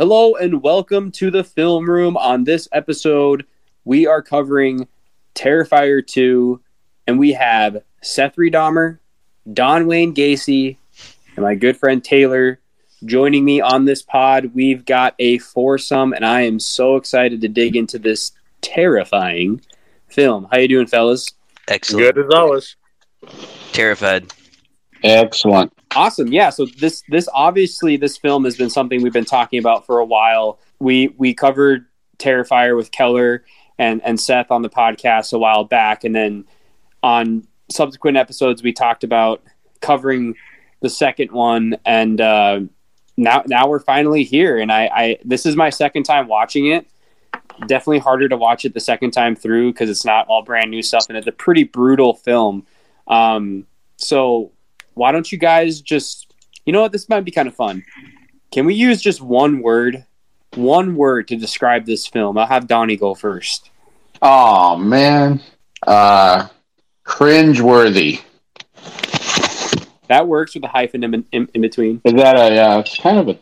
Hello and welcome to the film room. On this episode, we are covering Terrifier 2, and we have Sethri Dahmer, Don Wayne Gacy, and my good friend Taylor joining me on this pod. We've got a foursome, and I am so excited to dig into this terrifying film. How you doing, fellas? Excellent. Good as always. Terrified. Excellent. Awesome. Yeah. So this this obviously this film has been something we've been talking about for a while. We we covered Terrifier with Keller and and Seth on the podcast a while back, and then on subsequent episodes we talked about covering the second one, and uh, now now we're finally here. And I, I this is my second time watching it. Definitely harder to watch it the second time through because it's not all brand new stuff, and it's a pretty brutal film. Um, so why don't you guys just you know what this might be kind of fun can we use just one word one word to describe this film i'll have donnie go first Oh man. Uh cringe worthy. that works with a hyphen in, in, in between Is that a yeah, it's kind of a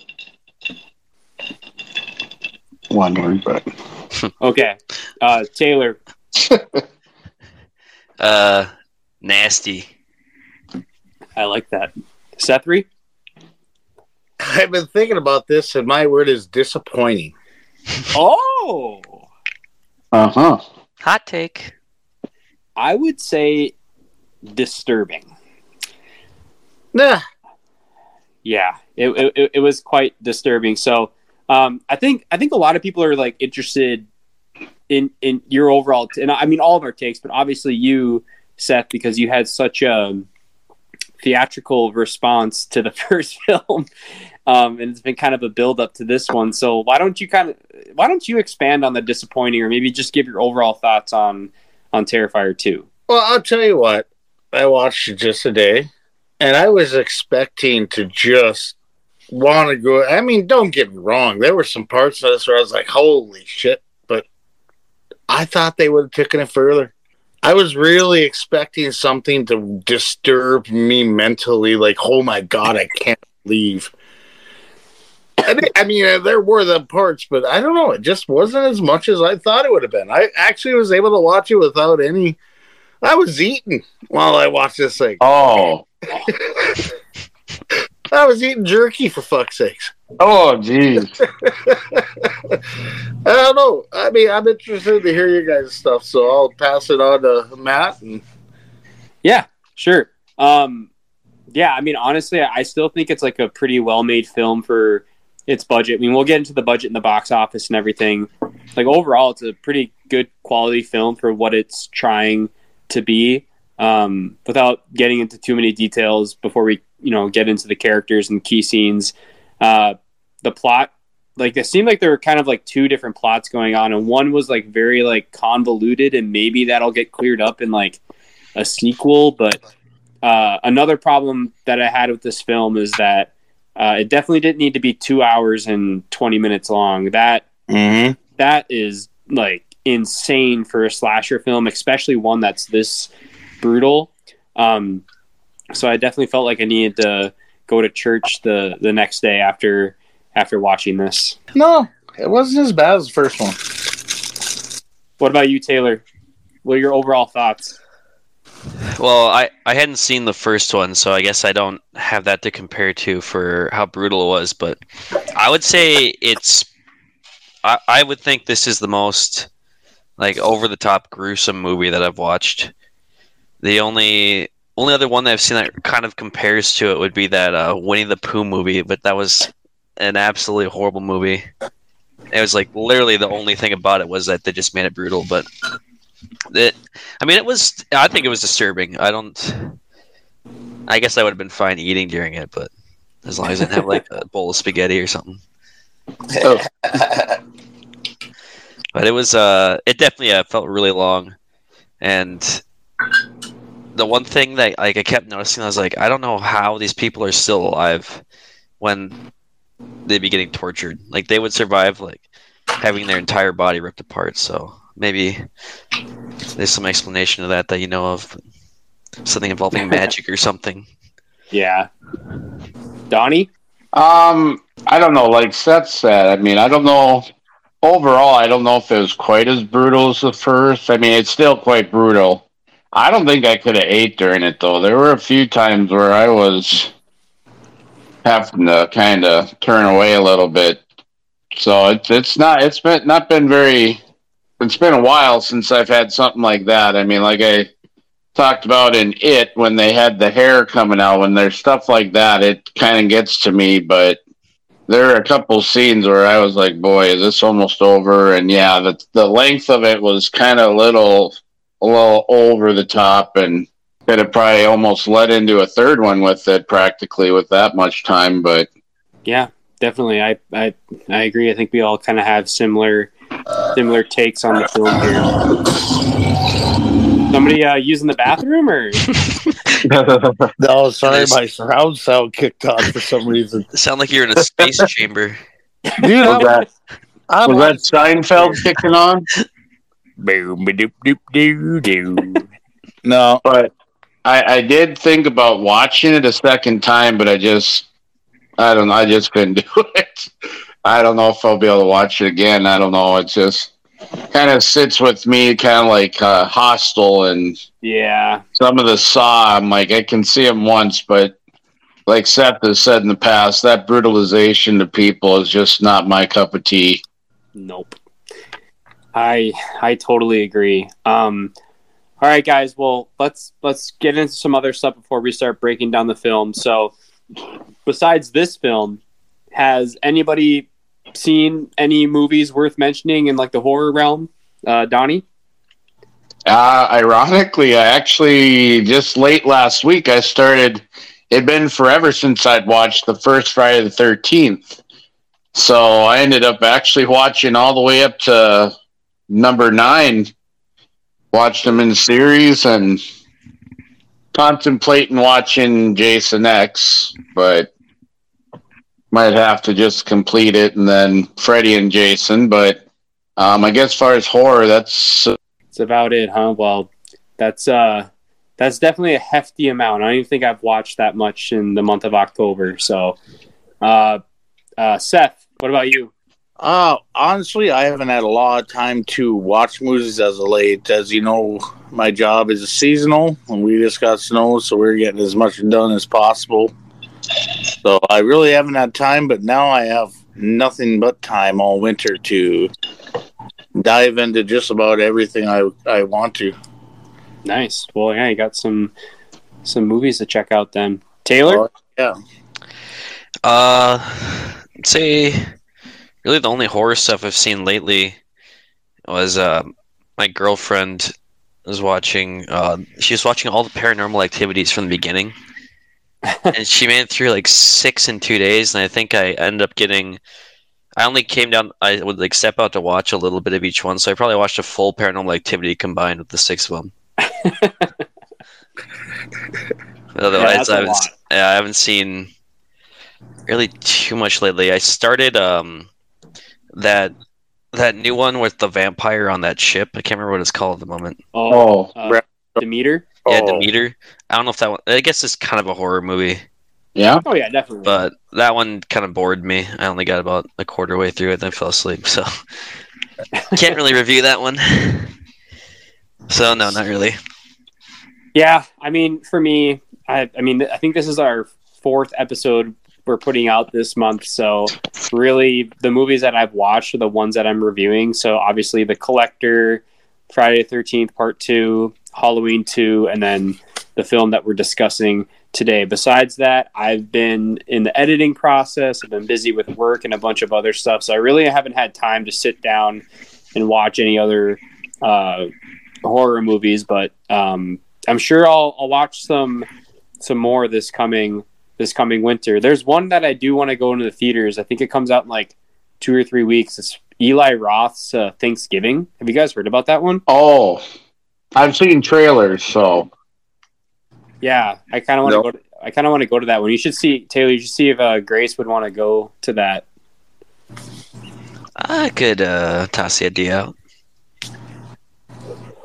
one word, but okay uh, taylor Uh, nasty. I like that sethri I've been thinking about this, and my word is disappointing. oh uh-huh. Hot take. i would say disturbing Nah, yeah it, it, it was quite disturbing so um, i think i think a lot of people are like interested in in your overall t- and i mean all of our takes but obviously you seth because you had such a theatrical response to the first film um, and it's been kind of a build up to this one so why don't you kind of why don't you expand on the disappointing or maybe just give your overall thoughts on on terrifier 2 well, I'll tell you what. I watched it just today, and I was expecting to just want to go. I mean, don't get me wrong. There were some parts of this where I was like, "Holy shit!" But I thought they would have taken it further. I was really expecting something to disturb me mentally, like, "Oh my god, I can't leave." I, mean, uh, there were the parts, but I don't know. It just wasn't as much as I thought it would have been. I actually was able to watch it without any. I was eating while I watched this thing. Oh. I was eating jerky for fuck's sakes. Oh jeez. I don't know. I mean, I'm interested to hear your guys' stuff, so I'll pass it on to Matt. And Yeah, sure. Um, yeah, I mean, honestly, I still think it's like a pretty well made film for its budget. I mean, we'll get into the budget in the box office and everything. Like overall, it's a pretty good quality film for what it's trying to be. Um, without getting into too many details before we, you know, get into the characters and key scenes, uh, the plot, like it seemed like there were kind of like two different plots going on, and one was like very like convoluted, and maybe that'll get cleared up in like a sequel. But uh, another problem that I had with this film is that uh, it definitely didn't need to be two hours and twenty minutes long. That that is like insane for a slasher film, especially one that's this brutal. Um, so I definitely felt like I needed to go to church the the next day after after watching this. no, it wasn't as bad as the first one. What about you, Taylor? What are your overall thoughts? Well, I, I hadn't seen the first one, so I guess I don't have that to compare to for how brutal it was. But I would say it's. I, I would think this is the most like over the top gruesome movie that I've watched. The only only other one that I've seen that kind of compares to it would be that uh, Winnie the Pooh movie, but that was an absolutely horrible movie. It was like literally the only thing about it was that they just made it brutal. But it, I mean, it was. I think it was disturbing. I don't. I guess I would have been fine eating during it, but as long as I didn't have like a bowl of spaghetti or something. Oh. But it was. Uh, it definitely uh, felt really long, and the one thing that like I kept noticing, I was like, I don't know how these people are still alive when they'd be getting tortured. Like they would survive like having their entire body ripped apart. So maybe there's some explanation of that that you know of. Something involving magic or something. Yeah. Donnie? Um, I don't know. Like Seth said, I mean, I don't know. Overall, I don't know if it was quite as brutal as the first. I mean, it's still quite brutal. I don't think I could have ate during it though. There were a few times where I was having to kind of turn away a little bit. So it's it's not it's been not been very. It's been a while since I've had something like that. I mean, like I talked about in it when they had the hair coming out when there's stuff like that it kind of gets to me but there are a couple scenes where i was like boy is this almost over and yeah the, the length of it was kind of a little a little over the top and could have probably almost led into a third one with it practically with that much time but Yeah, definitely. I I, I agree. I think we all kind of have similar similar takes on the film here. Somebody uh, using the bathroom or No, sorry, my surround sound kicked on for some reason. Sound like you're in a space chamber. Dude, was I'm, that was that Seinfeld kicking on? Boom, doop, doop, doo, doo. No, but I, I did think about watching it a second time, but I just, I don't know, I just couldn't do it. I don't know if I'll be able to watch it again. I don't know. It just kind of sits with me, kind of like uh, Hostel and yeah, some of the Saw. I'm like, I can see them once, but like Seth has said in the past, that brutalization to people is just not my cup of tea. nope. I I totally agree. Um, all right, guys. Well, let's let's get into some other stuff before we start breaking down the film. So, besides this film, has anybody seen any movies worth mentioning in like the horror realm? Uh, Donnie. Uh, ironically, I actually just late last week I started. It'd been forever since I'd watched the first Friday the Thirteenth, so I ended up actually watching all the way up to number nine. Watched them in series and contemplating watching Jason X, but might have to just complete it and then Freddy and Jason. But um, I guess as far as horror, that's That's about it, huh? Well, that's uh that's definitely a hefty amount. I don't even think I've watched that much in the month of October. So, uh, uh, Seth, what about you? Uh, honestly, I haven't had a lot of time to watch movies as of late. As you know, my job is seasonal, and we just got snow, so we're getting as much done as possible. So I really haven't had time, but now I have nothing but time all winter to dive into just about everything I I want to. Nice. Well, yeah, you got some some movies to check out then. Taylor. Yeah, Uh, say really the only horror stuff I've seen lately was uh, my girlfriend was watching. Uh, she was watching all the Paranormal Activities from the beginning, and she made it through like six in two days. And I think I ended up getting. I only came down. I would like step out to watch a little bit of each one, so I probably watched a full Paranormal Activity combined with the six of them. Otherwise, a I haven't. Yeah, I haven't seen really too much lately. I started um that that new one with the vampire on that ship. I can't remember what it's called at the moment. Oh, Oh. uh, Demeter. Yeah, Oh. Demeter. I don't know if that one. I guess it's kind of a horror movie, yeah. Oh yeah, definitely. but that one kind of bored me. I only got about a quarter way through it, then fell asleep. So can't really review that one. So no, not really. Yeah, I mean, for me, I, I mean, I think this is our fourth episode we're putting out this month. So, really, the movies that I've watched are the ones that I'm reviewing. So, obviously, The Collector, Friday the 13th, Part 2, Halloween 2, and then the film that we're discussing today. Besides that, I've been in the editing process, I've been busy with work and a bunch of other stuff. So, I really haven't had time to sit down and watch any other uh, horror movies, but um, I'm sure I'll, I'll watch some some more this coming this coming winter. There's one that I do want to go into the theaters. I think it comes out in like two or three weeks. It's Eli Roth's uh, Thanksgiving. Have you guys heard about that one? Oh, I've seen trailers, so Yeah, I kind of want to No. go. To, I kind of want to go to that one. You should see Taylor. You should see if uh, Grace would want to go to that. I could uh, toss the idea out.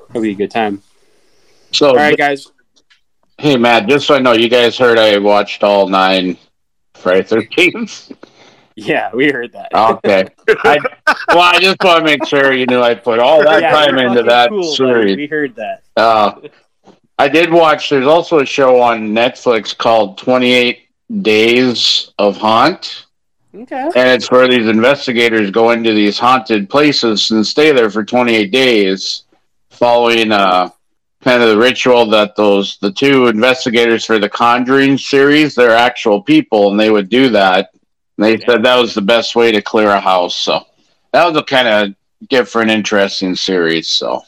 It'll be a good time. so All right, guys. Hey Matt, just so I know, you guys heard I watched all nine Friday Thirteenth. Yeah, we heard that. Okay. I, well, I just want to make sure you knew I put all that Yeah, time into that cool, buddy. series. We heard that. Uh, I did watch. There's also a show on Netflix called 28 Days of Haunt, Okay. and it's where these investigators go into these haunted places and stay there for 28 days, following uh, kind of the ritual that those the two investigators for the Conjuring series, they're actual people, and they would do that. And they Yeah. said that was the best way to clear a house. So that was a kind of different, interesting series. So.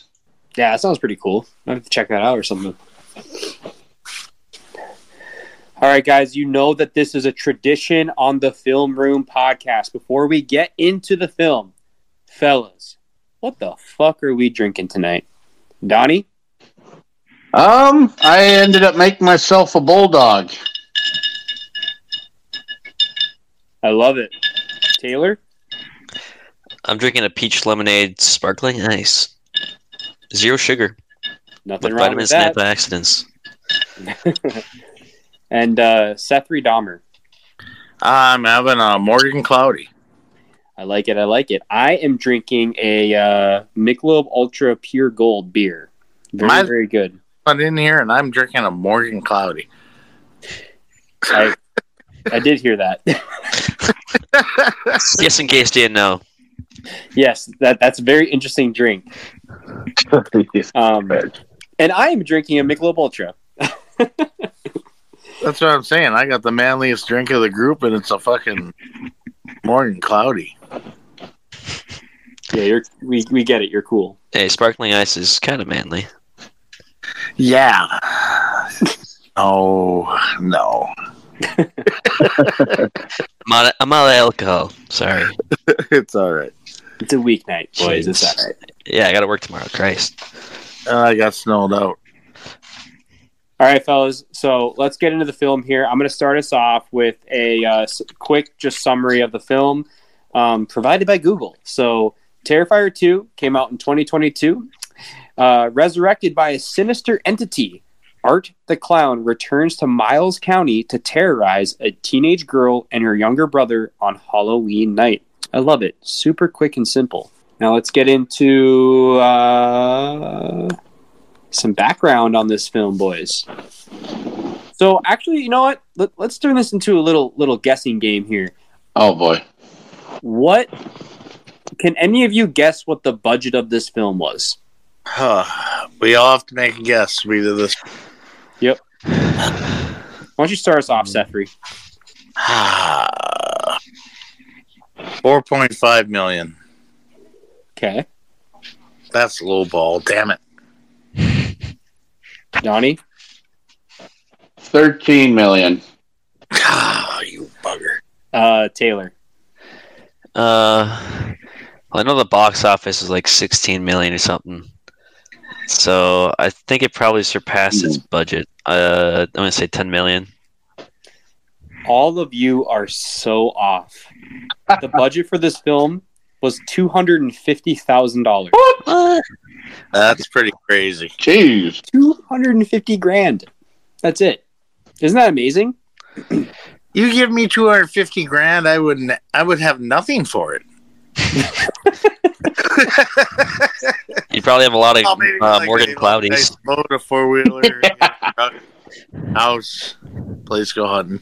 Yeah, that sounds pretty cool. I have to check that out or something. All right, guys, you know that this is a tradition on the Film Room podcast. Before we get into the film, fellas, what the fuck are we drinking tonight? Donnie? Um, I ended up making myself a bulldog. I love it. Taylor? I'm drinking a peach lemonade sparkling ice. Zero sugar Nothing with wrong with vitamins and that. antioxidants. and uh, Seth Dahmer. I'm having a Morgan Cloudy. I like it. I like it. I am drinking a uh, Michelob Ultra Pure Gold beer. Very, My- very good. I'm in here and I'm drinking a Morgan Cloudy. I, I did hear that. Just in case you didn't know. yes, that that's a very interesting drink. Um, and I am drinking a Michelob Ultra. That's what I'm saying. I got the manliest drink of the group, and it's a fucking Morgan Cloudy. Yeah, you're we, we get it. You're cool. Hey, sparkling ice is kind of manly. Yeah. Oh no. I'm out of, I'm out of alcohol. Sorry. it's all right. It's a weeknight, boys. It's all right. Yeah, I got to work tomorrow. Christ. I got snowed out. All right, fellas. So let's get into the film here. I'm going to start us off with a uh, quick just summary of the film um, provided by Google. So Terrifier 2 came out in 2022. Uh, resurrected by a sinister entity, Art the Clown returns to Miles County to terrorize a teenage girl and her younger brother on Halloween night. I love it. Super quick and simple. Now let's get into uh, some background on this film, boys. So actually, you know what? Let, let's turn this into a little little guessing game here. oh boy. What can any of you guess what the budget of this film was? We all have to make a guess. We do this. Yep. Why don't you start us off, Sethri? Four point five million. Okay, That's low ball. Damn it. Donnie. 13 million. Ah, you bugger. Uh, Taylor. Uh, well, I know the box office is like 16 million or something. So I think it probably surpassed its budget. Uh, I'm gonna say 10 million. All of you are so off. The budget for this film was two hundred and fifty thousand dollars. That's pretty crazy. Jeez. Two hundred and fifty grand. That's it. Isn't that amazing? You give me two hundred fifty grand, I wouldn't. I would have nothing for it. You probably have a lot of Oh, uh, like Morgan a Cloudies. nice boat, a four wheeler, house, place go hunting.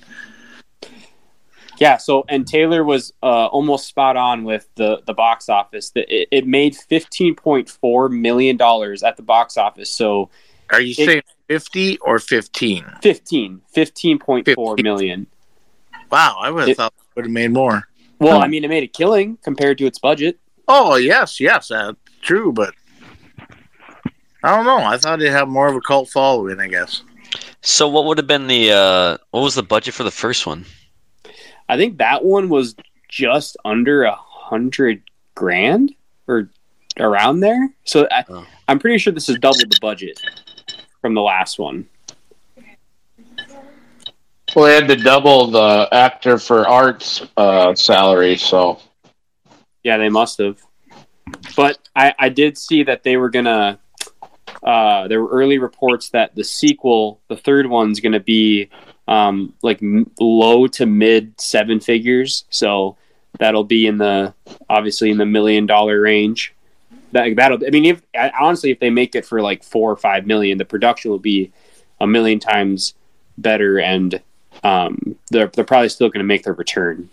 Yeah. So, and Taylor was uh, almost spot on with the the box office. That it, it made fifteen point four million dollars at the box office. So Are you It- saying fifty or fifteen? 15, 15.4 15. million. Wow, I would have thought it would have made more. Well, Hmm. I mean, it made a killing compared to its budget. Oh yes, yes, that's true, but I don't know. I thought it'd have more of a cult following. I guess. So what would have been the uh, what was the budget for the first one? I think that one was just under a hundred grand or around there. So I, Oh. I'm pretty sure this is double the budget from the last one. Had to double the actor for arts uh, salary, so Yeah, they must have. But I, I did see that they were gonna. Uh, there were early reports that the sequel, the third one's to be um, like m- low to mid seven figures. So that'll be in the obviously in the million dollar range. That that'll I mean if honestly if they make it for like four or five million, the production will be a million times better, and um, they're they're probably still going to make their return.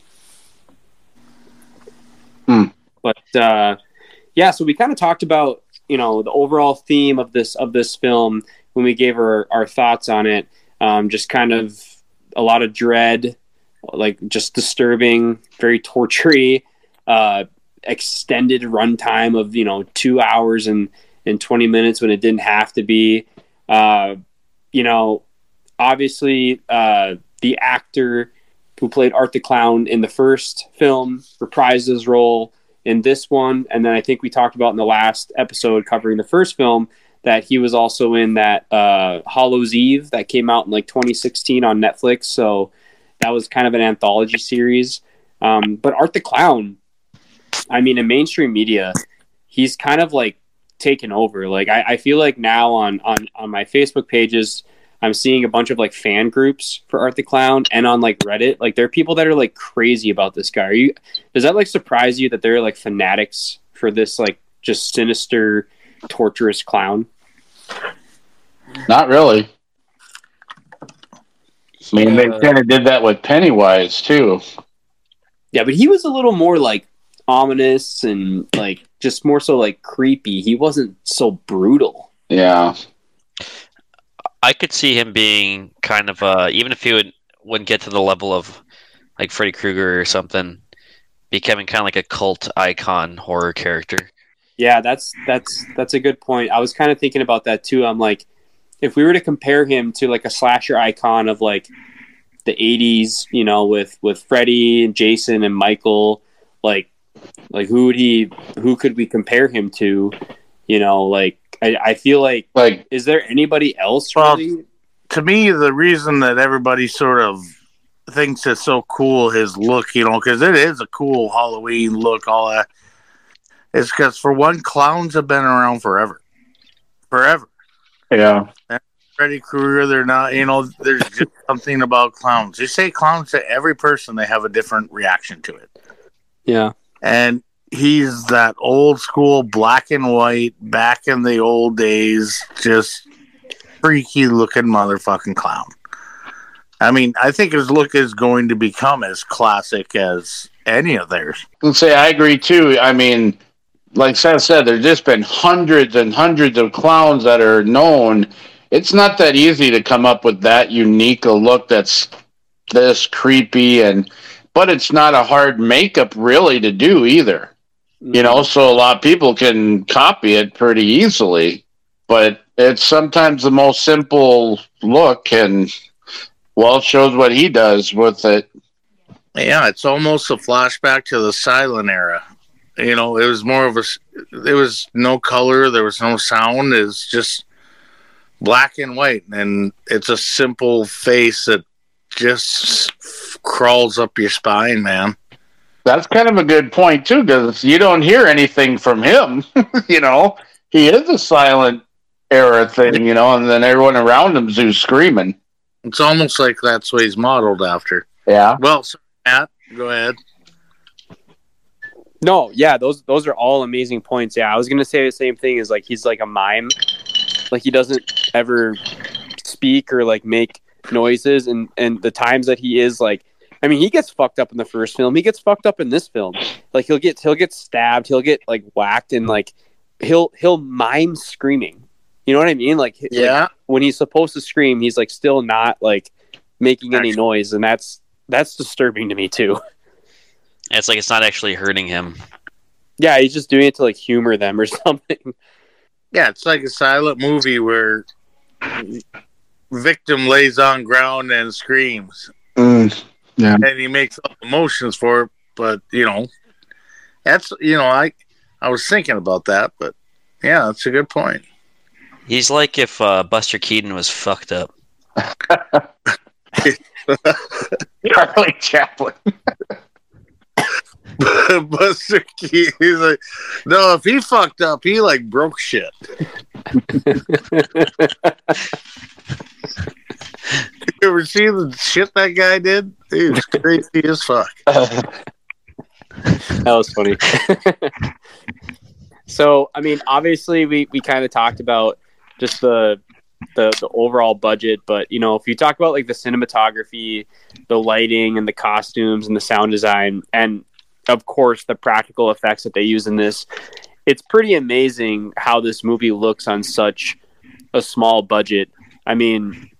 Hmm. But uh, yeah, so we kind of talked about you know the overall theme of this of this film when we gave our, our thoughts on it. Um, just kind of a lot of dread, like just disturbing, very tortury, uh, extended runtime of you know two hours and and twenty minutes when it didn't have to be. Uh, you know, obviously uh, the actor who played Art the Clown in the first film reprised his role in this one, and then I think we talked about in the last episode covering the first film that he was also in that uh, Hollow's Eve that came out in like 2016 on Netflix. So that was kind of an anthology series. Um, but Art the Clown, I mean, in mainstream media, he's kind of like taken over. Like I, I feel like now on on on my Facebook pages, I'm seeing a bunch of like fan groups for Art the Clown, and on like Reddit, like there are people that are like crazy about this guy. Are you? Does that like surprise you that they're like fanatics for this like just sinister, torturous clown? Not really. I mean, they kind of did that with Pennywise too. Yeah, but he was a little more like ominous and like just more so like creepy. He wasn't so brutal. Yeah, I could see him being kind of uh, even if he would wouldn't get to the level of like Freddy Krueger or something, becoming kind of like a cult icon horror character. Yeah, that's that's that's a good point. I was kind of thinking about that too. I'm like, if we were to compare him to like a slasher icon of like the '80s, you know, with with Freddy and Jason and Michael, like like who would he? Who could we compare him to? You know, like I, I feel like like is there anybody else Well, really? to me, the reason that everybody sort of thinks it's so cool, his look, you know, because it is a cool Halloween look, all that, is because for one, clowns have been around forever. Forever. yeah, Freddy Krueger, they're not, you know, there's just something about clowns. You say clowns to every person, they have a different reaction to it. Yeah, and he's that old school black and white back in the old days just freaky looking motherfucking clown i mean i think his look is going to become as classic as any of theirs and say I agree too. I mean, like Seth said, there's just been hundreds and hundreds of clowns that are known. It's not that easy to come up with that unique a look that's this creepy and but it's not a hard makeup really to do either. You know, so a lot of people can copy it pretty easily, but it's sometimes the most simple look and well shows what he does with it. yeah it's almost a flashback to the silent era you know it was more of a there was no color there was no sound it's just black and white and it's a simple face that just crawls up your spine man That's kind of a good point too, because you don't hear anything from him. you know, he is a silent era thing, you know, and then everyone around him's who's screaming. It's almost like that's what he's modeled after. Yeah, Well, so, Matt, go ahead. No, yeah, those those are all amazing points. Yeah, I was gonna say the same thing. Is like he's like a mime, like he doesn't ever speak or like make noises, and and the times that he is like, I mean, he gets fucked up in the first film. He gets fucked up in this film. Like he'll get he'll get stabbed. He'll get like whacked, and like he'll he'll mime screaming. You know what I mean? Like like, Yeah, when he's supposed to scream, he's like still not like making any noise, and that's that's disturbing to me too. It's like it's not actually hurting him. Yeah, he's just doing it to like humor them or something. yeah, it's like a silent movie where victim lays on ground and screams, Mm, and he makes up emotions for it. But you know, that's you know, I I was thinking about that, but yeah, that's a good point. He's like if uh, Buster Keaton was fucked up. Charlie Chaplin. Buster Keaton, he's like, no, if he fucked up, he like broke shit. You ever see the shit that guy did? He was crazy as fuck. That was funny. so, I mean, obviously, we, we kind of talked about just the, the the overall budget, but you know, if you talk about like the cinematography, the lighting, and the costumes, and the sound design, and of course the practical effects that they use in this, it's pretty amazing how this movie looks on such a small budget. I mean,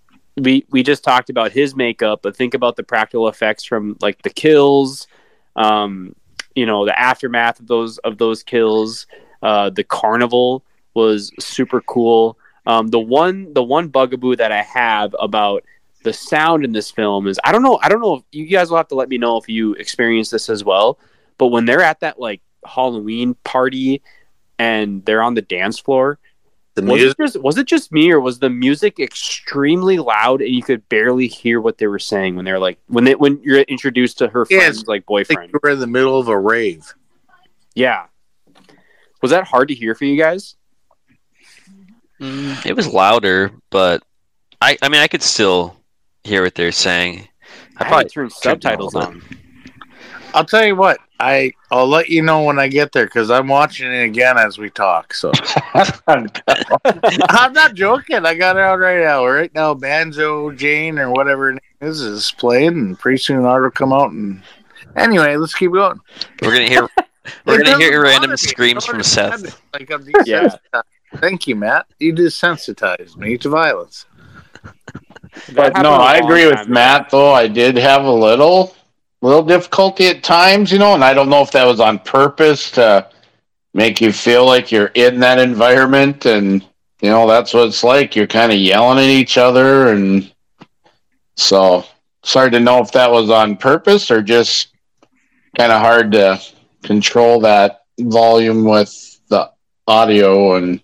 we we just talked about his makeup, but think about the practical effects from like the kills, um, you know, the aftermath of those of those kills. Uh, the carnival was super cool. Um, the one the one bugaboo that I have about the sound in this film is I don't know I don't know if you guys will have to let me know if you experience this as well. But when they're at that like Halloween party and they're on the dance floor, The was music. it just was it just me or was the music extremely loud and you could barely hear what they were saying when they're like when they when you're introduced to her Yes. friend's like I think boyfriend? you were in the middle of a rave. Yeah. Was that hard to hear for you guys? Mm, it was louder, but I I mean I could still hear what they're saying. I I probably probably turned turned down a subtitles little on. I'll tell you what. I I'll let you know when I get there because I'm watching it again as we talk. So I'm not joking. I got it out right now. Right now, Banjo Jane or whatever her name is is playing, and pretty soon art will come out. And anyway, let's keep going. We're gonna hear we're gonna hear random screams from Seth. it. Like I'm Yeah. Thank you, Matt. You desensitized me to violence. That But no, I agree time with. Matt though. I did have a little little difficulty at times, you know, and I don't know if that was on purpose to make you feel like you're in that environment and you know, that's what it's like. You're kind of yelling at each other and so it's hard to know if that was on purpose or just kind of hard to control that volume with the audio and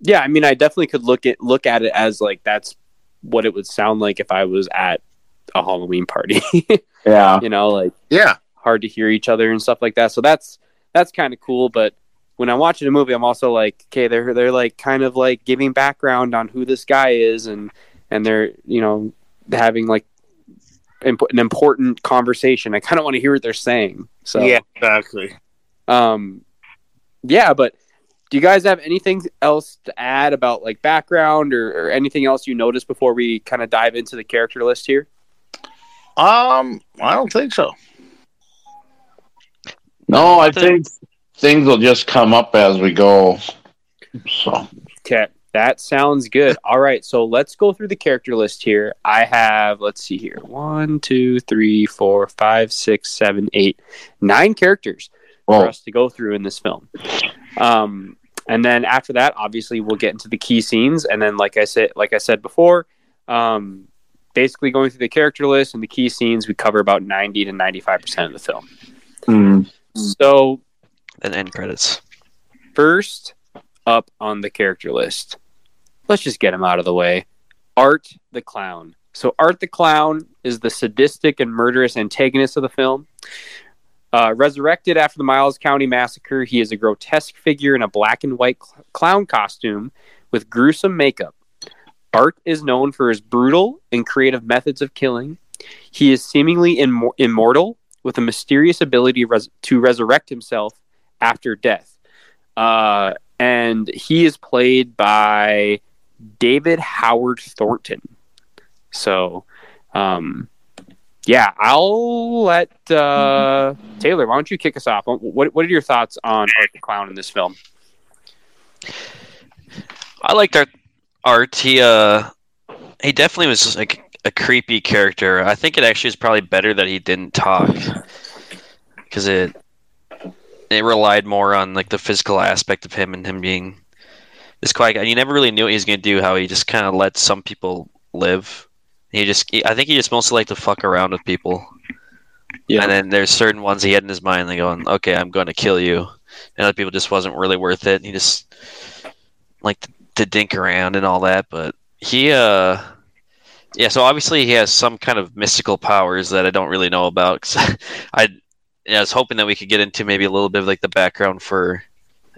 Yeah, I mean, I definitely could look at look at it as like that's what it would sound like if I was at a Halloween party. yeah. you know, like Yeah, hard to hear each other and stuff like that. So that's that's kind of cool. But when I'm watching a movie, I'm also like, okay, they're they're like kind of like giving background on who this guy is, and and they're you know having like imp- an important conversation. I kind of want to hear what they're saying. So yeah, exactly. um, yeah, but do you guys have anything else to add about like background or, or anything else you noticed before we kind of dive into the character list here? Um, I don't think so. No, I think things will just come up as we go. So Okay, that sounds good. All right, so let's go through the character list here. I have, let's see here, one, two, three, four, five, six, seven, eight, nine characters for us to go through in this film. Um, and then after that, obviously, we'll get into the key scenes. And then, like I said, like I said before, um, basically going through the character list and the key scenes, we cover about ninety to ninety-five percent of the film. mm, So And end credits. first up on the character list. Let's just get him out of the way. Art the Clown. So, Art the Clown is the sadistic and murderous antagonist of the film. Uh, resurrected after the Miles County massacre, he is a grotesque figure in a black and white cl- clown costume with gruesome makeup. Art is known for his brutal and creative methods of killing. He is seemingly immor- immortal with a mysterious ability res- to resurrect himself after death. Uh, and he is played by David Howard Thornton. So, um, yeah, I'll let uh, Taylor. Why don't you kick us off? What What are your thoughts on Art the Clown in this film? I liked art. Art. He uh, he definitely was like a creepy character. I think it actually is probably better that he didn't talk because it it relied more on like the physical aspect of him and him being this quiet guy. You never really knew what he was gonna do. How he just kind of let some people live. He just, he- I think he just mostly liked to fuck around with people. Yeah. And then there's certain ones he had in his mind, like going, "Okay, I'm going to kill you," and other people just wasn't really worth it. And He just liked to dink around and all that. But he, uh, yeah. So obviously he has some kind of mystical powers that I don't really know about. 'cause I, I was hoping that we could get into maybe a little bit of like the background for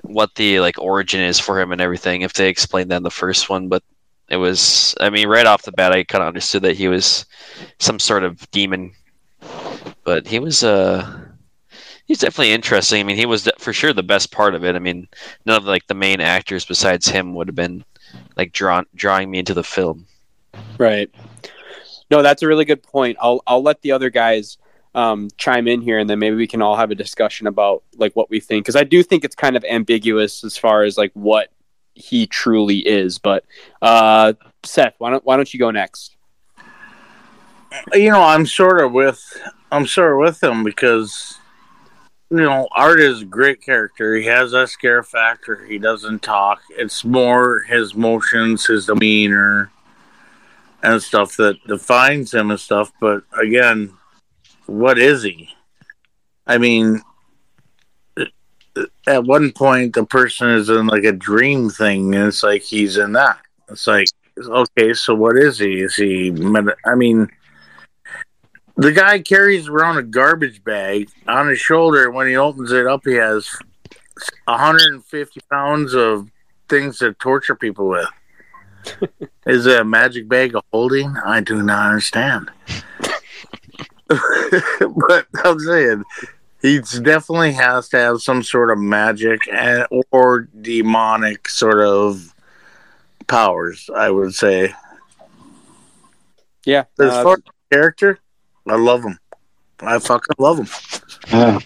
what the like origin is for him and everything if they explained that in the first one, but It was, I mean, right off the bat, I kind of understood that he was some sort of demon, but he was, uh, he's definitely interesting. I mean, he was for sure the best part of it. I mean, none of like the main actors besides him would have been like drawn drawing me into the film. Right. No, that's a really good point. I'll I'll let the other guys um, chime in here, and then maybe we can all have a discussion about like what we think because I do think it's kind of ambiguous as far as like what he truly is. But uh, Seth, why don't why don't you go next? You know, I'm sort of with I'm sort of with him because you know, Art is a great character. He has that scare factor. He doesn't talk. It's more his motions, his demeanor, and stuff that defines him and stuff. But again, what is he? I mean, at one point, the person is in like a dream thing, and it's like he's in that. It's like, okay, so what is he? Is he? I mean, the guy carries around a garbage bag on his shoulder. When he opens it up, he has 150 pounds of things to torture people with. Is it a magic bag of holding? I do not understand. but I'm saying he definitely has to have some sort of magic and, or demonic sort of powers. I would say. Yeah, as uh, far as character, I love him. I fucking love him.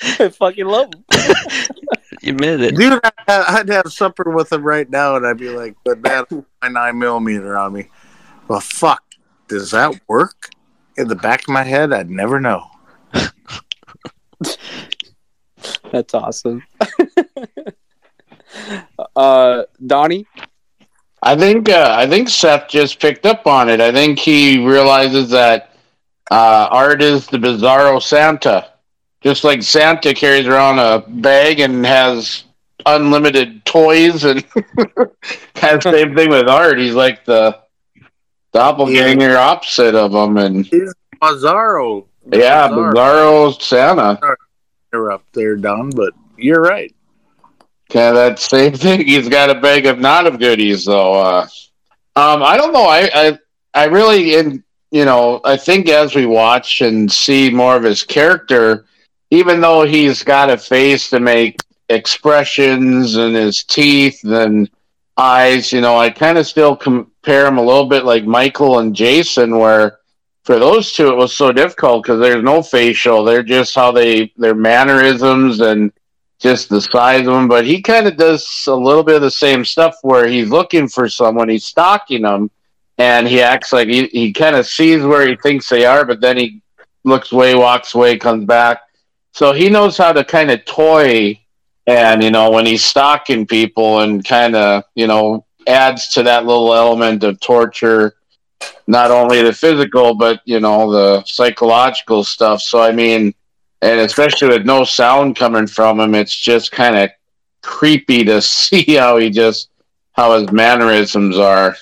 I fucking love him. you admitted it, dude. I'd have supper with him right now, and I'd be like, "But that my nine millimeter on me." Well, fuck, does that work? In the back of my head, I'd never know. That's awesome. uh, Donnie. I think uh, I think Seth just picked up on it. I think he realizes that uh, art is the bizarro Santa. Just like Santa carries around a bag and has unlimited toys, and kind of same thing with art. He's like the doppelganger yeah. opposite of him, and he's Bizarro. Yeah, Bizarro, Bizarro Santa. You're up there, Don, but you're right. Kind of that same thing. He's got a bag of not of goodies, though. Uh, um, I don't know. I, I, I really, in you know, I think as we watch and see more of his character, even though he's got a face to make expressions and his teeth and eyes, you know, I kind of still compare him a little bit like Michael and Jason, where for those two it was so difficult because there's no facial; they're just how they their mannerisms and just the size of them. But he kind of does a little bit of the same stuff where he's looking for someone, he's stalking them and he acts like he, he kind of sees where he thinks they are, but then he looks away, walks away, comes back. So he knows how to kind of toy, and you know when he's stalking people and kind of you know adds to that little element of torture, not only the physical but you know the psychological stuff. So I mean, and especially with no sound coming from him, it's just kind of creepy to see how he just how his mannerisms are.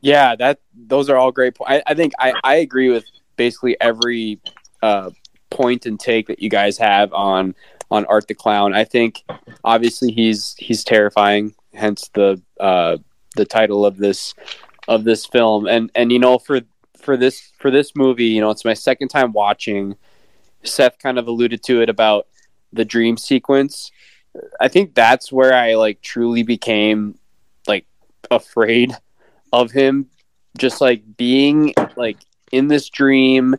Yeah, that those are all great points. I, think I, I agree with basically every uh, point and take that you guys have on on Art the Clown. I think obviously he's he's terrifying, hence the uh, the title of this of this film. And and you know for for this for this movie, you know, it's my second time watching. Seth kind of alluded to it about the dream sequence. I think that's where I like truly became like afraid of him just like being like in this dream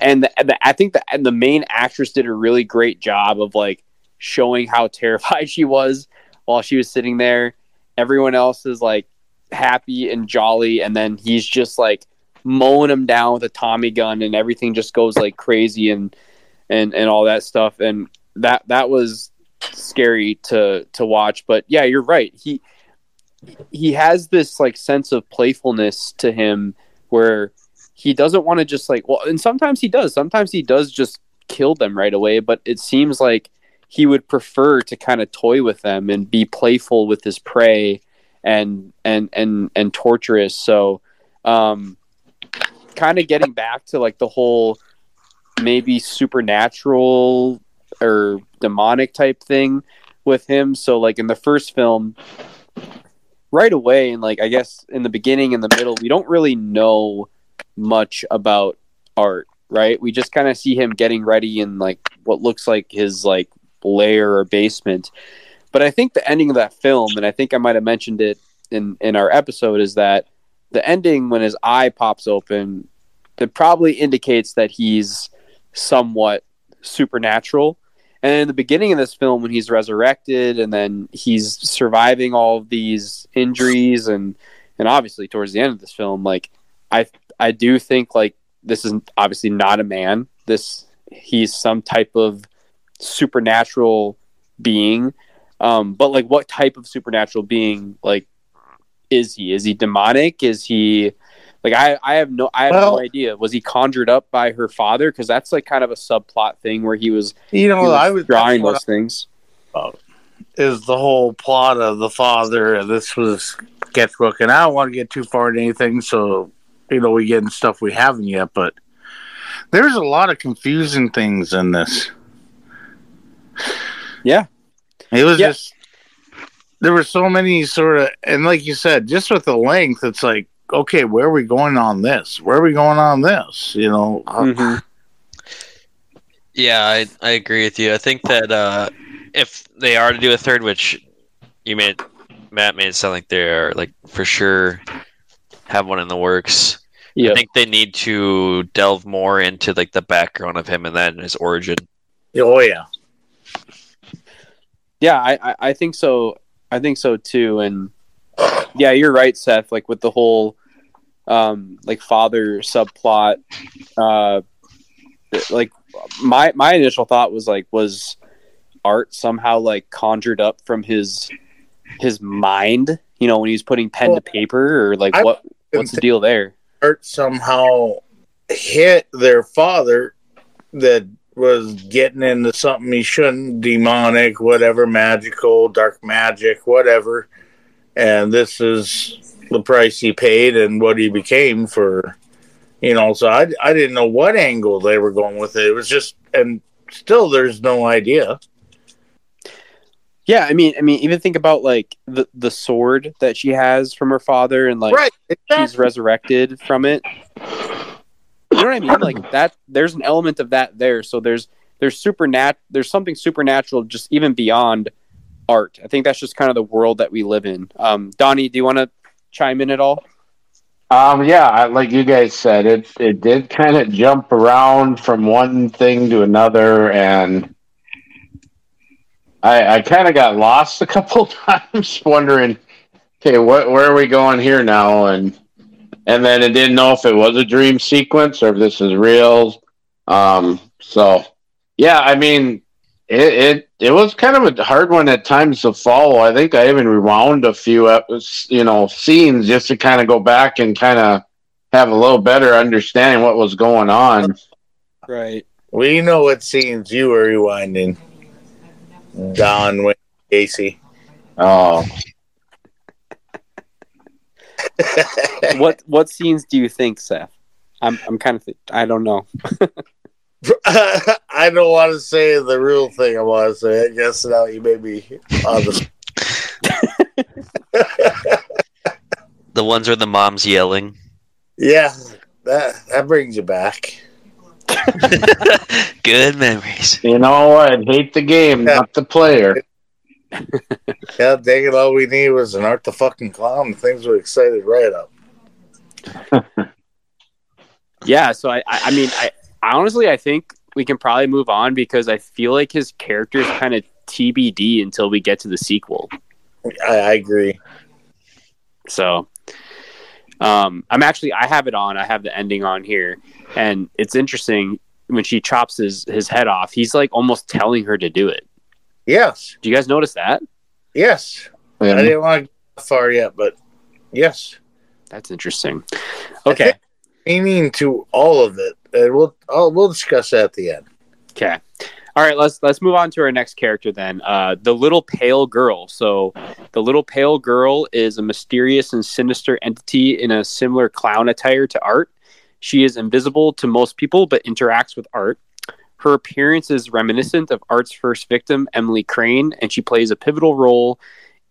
and, the, the, I think the the main actress did a really great job of like showing how terrified she was while she was sitting there. Everyone else is like happy and jolly, and then he's just like mowing him down with a Tommy gun, and everything just goes like crazy and and and all that stuff. And that that was scary to to watch. But yeah, you're right. He he has this like sense of playfulness to him where he doesn't want to just like well and sometimes he does sometimes he does just kill them right away but it seems like he would prefer to kind of toy with them and be playful with his prey and and and and torturous so um kind of getting back to like the whole maybe supernatural or demonic type thing with him so like in the first film right away, and like I guess in the beginning and the middle, we don't really know much about art, right? We just kind of see him getting ready in like what looks like his like lair or basement. But I think the ending of that film, and I think I might have mentioned it in in our episode, is that the ending when his eye pops open, it probably indicates that he's somewhat supernatural. And in the beginning of this film, when he's resurrected and then he's surviving all of these injuries, and and obviously towards the end of this film, like I I do think like this is obviously not a man. This he's some type of supernatural being. Um, but like, what type of supernatural being like is he? Is he demonic? Is he like I? I have no. I have Well- no idea. Was he conjured up by her father? Because that's like kind of a subplot thing where he was, You know, was I was drawing those things. is the whole plot of the father. and This was sketchbook, and I don't want to get too far into anything, so you know we get in stuff we haven't yet. But there's a lot of confusing things in this. Yeah. it was Yeah. just there were so many sort of, and like you said, just with the length, it's like, okay, where are we going on this? Where are we going on this? You know, uh, Mhm. Yeah, I, I agree with you. I think that uh, if they are to do a third, which you made Matt made it sound like they are like for sure have one in the works. I think they need to delve more into like the background of him and then his origin. oh yeah, Yeah, I, I, I think so. I think so too. And yeah, you're right, Seth. Like with the whole um like father subplot, uh like my my initial thought was like was art somehow like conjured up from his his mind, you know, when he's putting pen Well, to paper or like I what what's the deal there? Art somehow hit their father that was getting into something he shouldn't, demonic, whatever, magical, dark magic, whatever. And this is the price he paid and what he became for, you know. So I, I didn't know what angle they were going with it. It was just, and still there's no idea. Yeah, I mean I mean even think about like the the sword that she has from her father and like right. she's resurrected from it. You know what I mean? Like that. There's an element of that there. So there's there's supernat. There's something supernatural just even beyond art. I think that's just kind of the world that we live in. Um, Donnie, do you want to chime in at all? Um, yeah, I, like you guys said, it it did kind of jump around from one thing to another, and I I kind of got lost a couple times, wondering, okay, what where are we going here now? And and then I didn't know if it was a dream sequence or if this is real. Um, so yeah, I mean, it it it was kind of a hard one at times to follow. I think I even rewound a few, you know, scenes just to kind of go back and kind of have a little better understanding what was going on. Right. We know what scenes you were rewinding. Don Wayne Gacy. Oh, what what scenes do you think, Seth? I'm I'm kind of th- I don't know. I don't want to say the real thing I want to say. I guess now you made me on the The ones where the mom's yelling. Yeah, that that brings you back. Good memories. you know, I'd hate the game, not the player. Yeah, dang it, all we need was an Art the fucking clown. Things were excited right up. Yeah. So I I, I mean I, I honestly I think we can probably move on because I feel like his character is kind of TBD until we get to the sequel. I, I agree. So um, I'm actually I have it on. I have the ending on here, and it's interesting when she chops his his head off. He's like almost telling her to do it. Yes, Do you guys notice that? yes. I didn't want to go far yet, but yes. That's interesting. Okay, think- Meaning to all of it, and we'll I'll, we'll discuss that at the end. okay. All right, let's let's move on to our next character then. Uh, the little pale girl. So, the little pale girl is a mysterious and sinister entity in a similar clown attire to Art. She is invisible to most people, but interacts with Art. Her appearance is reminiscent of Art's first victim, Emily Crane, and she plays a pivotal role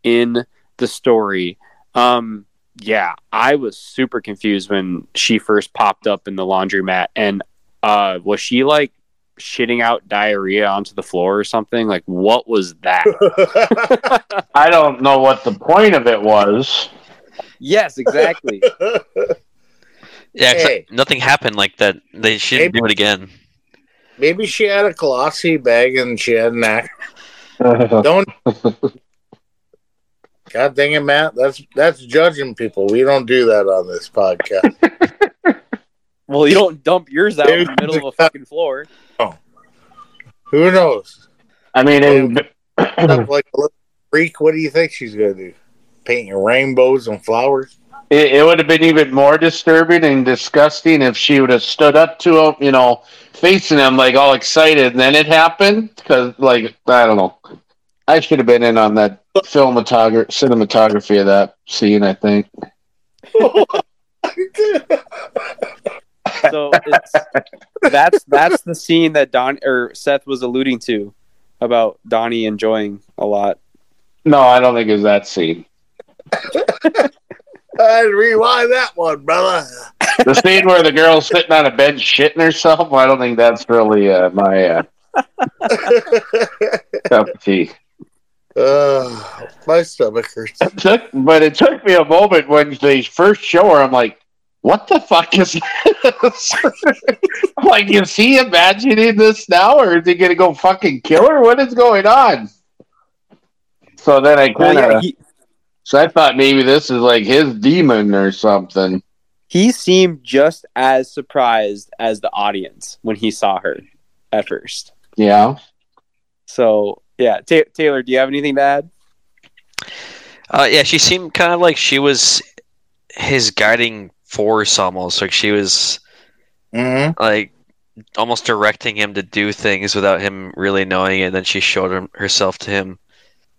in the story. Um, yeah, I was super confused when she first popped up in the laundromat, and uh, was she like shitting out diarrhea onto the floor or something? Like, what was that? I don't know what the point of it was. yes, exactly. Yeah, 'cause Hey. nothing happened like that. They shouldn't Maybe- do it again. Maybe she had a colostomy bag and she had an act. Don't. God dang it, Matt. That's that's judging people. We don't do that on this podcast. well, you don't dump yours out in the middle of a fucking floor. Oh. Who knows? I mean, it, Stuff like a little freak. What do you think she's gonna do? Paint your rainbows and flowers? it, it would have been even more disturbing and disgusting if she would have stood up to him, you know, facing him like all excited, and then it happened because, like, I don't know. I should have been in on that cinematography cinematography of that scene. I think. So it's, that's that's the scene that Don or Seth was alluding to about Donnie enjoying a lot. No, I don't think it was that scene. I'd rewind that one, brother. The scene where the girl's sitting on a bench shitting herself. I don't think that's really uh, my uh, cup of tea. Uh, my stomach hurts. It took, but it took me a moment when they first show her. I'm like, "What the fuck is this?" Like, is he imagining this now, or is he gonna go fucking kill her? What is going on? So then I kind of, yeah, he, so I thought maybe this is like his demon or something. he seemed just as surprised as the audience when he saw her at first. Yeah. So yeah, Ta- Taylor, do you have anything to add? Uh, yeah, she seemed kind of like she was his guiding force almost. Like she was Mm-hmm. like almost directing him to do things without him really knowing it. And then she showed him herself to him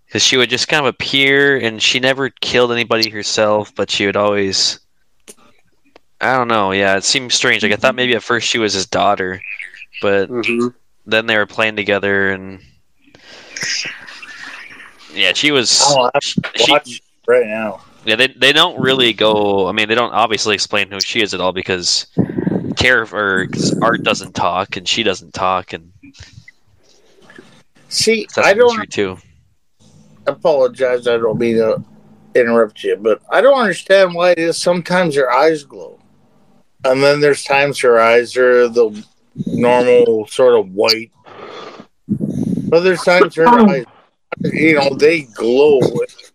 because she would just kind of appear, and she never killed anybody herself, but she would always. I don't know. Yeah, it seemed strange. Like I thought maybe at first she was his daughter, but Mm-hmm. then they were playing together, and yeah, she was. Oh, I'll she, right now. yeah, they they don't really go. I mean, they don't obviously explain who she is at all because care or Art doesn't talk and she doesn't talk, and See, I don't too. apologize. I don't mean to interrupt you, but I don't understand why it is sometimes her eyes glow, and then there's times her eyes are the normal sort of white, but there's times her eyes, you know, they glow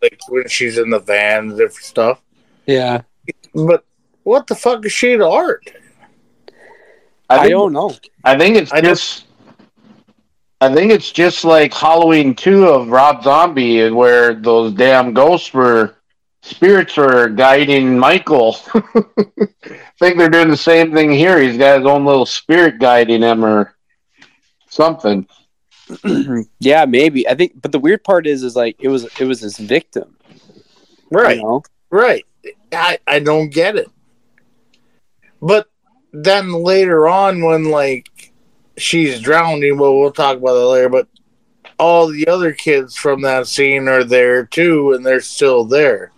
like when she's in the van, and different stuff. Yeah, But what the fuck is she to art? I, think- don't know. I think it's I don't- just. I think it's just like Halloween two of Rob Zombie, where those damn ghosts were spirits were guiding Michael. I think they're doing the same thing here. He's got his own little spirit guiding him, or something. yeah, maybe. I think, but the weird part is, is like it was it was his victim. Right. You know? Right. I, I don't get it. But then later on, when like she's drowning, well, we'll talk about that later. But all the other kids from that scene are there too, and they're still there.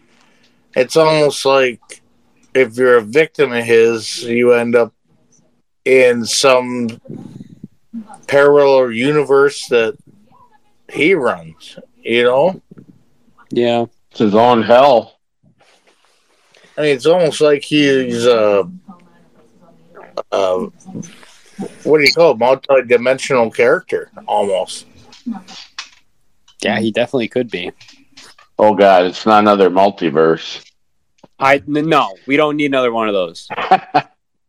It's almost like if you're a victim of his, you end up in some parallel universe that he runs. You know, Yeah. It's his own hell. I mean, it's almost like he's uh, uh, what do you call it? Multi-dimensional character, almost. Yeah, he definitely could be. Oh God, it's not another multiverse. I n- no, we don't need another one of those.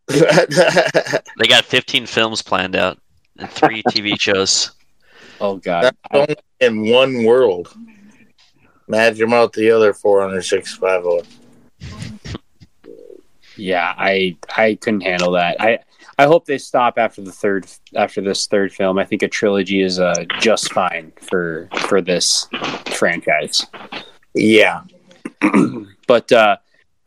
They got 15 films planned out and three TV shows. Oh god. That's only in one world. Imagine about the other four hundred six five zero. Yeah, I I couldn't handle that. I I hope they stop after the third after this third film. I think a trilogy is uh, just fine for for this franchise. Yeah. But uh,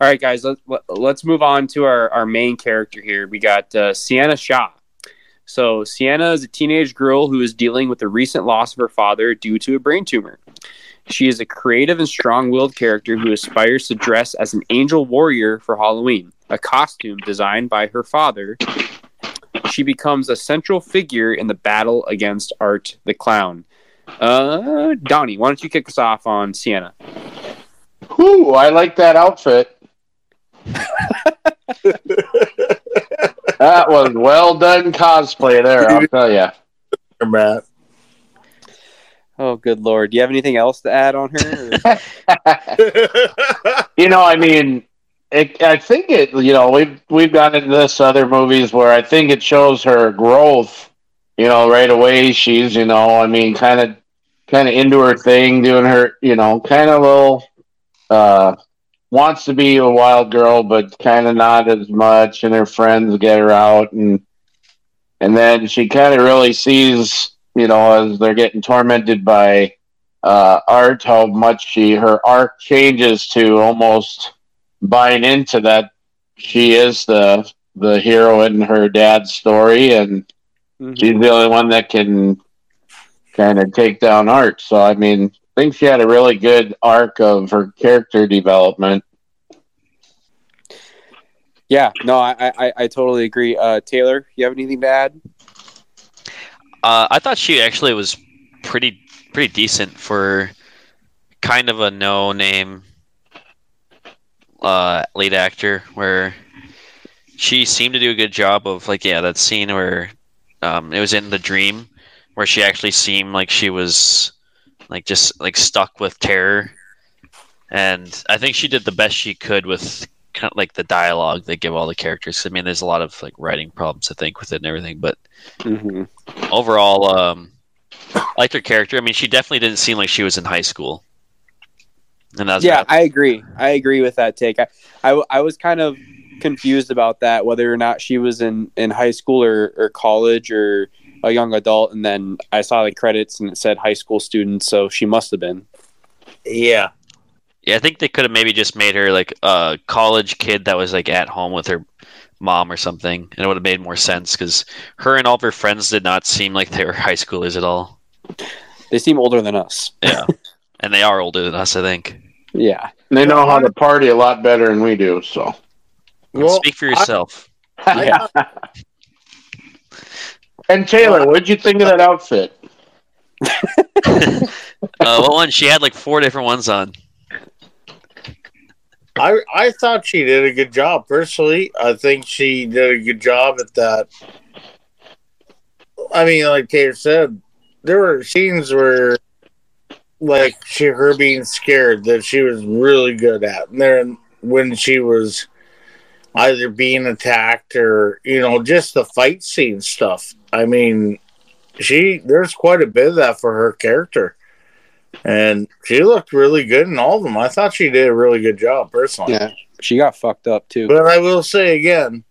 all right, guys, let, let, let's move on to our, our main character here. We got uh, Sienna Shaw. So Sienna is a teenage girl who is dealing with the recent loss of her father due to a brain tumor. She is a creative and strong willed character who aspires to dress as an angel warrior for Halloween, a costume designed by her father. She becomes a central figure in the battle against Art the Clown. Uh, Donnie, why don't you kick us off on Sienna? Whew, I like that outfit. that was well done cosplay there, I'll tell you. Matt. Oh, good lord. Do you have anything else to add on her? you know, I mean, it, I think it. You know, we've we've gone into this other movies where I think it shows her growth. You know, right away she's you know, I mean, kind of kind of into her thing, doing her you know, kind of little. Uh, wants to be a wild girl, but kind of not as much, and her friends get her out, and and then she kind of really sees you know, as they're getting tormented by uh, art, how much she her arc changes to almost buying into that she is the the hero in her dad's story, and mm-hmm. she's the only one that can kind of take down art. So, I mean, I think she had a really good arc of her character development. Yeah, no, I I, I totally agree. Uh, Taylor, you have anything to add? Uh, I thought she actually was pretty pretty decent for kind of a no name uh, lead actor where she seemed to do a good job of like yeah that scene where um, it was in the dream where she actually seemed like she was like just like stuck with terror and i think she did the best she could with kind of like the dialogue they give all the characters. I mean, there's a lot of like writing problems I think with it and everything, but mm-hmm. overall, um, I liked her character. I mean, she definitely didn't seem like she was in high school. And that's yeah, I agree. I agree with that take. I, I, I was kind of confused about that, whether or not she was in, in high school or, or college or a young adult. And then I saw the credits and it said high school student, so she must have been. Yeah, yeah, I think they could have maybe just made her like a college kid that was like at home with her mom or something, and it would have made more sense because her and all of her friends did not seem like they were high schoolers at all. They seem older than us. Yeah, and they are older than us, I think. Yeah, they know how to party a lot better than we do. So, well, speak for yourself. I, yeah. And Taylor, what did you think of that outfit? uh, what one? She had like four different ones on. I I thought she did a good job. Personally, I think she did a good job at that. I mean, like Taylor said, there were scenes where, like, she her being scared that she was really good at. And then when she was either being attacked or you know just the fight scene stuff. I mean, she there's quite a bit of that for her character and she looked really good in all of them. I thought she did a really good job, personally. Yeah, she got fucked up too. But I will say again,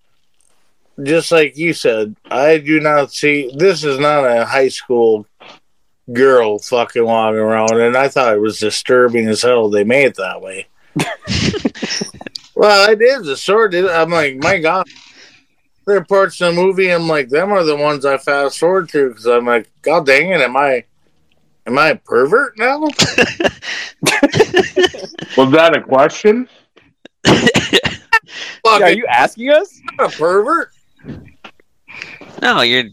just like you said, I do not see this is not a high school girl fucking walking around, and I thought it was disturbing as hell. They made it that way. well, it is a sort. Of, I'm like, my god. There are parts of the movie I'm like, them are the ones I fast forward to because I'm like, God dang it, am I Am I a pervert now? Was that a question? Look, are you asking us? a pervert? No, you're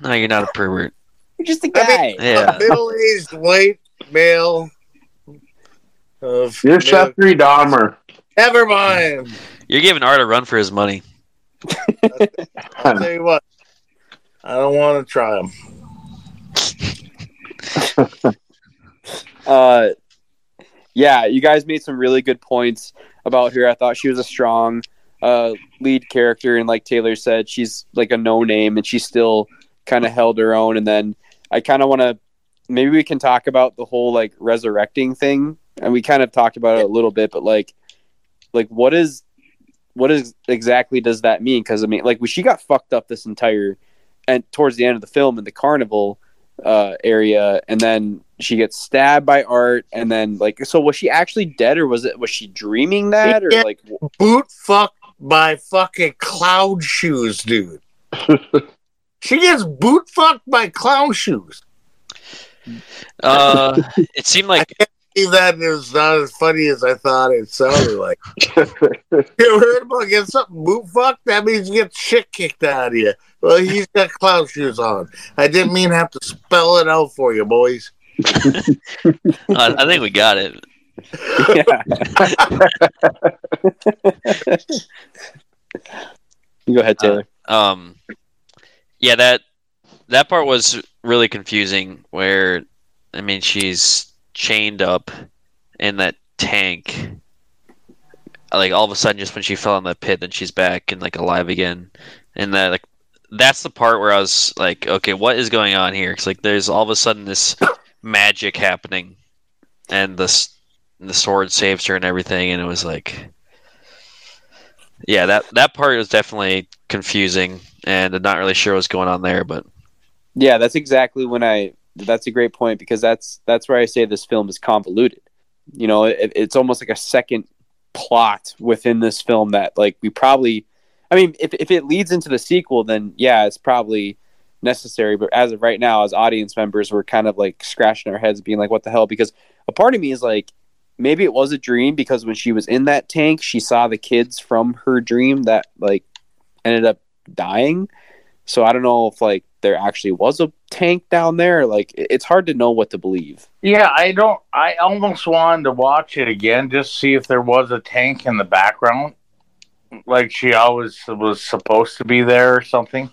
no, you're not a pervert. You're just a guy. I mean, yeah. middle-aged white male. Of you're Jeffrey Dahmer. Never mind. You're giving Art a run for his money. I'll tell you what. I don't want to try him. uh, yeah, you guys made some really good points about her. I thought she was a strong uh, lead character, and like Taylor said, she's like a no name, and she still kind of held her own. And then I kind of want to maybe we can talk about the whole like resurrecting thing, and we kind of talked about it a little bit, but like, like what is what is exactly does that mean? Because I mean, like, she got fucked up this entire and towards the end of the film in the carnival uh, area, and then she gets stabbed by Art, and then like, so was she actually dead, or was it was she dreaming that, or like boot fucked by fucking clown shoes, dude? she gets boot fucked by clown shoes. Uh, it seemed like that is not as funny as I thought it sounded like. you heard about getting something boot fucked? That means you get shit kicked out of you. Well, he's got clown shoes on. I didn't mean to have to spell it out for you, boys. I, I think we got it. You Go ahead, Taylor. Um, yeah, that that part was really confusing. Where, I mean, she's chained up in that tank. Like all of a sudden, just when she fell in the pit, then she's back and like alive again. And that like that's the part where I was like, okay, what is going on here? Because like there's all of a sudden this magic happening, and the the sword saves her and everything, and it was like, yeah, that that part was definitely confusing, and I'm not really sure what's going on there, but Yeah, that's exactly when I. That's a great point because that's that's where I say this film is convoluted. You know, it, it's almost like a second plot within this film that like we probably. I mean, if if it leads into the sequel, then yeah, it's probably necessary. But as of right now, as audience members, we're kind of like scratching our heads, being like, "What the hell?" Because a part of me is like, maybe it was a dream because when she was in that tank, she saw the kids from her dream that like ended up dying. So I don't know if like there actually was a tank down there. Like it's hard to know what to believe. Yeah, I don't. I almost wanted to watch it again just see if there was a tank in the background, like she always was supposed to be there or something.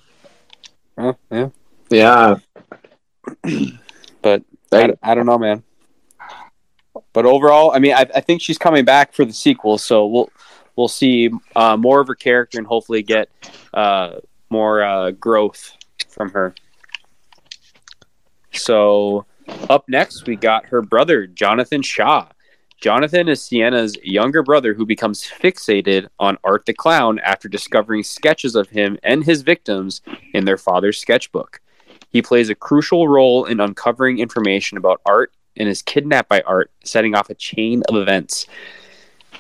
Huh? yeah, yeah. but I, I don't know, man. But overall, I mean, I, I think she's coming back for the sequel, so we'll we'll see uh, more of her character and hopefully get uh, more uh, growth from her. So, up next, we got her brother, Jonathan Shaw. Jonathan is Sienna's younger brother who becomes fixated on Art the Clown after discovering sketches of him and his victims in their father's sketchbook. He plays a crucial role in uncovering information about Art and is kidnapped by Art, setting off a chain of events.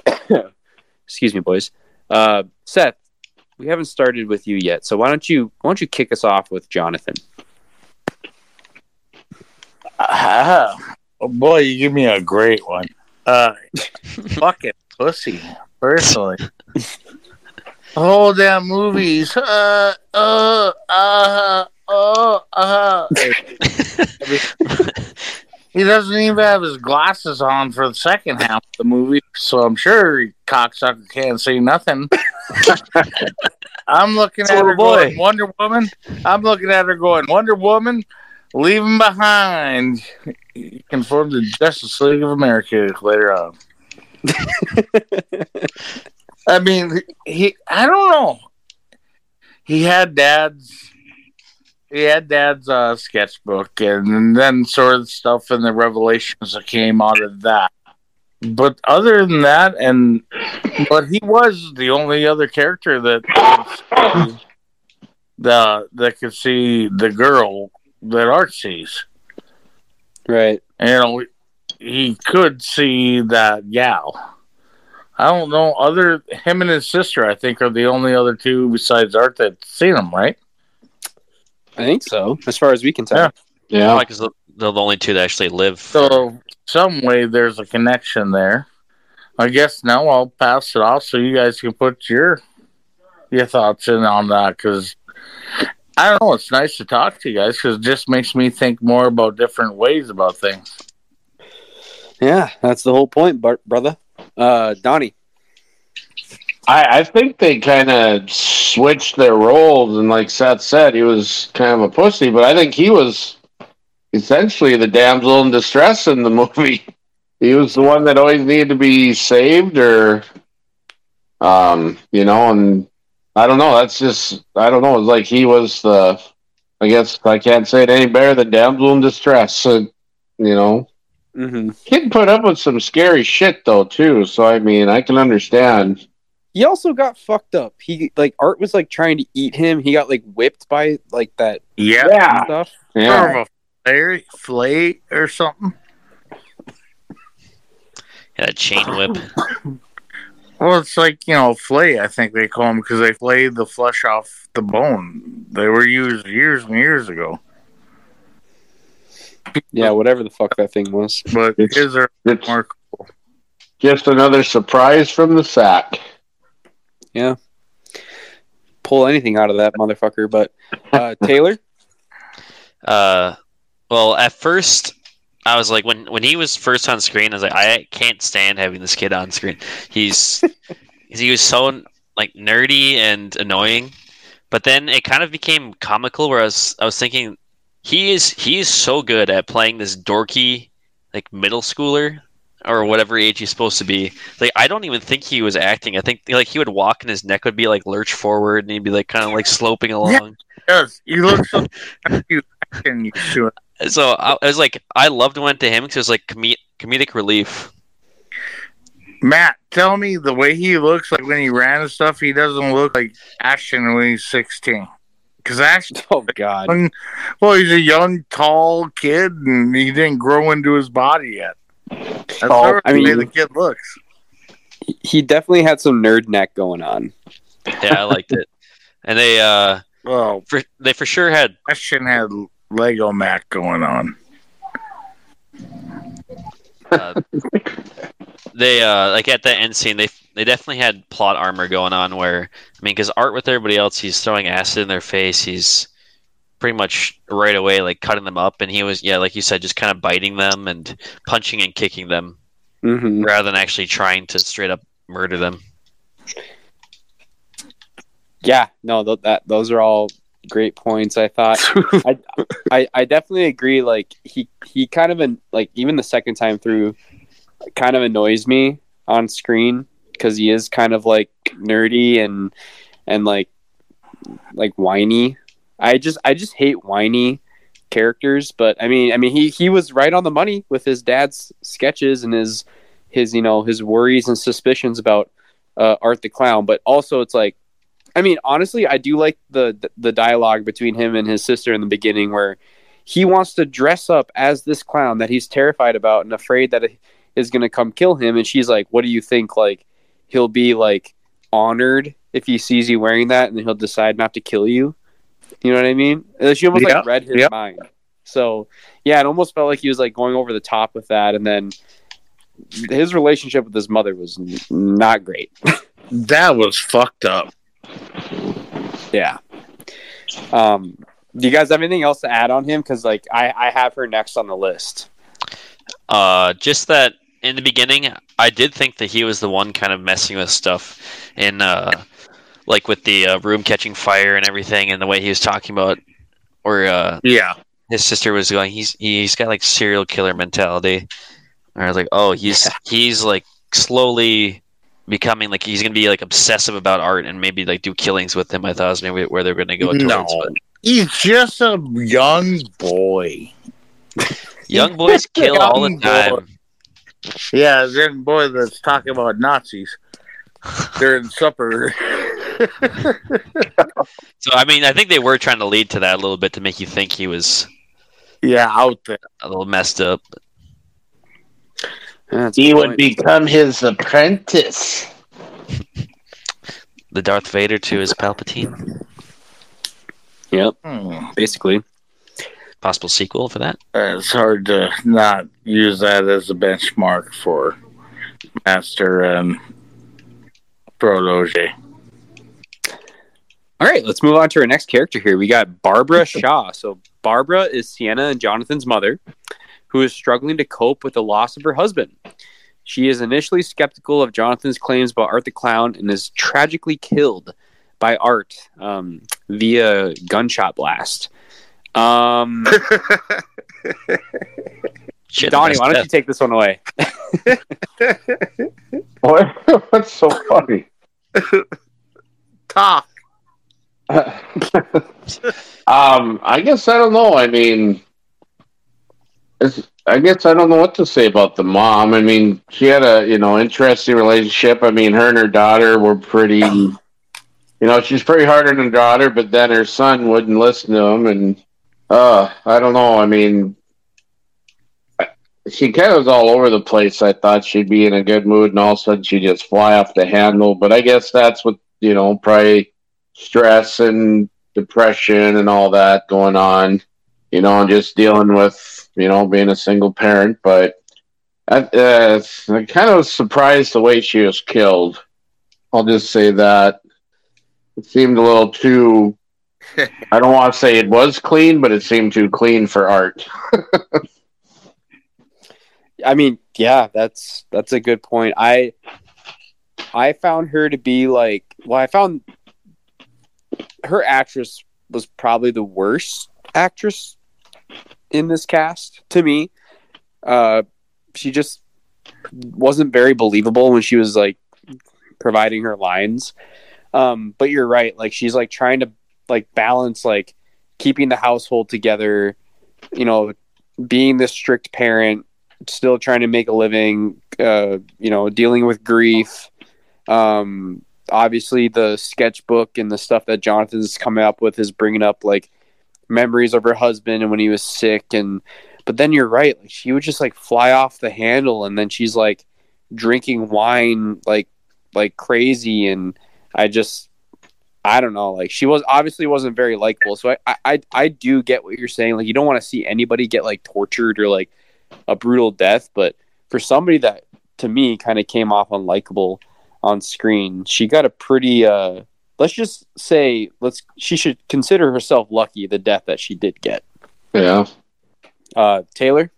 Excuse me, boys. Uh, Seth, we haven't started with you yet, so why don't you why don't you kick us off with Jonathan? Ah, oh boy, you give me a great one. Uh, fucking pussy, personally. Whole damn movies. Uh, uh, uh, uh, uh. he doesn't even have his glasses on for the second half of the movie, so I'm sure he cocksucker can't see nothing. I'm looking at her boy. going, Wonder Woman. I'm looking at her going, Wonder Woman, leave him behind. You can form the Justice League of America later on. I mean, he. I don't know. He had dad's. He had dad's uh, sketchbook, and then sort of stuff and the revelations that came out of that. But other than that, and but he was the only other character that the that could see the girl that Art sees. Right. And, you know, he could see that gal. I don't know. Other him and his sister, I think, are the only other two besides Art that seen him. Right? I think so, as far as we can tell. Yeah. Yeah. because they're the only two that actually live. So some way there's a connection there. I guess now I'll pass it off so you guys can put your your thoughts in on that because I don't know. It's nice to talk to you guys because it just makes me think more about different ways about things. Yeah, that's the whole point, bar- brother. Uh, Donnie. I, I think they kind of switched their roles, and like Seth said, he was kind of a pussy, but I think he was essentially the damsel in distress in the movie. He was the one that always needed to be saved, or, um, you know, and I don't know. That's just I don't know. It's like he was the. I guess I can't say it any better than damsel in distress. So, you know, Mm-hmm. kid put up with some scary shit though too. So I mean, I can understand. He also got fucked up. He like Art was like trying to eat him. He got like whipped by like that Yeah. Yeah. stuff. Yeah. More of a flay, flay or something. Yeah, chain whip. Well, it's like you know, flay. I think they call them because they flay the flesh off the bone. They were used years and years ago. Yeah, whatever the fuck that thing was. but It's- his are It's more just another surprise from the sack. Pull anything out of that motherfucker. But uh, Taylor, Uh, well, at first, I was like, when when he was first on screen, I was like, I can't stand having this kid on screen. He's he was so like nerdy and annoying, but then it kind of became comical. Where I was I was thinking, he is he is so good at playing this dorky like middle schooler or whatever age he's supposed to be. Like I don't even think he was acting. I think like he would walk and his neck would be like lurch forward and he'd be like kind of like sloping along. Yes, you look so you acting used. So I, I was like, I loved went to him because it was like com- comedic relief. Matt, tell me the way he looks like when he ran and stuff, he doesn't look like Ashton when he's sixteen. Because Ashton, oh god, well, he's a young, tall kid, and he didn't grow into his body yet. That's Oh, I mean- the kid looks. he definitely had some nerd neck going on. Yeah, I liked it. And they uh Well, for they for sure had Ashton had Lego Mac going on. uh, they uh like at the end scene they they definitely had plot armor going on where I mean because art with everybody else he's throwing acid in their face he's pretty much right away like cutting them up and he was yeah like you said just kind of biting them and punching and kicking them hmm rather than actually trying to straight up murder them. Yeah, no, th- that those are all great points. I thought I, I I definitely agree. Like he he kind of an, like even the second time through, kind of annoys me on screen because he is kind of like nerdy and and like like whiny. I just I just hate whiny characters. But I mean I mean he he was right on the money with his dad's sketches and his his you know his worries and suspicions about uh, Art the Clown. But also it's like I mean, honestly, I do like the the dialogue between him and his sister in the beginning, where he wants to dress up as this clown that he's terrified about and afraid that it is going to come kill him, and she's like, "What do you think? Like, he'll be like honored if he sees you wearing that, and he'll decide not to kill you." You know what I mean? And She almost Yeah, like read his yeah. mind. So yeah, it almost felt like he was like going over the top with that, and then his relationship with his mother was n- not great. That was fucked up. Yeah. Um, do you guys have anything else to add on him? Because like I, I have her next on the list. Uh, just that in the beginning, I did think that he was the one kind of messing with stuff, in uh, like with the uh, room catching fire and everything, and the way he was talking about, or uh, Yeah. his sister was going, he's he's got like serial killer mentality. And I was like, oh, he's he's like slowly becoming like he's gonna be like obsessive about art and maybe like do killings with him. I thought was maybe where they're gonna go No. But He's just a young boy. young boys kill all the Young boy. time. Yeah, young boy that's talking about Nazis during supper. So I mean, I think they were trying to lead to that a little bit to make you think he was yeah, out there. a little messed up. That's He would become his apprentice. The Darth Vader to his Palpatine. Yep, Hmm. basically. Possible sequel for that. It's hard to not use that as a benchmark for Master and Protege. All right, let's move on to our next character here. We got Barbara Shaw. So Barbara is Sienna and Jonathan's mother, who is struggling to cope with the loss of her husband. She is initially skeptical of Jonathan's claims about Art the Clown and is tragically killed by Art um, via gunshot blast. Um, Shit, Donnie, why don't up. you take this one away? What? What's so funny? Talk. um, I guess I don't know. I mean, it's, I guess I don't know what to say about the mom. I mean, she had a you know interesting relationship. I mean, her and her daughter were pretty. You know, she's pretty hard on her daughter, but then her son wouldn't listen to him, and uh, I don't know. I mean, I- she kind of was all over the place. I thought she'd be in a good mood, and all of a sudden she just fly off the handle. But I guess that's what you know, probably stress and depression and all that going on. you know, and just dealing with, you know, being a single parent. But I, uh, I'm kind of was surprised the way she was killed. I'll just say that it seemed a little too. I don't want to say it was clean, but it seemed too clean for art. I mean, yeah, that's that's a good point. I I found her to be like, well, I found her actress was probably the worst actress in this cast to me. Uh, she just wasn't very believable when she was like providing her lines. Um, but you're right. Like she's like trying to like balance like keeping the household together, you know, being the strict parent, still trying to make a living, uh, you know, dealing with grief. Um, obviously the sketchbook and the stuff that Jonathan's coming up with is bringing up like memories of her husband and when he was sick and but then you're right like she would just like fly off the handle and then she's like drinking wine like like crazy and I just I don't know like she was obviously wasn't very likable so I I I do get what you're saying like you don't want to see anybody get like tortured or like a brutal death but for somebody that to me kind of came off unlikable on screen. She got a pretty uh let's just say let's she should consider herself lucky the death that she did get. Yeah. Uh Taylor?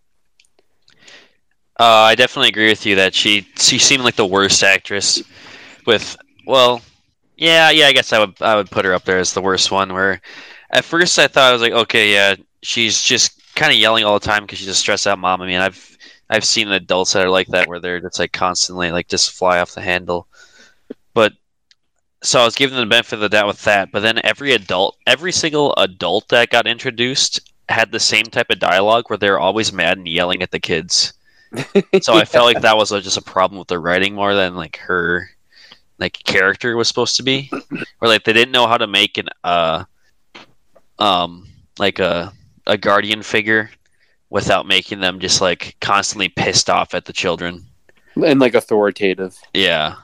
Uh, I definitely agree with you that she she seemed like the worst actress. With well, yeah, yeah. I guess I would I would put her up there as the worst one. Where at first I thought I was like, okay, yeah, she's just kind of yelling all the time because she's a stressed out mom. I mean, I've I've seen adults that are like that where they're just like constantly like just fly off the handle. But so I was giving them the benefit of the doubt with that. But then every adult, every single adult that got introduced had the same type of dialogue where they're always mad and yelling at the kids. So I felt like that was a, just a problem with the writing more than like her like character was supposed to be, or like they didn't know how to make an uh um like a a guardian figure without making them just like constantly pissed off at the children. and like authoritative. Yeah.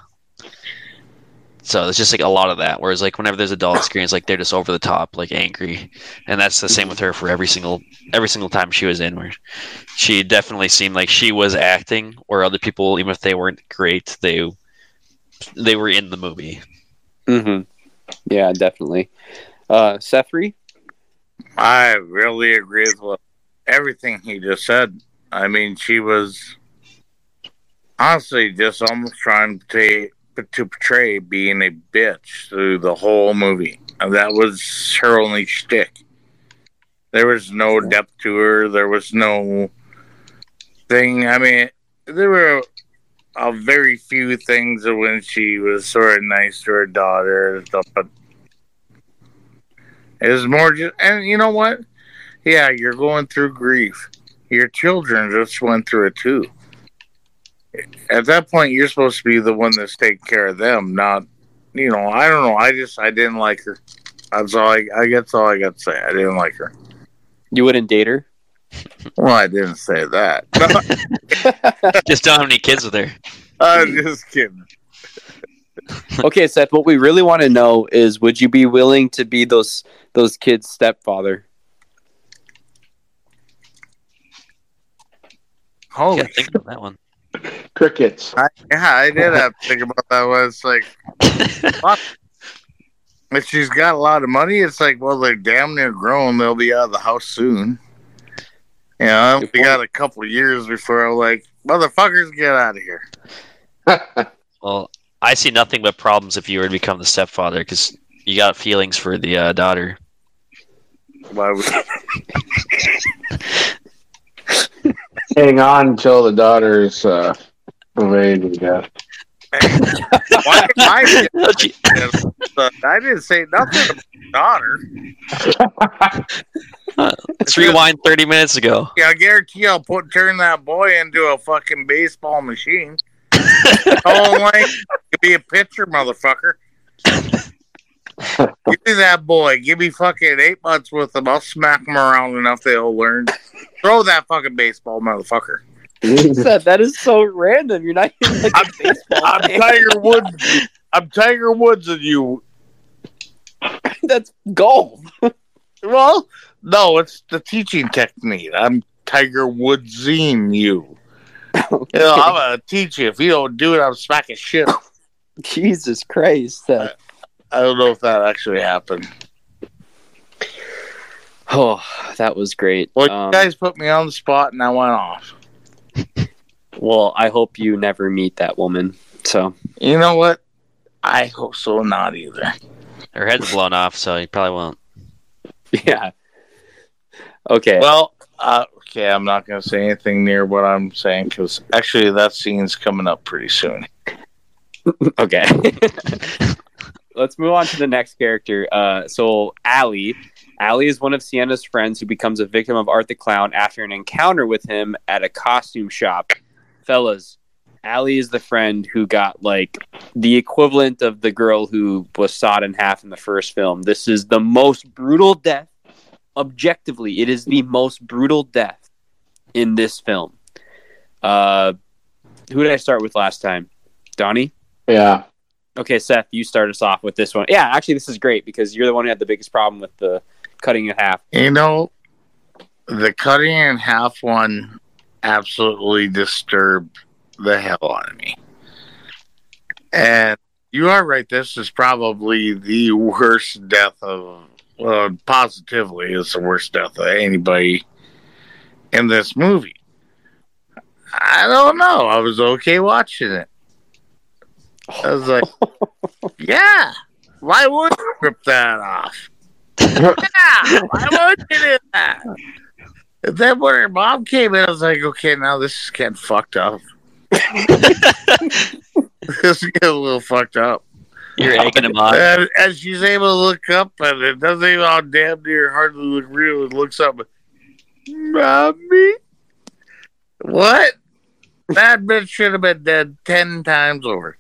So it's just like a lot of that. Whereas like whenever there's adult experience, like they're just over the top, like angry, and that's the same with her for every single every single time she was in. Where she definitely seemed like she was acting, or other people, even if they weren't great, they they were in the movie. Mm-hmm. Yeah, definitely. Uh Sethri? I really agree with everything he just said. I mean, she was honestly just almost trying to, to portray being a bitch through the whole movie. And that was her only shtick. There was no depth to her. There was no thing. I mean, there were a very few things when she was sort of nice to her daughter and stuff, but it was more just. And you know what? Yeah, you're going through grief. Your children just went through it too. At that point, you're supposed to be the one that's taking care of them, not, you know. I don't know. I just I didn't like her. That's all I. I guess all I got to say. I didn't like her. You wouldn't date her? Well, I didn't say that. just don't have any kids with her. I'm just kidding. okay, Seth, what we really want to know is would you be willing to be those those kids' stepfather? Holy Yeah, think about that one. Crickets. I, yeah, I did have to think about that. One. It's like, fuck. If she's got a lot of money, it's like, well, they're damn near grown. They'll be out of the house soon. You know, Good we point. got a couple years before I'm like, motherfuckers, get out of here. Well, I see nothing but problems if you were to become the stepfather because you got feelings for the uh, daughter. Why would Hang on until the daughter's uh, of age, I guess. why, why did gee. I didn't say nothing about the daughter. Let's rewind 30 minutes ago. Yeah, I guarantee I'll put turn that boy into a fucking baseball machine. Oh, like could be a pitcher, motherfucker. Give me that boy. Give me fucking eight months with him. I'll smack him around enough they'll learn. Throw that fucking baseball, motherfucker. Seth, that is so random. You're not even like a baseball I'm fan. Tiger Woods. I'm Tiger Woods and you. That's golf. Well, no, it's the teaching technique. I'm Tiger Woodsing you. You know, I'm gonna teach you. If you don't do it, I'm smacking shit. Jesus Christ. Uh, I don't know if that actually happened. oh, that was great. Well, Um, you guys put me on the spot, and I went off. well, I hope you never meet that woman. So, You know what? I hope so not either. Her head's blown off, so you probably won't. yeah. Okay. Well, uh, okay, I'm not gonna say anything near what I'm saying because actually that scene's coming up pretty soon. Okay. Let's move on to the next character. Uh, so, Allie. Allie is one of Sienna's friends who becomes a victim of Art the Clown after an encounter with him at a costume shop. Fellas, Allie is the friend who got like the equivalent of the girl who was sawed in half in the first film. This is the most brutal death. Objectively, it is the most brutal death in this film. Uh, who did I start with last time? Donnie? Yeah. Okay, Seth, you start us off with this one. Yeah, actually, this is great because you're the one who had the biggest problem with the cutting in half. You know, the cutting in half one absolutely disturbed the hell out of me. And you are right. This is probably the worst death of, well, positively, it's the worst death of anybody in this movie. I don't know. I was okay watching it. I was like, yeah, why would you rip that off? yeah, why would you do that? And then when her mom came in, I was like, okay, now this is getting fucked up. this is getting a little fucked up. You're egging him on. And, and she's able to look up, and it doesn't even all damn near hardly look real. It looks up, mommy. What? That bitch should have been dead ten times over.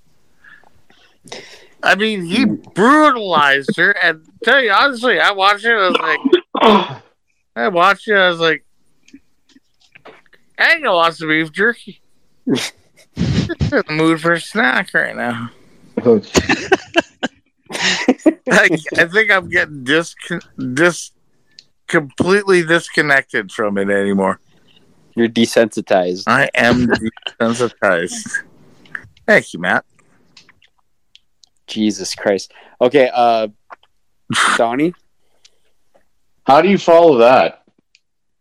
I mean, he hmm. brutalized her, and tell you honestly, I watched it. I was like, I watched it. I was like, I ain't gonna watch the beef jerky. in the mood for a snack right now. Oh, I, I think I'm getting dis dis completely disconnected from it anymore. You're desensitized. I am desensitized. Thank you, Matt. Jesus Christ. Okay, uh, Donnie? How do you follow that?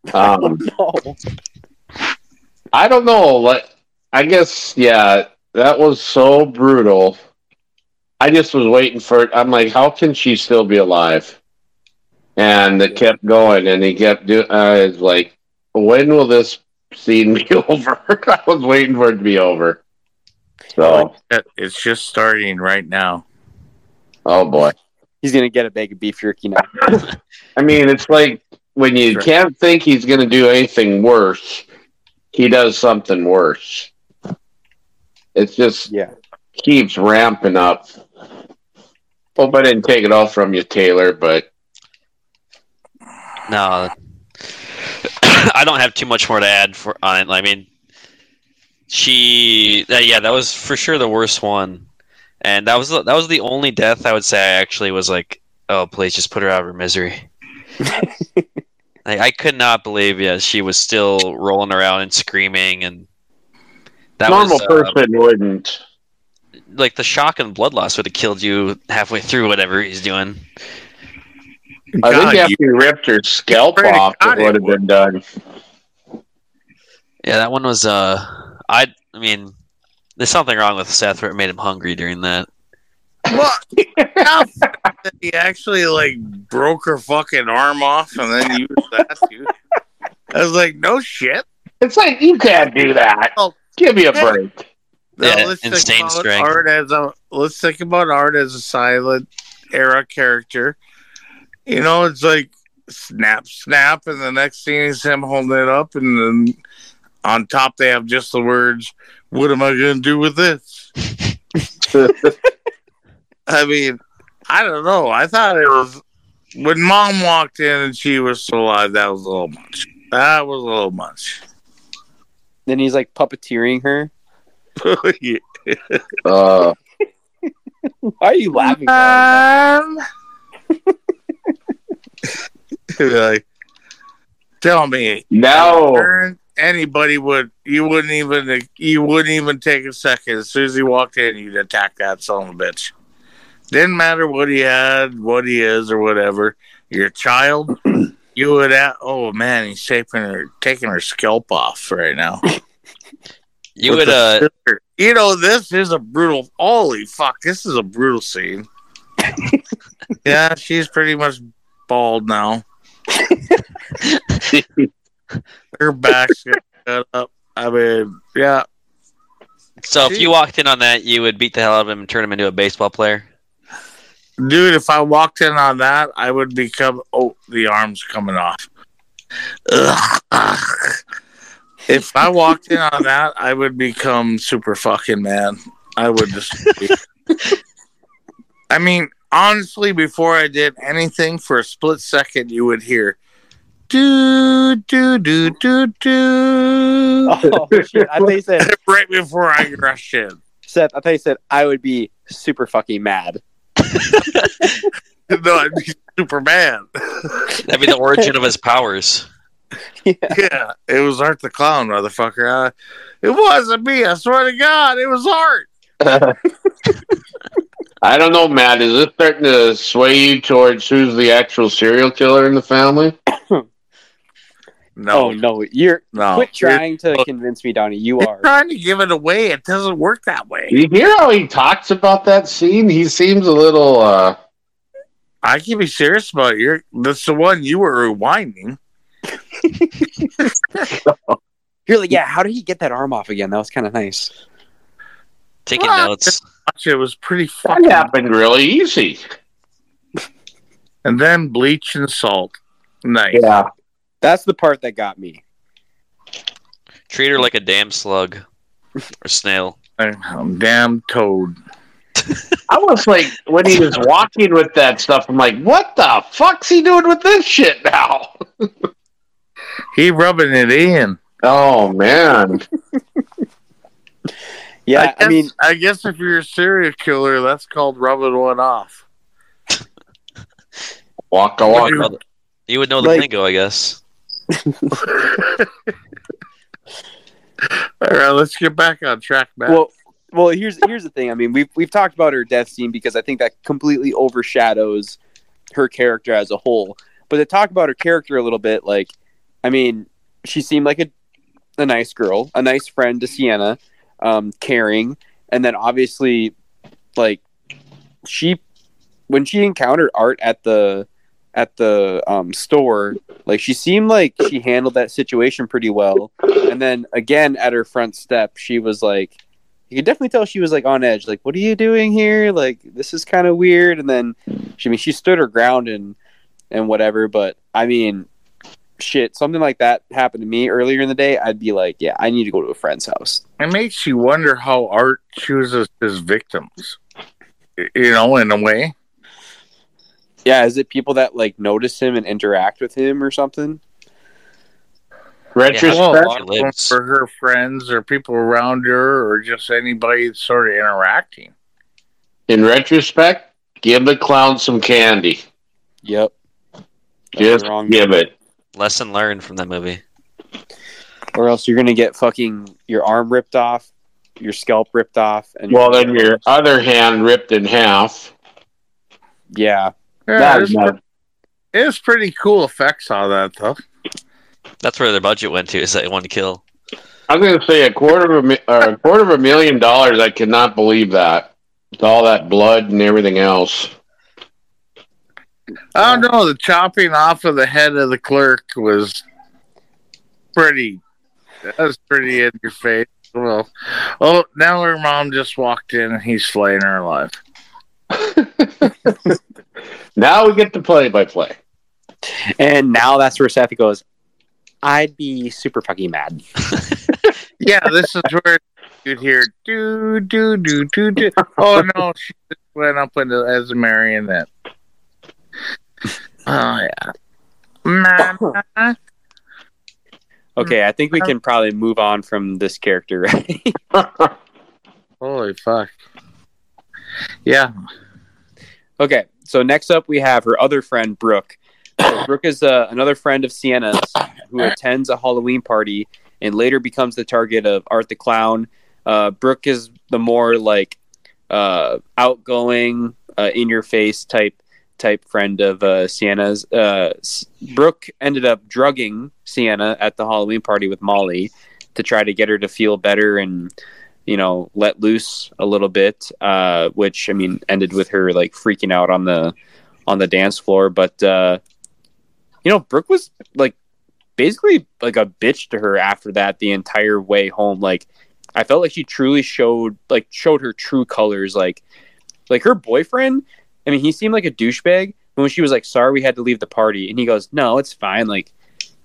Um, No. I don't know. Like, I guess, yeah, that was so brutal. I just was waiting for it. I'm like, how can she still be alive? And it kept going, and he kept doing. I was like, when will this scene be over? I was waiting for it to be over. So, It's just starting right now. oh boy. He's going to get a bag of beef jerky now. I mean, it's like when you Sure. can't think he's going to do anything worse, he does something worse. It's just Yeah. keeps ramping up. Hope I didn't take it all from you, Taylor, but No, I don't have too much more to add for on it. I mean, she, uh, yeah, that was for sure the worst one, and that was the, that was the only death I would say I actually was like, oh, please just put her out of her misery. like, I could not believe, yeah, she was still rolling around and screaming, and that normal was uh, person wouldn't. like the shock and blood loss would have killed you halfway through whatever he's doing. I God, think you- after he ripped her scalp off, God, it would have been done. Yeah, that one was. Uh, I. I mean, there's something wrong with Seth where it made him hungry during that. What? How he actually like broke her fucking arm off and then used that too. I was like, no shit. It's like you can't do that. Oh. Give me a break. Now, Yeah, let's insane think about strength. art as a let's think about art as a silent era character. You know, it's like snap, snap, and the next scene is him holding it up, and then on top they have just the words, "What am I going to do with this?" I mean, I don't know. I thought it was when mom walked in and she was still alive. That was a little much. That was a little much. Then he's like puppeteering her. Yeah. uh, Why are you laughing? Um, like, Tell me, No. Anybody would you wouldn't even you wouldn't even take a second. As soon as he walked in, you'd attack that son of a bitch. Didn't matter what he had, what he is, or whatever. Your child, you would. At, oh man, he's taking her taking her scalp off right now. You With would the uh scissor. You know, this is a brutal. Holy fuck! This is a brutal scene. yeah, she's pretty much bald now. Her back's cut up. I mean, yeah. so if you walked in on that, you would beat the hell out of him and turn him into a baseball player. Dude, if I walked in on that, I would become. Oh, the arm's coming off. Ugh. If I walked in on that, I would become super fucking man. I would just. I mean, honestly, before I did anything, for a split second, you would hear. Do do do do do. Oh shit! I think you said right before I rushed in. Seth. I think you said I would be super fucking mad. No, I'd be Superman. That'd be the origin of his powers. yeah. Yeah, it was Art the Clown, motherfucker. Uh, it wasn't me. I swear to God, it was Art. I don't know, Matt. Is this starting to sway you towards who's the actual serial killer in the family? No, Oh no! You're no. quit trying to convince me, Donnie. You You're trying to give it away. It doesn't work that way. You hear how he talks about that scene? He seems a little. uh I can be serious about it. You're that's the one you were rewinding. You're like, yeah. How did he get that arm off again? That was kind of nice. Taking What? notes. Watch, It was pretty That fucking. happened really easy. And then bleach and salt. Nice. Yeah. That's the part that got me. Treat her like a damn slug or snail. Um, damn toad. I was like, when he was walking with that stuff, I'm like, what the fuck's he doing with this shit now? He rubbing it in. Oh, man. Yeah, I, guess, mean, I guess if you're a serial killer, that's called rubbing one off. Waka What waka. You would know the Like- lingo, I guess. All right, let's get back on track, Matt. well, well. Here's here's the thing. I mean, we've we've talked about her death scene because I think that completely overshadows her character as a whole. But to talk about her character a little bit, like, I mean, she seemed like a a nice girl, a nice friend to Sienna, um, caring, and then obviously, like, she when she encountered Art at the at the um, store, like she seemed like she handled that situation pretty well. And then again at her front step, she was like, you could definitely tell she was like on edge. Like, what are you doing here? Like, this is kind of weird. And then, she, I mean, she stood her ground and and whatever. But I mean, shit, something like that happened to me earlier in the day. I'd be like, yeah, I need to go to a friend's house. it makes you wonder how art chooses his victims. You know, in a way. Yeah, is it people that like notice him and interact with him or something? Retrospect. Well, Well, for her friends or people around her or just anybody sort of interacting. In retrospect, give the clown some candy. Yep. Just give it. Lesson learned from that movie. Or else you're gonna get fucking your arm ripped off, your scalp ripped off, and Well, then your other hand ripped in half. yeah, Yeah, That- it's, that- it's pretty cool effects on that though. That's where their budget went to, is that one kill. I'm going to say a quarter of a, mi- or a quarter of a million dollars. I cannot believe that. With all that blood and everything else. I don't know. The chopping off of the head of the clerk was pretty. That was pretty in your face. Well, oh, now her mom just walked in and he's slaying her alive. Now we get to play by play. and now that's where Seth goes. I'd be super fucking mad. Yeah, this is where you'd hear do do do do do. Oh no, she just went up into as a marionette. Oh yeah. Mama. Okay, I think we can probably move on from this character, right? Holy fuck. Yeah. okay, so next up we have her other friend Brooke. So Brooke is uh, another friend of Sienna's who attends a Halloween party and later becomes the target of Art the Clown. Uh, Brooke is the more like uh, outgoing, uh, in your face type type friend of uh, Sienna's. Uh, Brooke ended up drugging Sienna at the Halloween party with Molly to try to get her to feel better and you know let loose a little bit. Uh, which I mean ended with her like freaking out on the on the dance floor. But uh, you know Brooke was like basically like a bitch to her after that the entire way home. Like I felt like she truly showed like showed her true colors. Like like her boyfriend. I mean, he seemed like a douchebag. But when she was like, "Sorry, we had to leave the party," and he goes, "No, it's fine. Like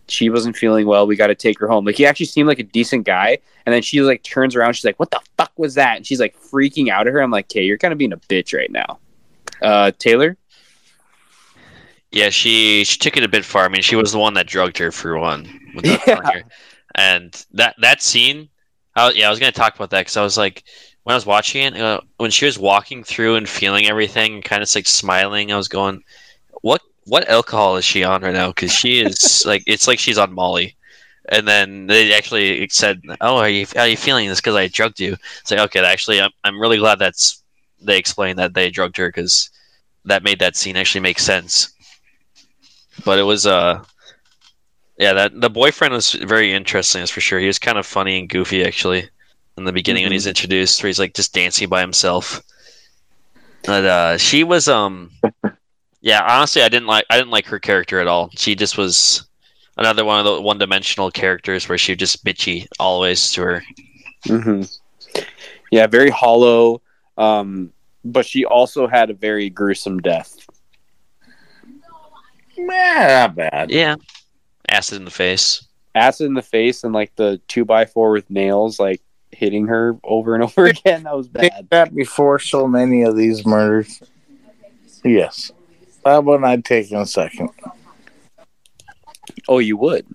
she wasn't feeling well. We got to take her home." Like he actually seemed like a decent guy. And then she like turns around. She's like, "What the fuck was that?" And she's like freaking out at her. I'm like, "Okay, you're kind of being a bitch right now." Uh, Taylor. Yeah, she she took it a bit far. I mean, she was the one that drugged her for one, Yeah. her. and that that scene. I, yeah, I was gonna talk about that because I was like, when I was watching it, uh, when she was walking through and feeling everything, kind of like smiling, I was going, "What what alcohol is she on right now?" Because she is like, it's like she's on Molly. And then they actually said, "Oh, are you how are you feeling this? Because I drugged you." It's like, okay, actually, I'm I'm really glad that's they explained that they drugged her because that made that scene actually make sense but it was uh yeah that the boyfriend was very interesting that's for sure he was kind of funny and goofy actually in the beginning when he's introduced where he's like just dancing by himself but uh she was um yeah honestly i didn't like i didn't like her character at all she just was another one of the one-dimensional characters where she was just bitchy always to her hmm Yeah, very hollow. Um, but she also had a very gruesome death. Man, not bad. yeah acid in the face Acid in the face and like the two by four with nails like hitting her over and over again. That was bad. that before so many of these murders. Yes. That one I'd take in a second. Oh, you would.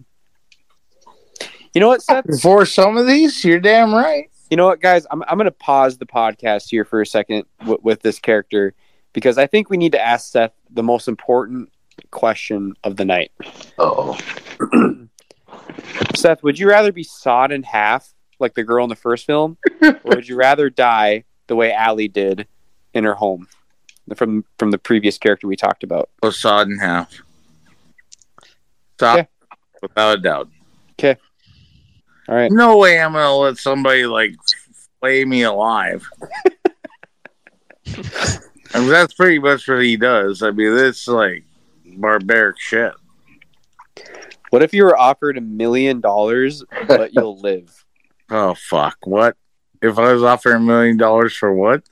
You know what, Seth? Before some of these, you're damn right. You know what, guys? I'm I'm gonna pause the podcast here for a second w- with this character because I think we need to ask Seth the most important question of the night. Oh, Seth, would you rather be sawed in half like the girl in the first film, or would you rather die the way Allie did in her home from from the previous character we talked about? Oh, sawed in half. Stop. Okay. Without a doubt. Okay. All right. No way I'm gonna let somebody like flay me alive. I mean, that's pretty much what he does. I mean, it's like barbaric shit. What if you were offered a million dollars, but you'll live Oh fuck! What if I was offered a million dollars for what?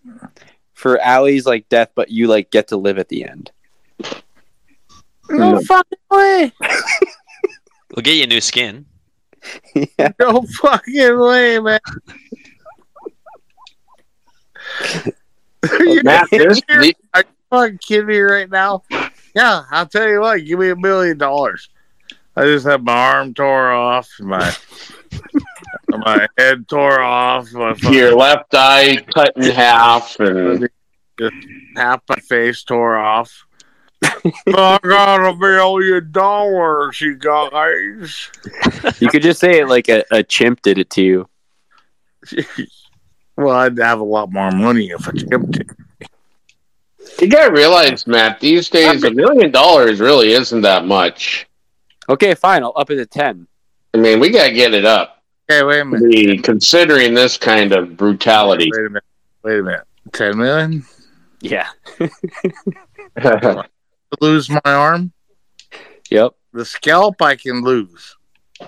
for Allie's like death, but you like get to live at the end? No fucking way! we'll get you a new skin yeah. No fucking way, man! You're Matt, this, the, fucking kidding me right now? Yeah, I'll tell you what. Give me a million dollars. I just have my arm tore off, my my head tore off, my your left eye cut in half, and half my face tore off. I got a million dollars, you guys. You could just say it like a, a chimp did it to you. well, I'd have a lot more money if I kept it. you gotta realize, Matt, these days a million dollars really isn't that much. Okay, fine. I'll up it to ten. I mean, we gotta get it up. Hey, wait a I minute. mean, considering this kind of brutality. Wait a minute. Wait a minute. Ten million? Yeah. Lose my arm? Yep. The scalp I can lose.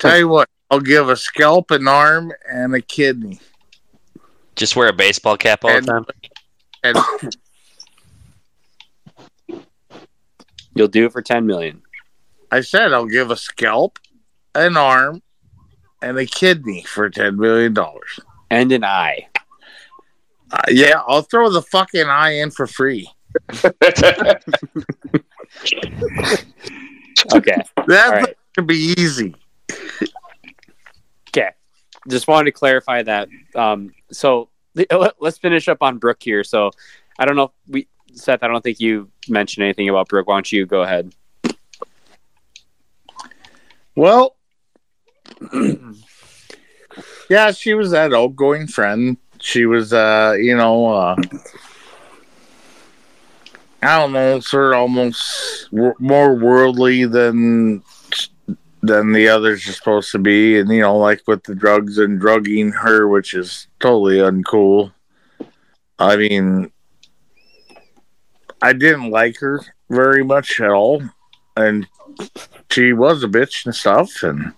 Tell you what, I'll give a scalp, an arm, and a kidney. just wear a baseball cap all And- the time And You'll do it for ten million. I said I'll give a scalp, an arm, and a kidney for ten million dollars. And an eye. Uh, yeah, I'll throw the fucking eye in for free. Okay. That's All right. gonna be easy. Okay. Just wanted to clarify that. Um, so let- let's finish up on Brooke here. So I don't know if we Seth, I don't think you mentioned anything about Brooke. Why don't you go ahead? Well, yeah, she was that outgoing friend. She was, uh, you know, uh, I don't know, sort of almost w- more worldly than than the others are supposed to be, and you know, like with the drugs and drugging her, which is totally uncool. I mean, I didn't like her very much at all, and she was a bitch and stuff, and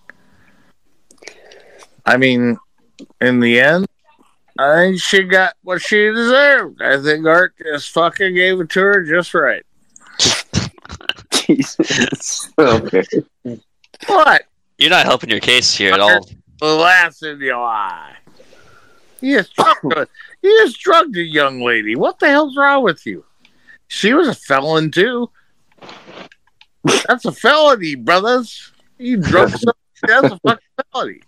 I mean, in the end, I think she got what she deserved. I think Art just fucking gave it to her just right. Jesus. Okay. What? You're not helping your case here at all. Glass in your eye. You just drugged a, you just drugged a young lady. What the hell's wrong with you? She was a felon too. That's a felony, brothers. You drugged somebody. That's a fucking felony.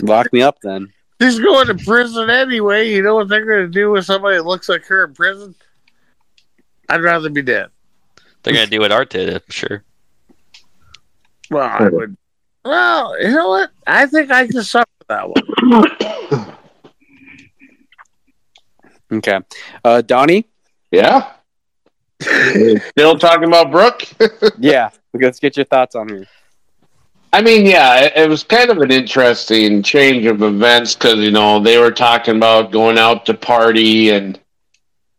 Lock me up then. She's going to prison anyway. You know what they're going to do with somebody that looks like her in prison? I'd rather be dead. They're gonna do what Art did, I'm sure. Well, I would. Well, you know what? I think I can suffer that one. Okay. Uh, Donnie? Yeah. Still talking about Brooke? Yeah. Let's get your thoughts on her. I mean, yeah, it, it was kind of an interesting change of events because you know they were talking about going out to party, and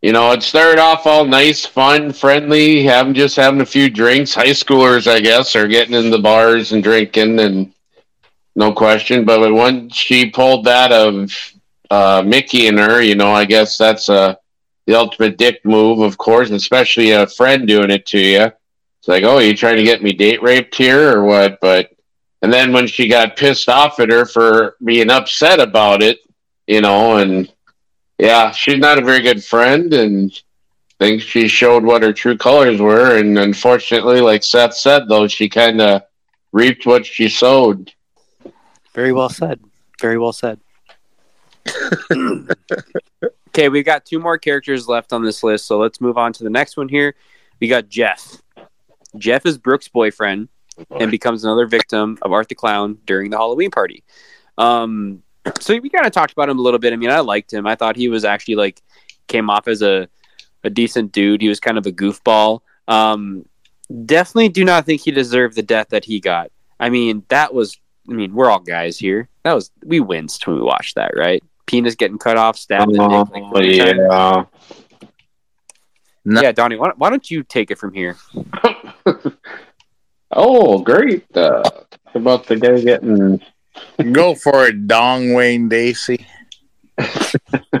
you know it started off all nice, fun, friendly, having just having a few drinks. High schoolers, I guess, are getting in the bars and drinking, and no question. But when she pulled that of uh, Mickey and her, you know, I guess that's uh, the ultimate dick move, of course, especially a friend doing it to you. It's like, oh, you trying to get me date raped here or what? But and then when she got pissed off at her for being upset about it, you know, and yeah, she's not a very good friend and think she showed what her true colors were. And unfortunately, like Seth said, though, she kind of reaped what she sowed. Very well said. Very well said. okay, we've got two more characters left on this list, so let's move on to the next one here. We got Jeff. Jeff is Brooke's boyfriend and becomes another victim of Art the Clown during the Halloween party. Um, so we kind of talked about him a little bit. I mean, I liked him. I thought he was actually like came off as a a decent dude. He was kind of a goofball. Um, definitely do not think he deserved the death that he got. I mean, that was. I mean, we're all guys here. That was we winced when we watched that, right? Penis getting cut off, stabbed. in the neck, like, Oh, three times. yeah. No. yeah, Donnie. Why, why don't you take it from here? Oh, great. Uh, about the guy getting. Go for it, Dong Wayne Gacy.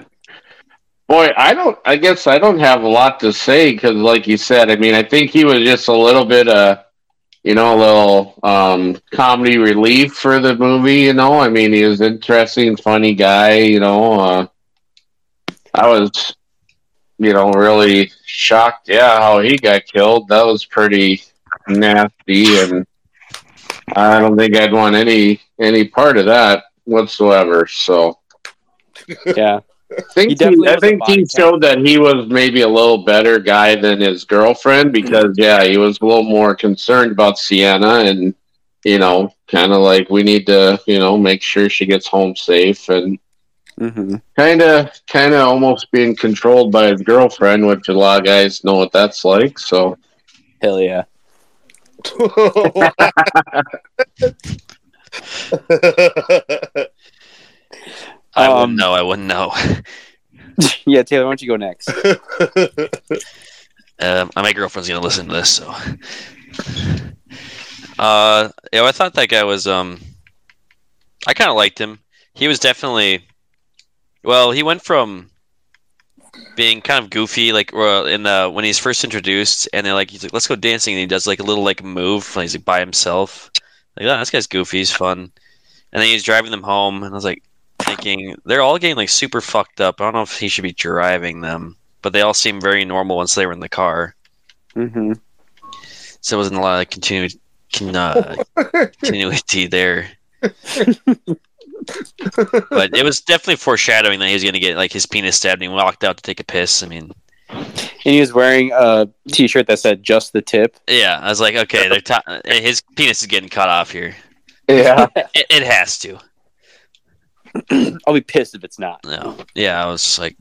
Boy, I don't. I guess I don't have a lot to say because, like you said, I mean, I think he was just a little bit, uh, you know, a little um, comedy relief for the movie. You know, I mean, he was interesting, funny guy. You know, uh, I was, you know, really shocked. Yeah, how he got killed. That was pretty nasty, and I don't think I'd want any any part of that whatsoever. So. Yeah, I think He he, I think he showed that he was maybe a little better guy than his girlfriend because yeah, he was a little more concerned about Sienna and you know, kind of like we need to you know make sure she gets home safe and kind of kind of almost being controlled by his girlfriend, which a lot of guys know what that's like. So hell yeah. I Um, wouldn't know. I wouldn't know. yeah, Taylor, why don't you go next? Um, my girlfriend's gonna listen to this, so. Uh, yeah, I thought that guy was um. I kind of liked him. He was definitely, well, he went from being kind of goofy, like uh, in the when he's first introduced, and they're like, he's like, "Let's go dancing," and he does like a little like move, when he's like by himself. Like, oh, this guy's goofy. He's fun. And then he's driving them home, and I was like, thinking they're all getting like super fucked up. I don't know if he should be driving them, but they all seem very normal once they were in the car. hmm So there wasn't a lot of continu- con- uh, continuity there. but it was definitely foreshadowing that he was going to get like his penis stabbed and he walked out to take a piss. I mean, And he was wearing a T-shirt that said "Just the tip." Yeah, I was like, okay, they're ta- his penis is getting cut off here. Yeah. It, it has to. I'll be pissed if it's not. No. Yeah, I was like,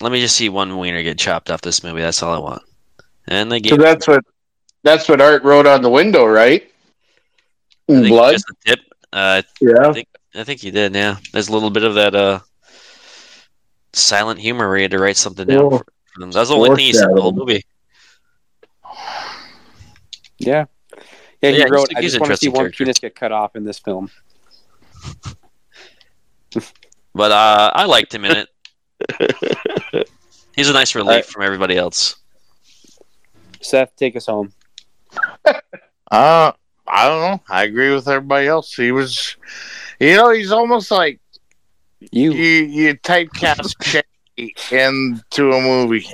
let me just see one wiener get chopped off this movie. That's all I want. And they gave. So that's what that's what Art wrote on the window, right? I In think blood. just a tip. Uh, Yeah. I think he did. Yeah, there's a little bit of that uh, silent humor where he had to write something down Oh. for, for them. That's the only thing he said in the whole movie. Yeah, yeah. He Yeah, wrote, a- "I he's just want to see one character. penis get cut off in this film." But uh, I liked him in it. He's a nice relief Alright. from everybody else. Seth, take us home. Uh, I don't know. I agree with everybody else. He was, you know, he's almost like You. you you typecast Shaggy into a movie.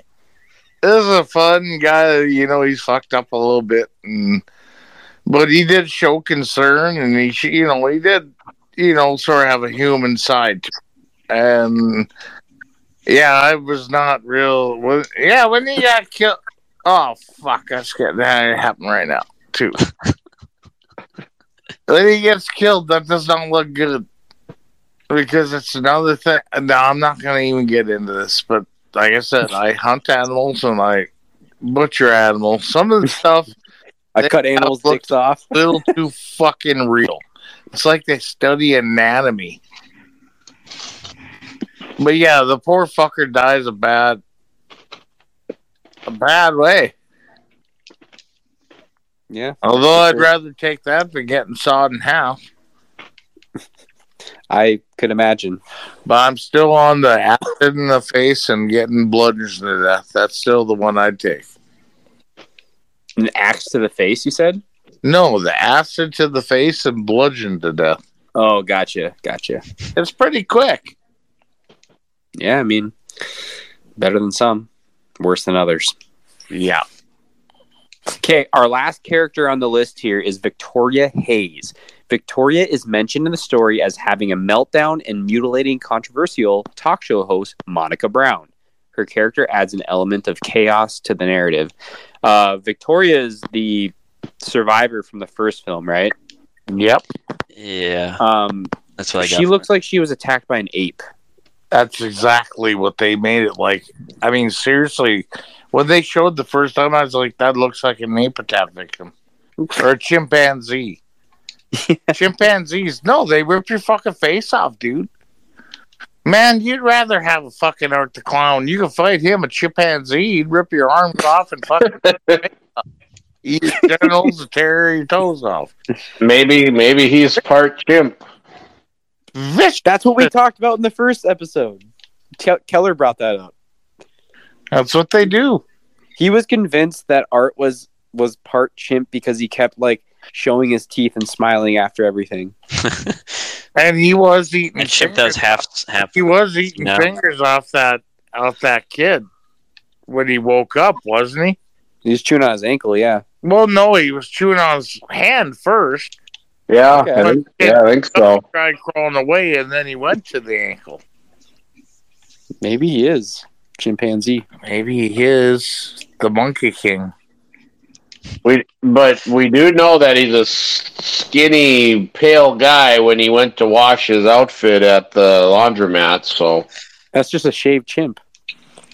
This is a fun guy. You know, he's fucked up a little bit, and but he did show concern, and he, you know, he did, you know, sort of have a human side, to him. And yeah, I was not real. When, yeah, when he got killed. Oh fuck! That's getting that happen right now too. when he gets killed, that does not look good because it's another thing. No, I'm not going to even get into this, but like I said, I hunt animals and I butcher animals. Some of the stuff I cut animals' dicks off. a little too fucking real. It's like they study anatomy. But yeah, the poor fucker dies a bad, a bad way. Yeah, Although I'd rather take that than getting sawed in half. I could imagine. But I'm still on the acid in the face and getting bludgeoned to death. That's still the one I'd take. An axe to the face. You said. No, the acid to the face and bludgeoned to death. Oh, gotcha, gotcha. It's pretty quick. Yeah, I mean, better than some, worse than others. Yeah. Okay, our last character on the list here is Victoria Heyes. Victoria is mentioned in the story as having a meltdown and mutilating controversial talk show host Monica Brown. Her character adds an element of chaos to the narrative. Uh, Victoria is the survivor from the first film, right? Yep. Yeah, Um, that's what I got. she looks like she was attacked by an ape. That's exactly what they made it like. I mean, seriously, when they showed the first time, I was like, that looks like an attack victim or a chimpanzee. Chimpanzees, no, they rip your fucking face off, dude. Man, you'd rather have a fucking Art the Clown. You can fight him, a chimpanzee. He'd rip your arms off and fucking eat your genitals and tear your toes off. Maybe maybe he's part chimp. Vicious. That's what we talked about in the first episode. Ke- Keller brought that up. That's what they do. He was convinced that Art was was part chimp because he kept like showing his teeth and smiling after everything. And he was eating. and Chip does half half. he was eating No. fingers off that off that kid when he woke up, wasn't he? He was chewing on his ankle. Yeah, Well, no, he was chewing on his hand first. Yeah, Okay. I think, yeah, I think so. Tried crawling away, and then he went to the ankle. maybe he is chimpanzee. Maybe he is the Monkey King. We but we do know that he's a skinny, pale guy when he went to wash his outfit at the laundromat. So That's just a shaved chimp.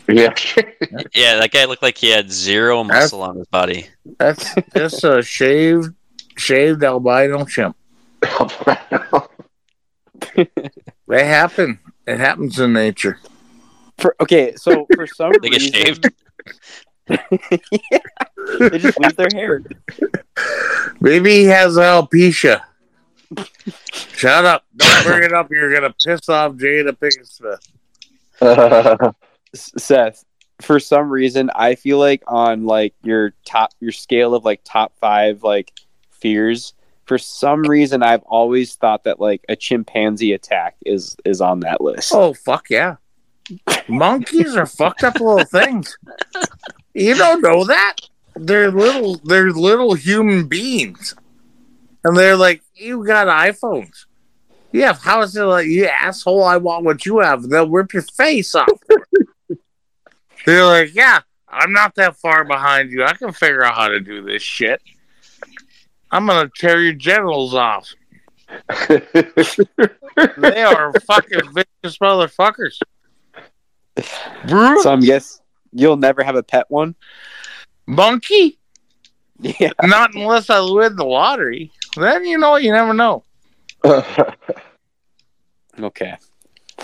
yeah, Yeah, that guy looked like he had zero That's- muscle on his body. That's just a shaved, shaved albino chimp. They happen. It happens in nature. For okay, so for some They get shaved. yeah, they just lose their hair. Maybe he has alopecia. Shut up! Don't bring it up. You're gonna piss off Jada Pinkett Smith. S- Seth, for some reason, I feel like on like your top your scale of like top five like fears, for some reason I've always thought that like a chimpanzee attack is is on that list. Oh fuck yeah! Monkeys are fucked up little things. You don't know that? They're little. They're little human beings, and they're like, "You got iPhones." Yeah, how is it like, you asshole? I want what you have. They'll rip your face off. they're like, "Yeah, I'm not that far behind you. I can figure out how to do this shit. I'm gonna tear your genitals off. They are fucking vicious motherfuckers. Brutal So I'm guess you'll never have a pet one. monkey? Yeah. Not unless I win the lottery. Then you know you never know. Okay.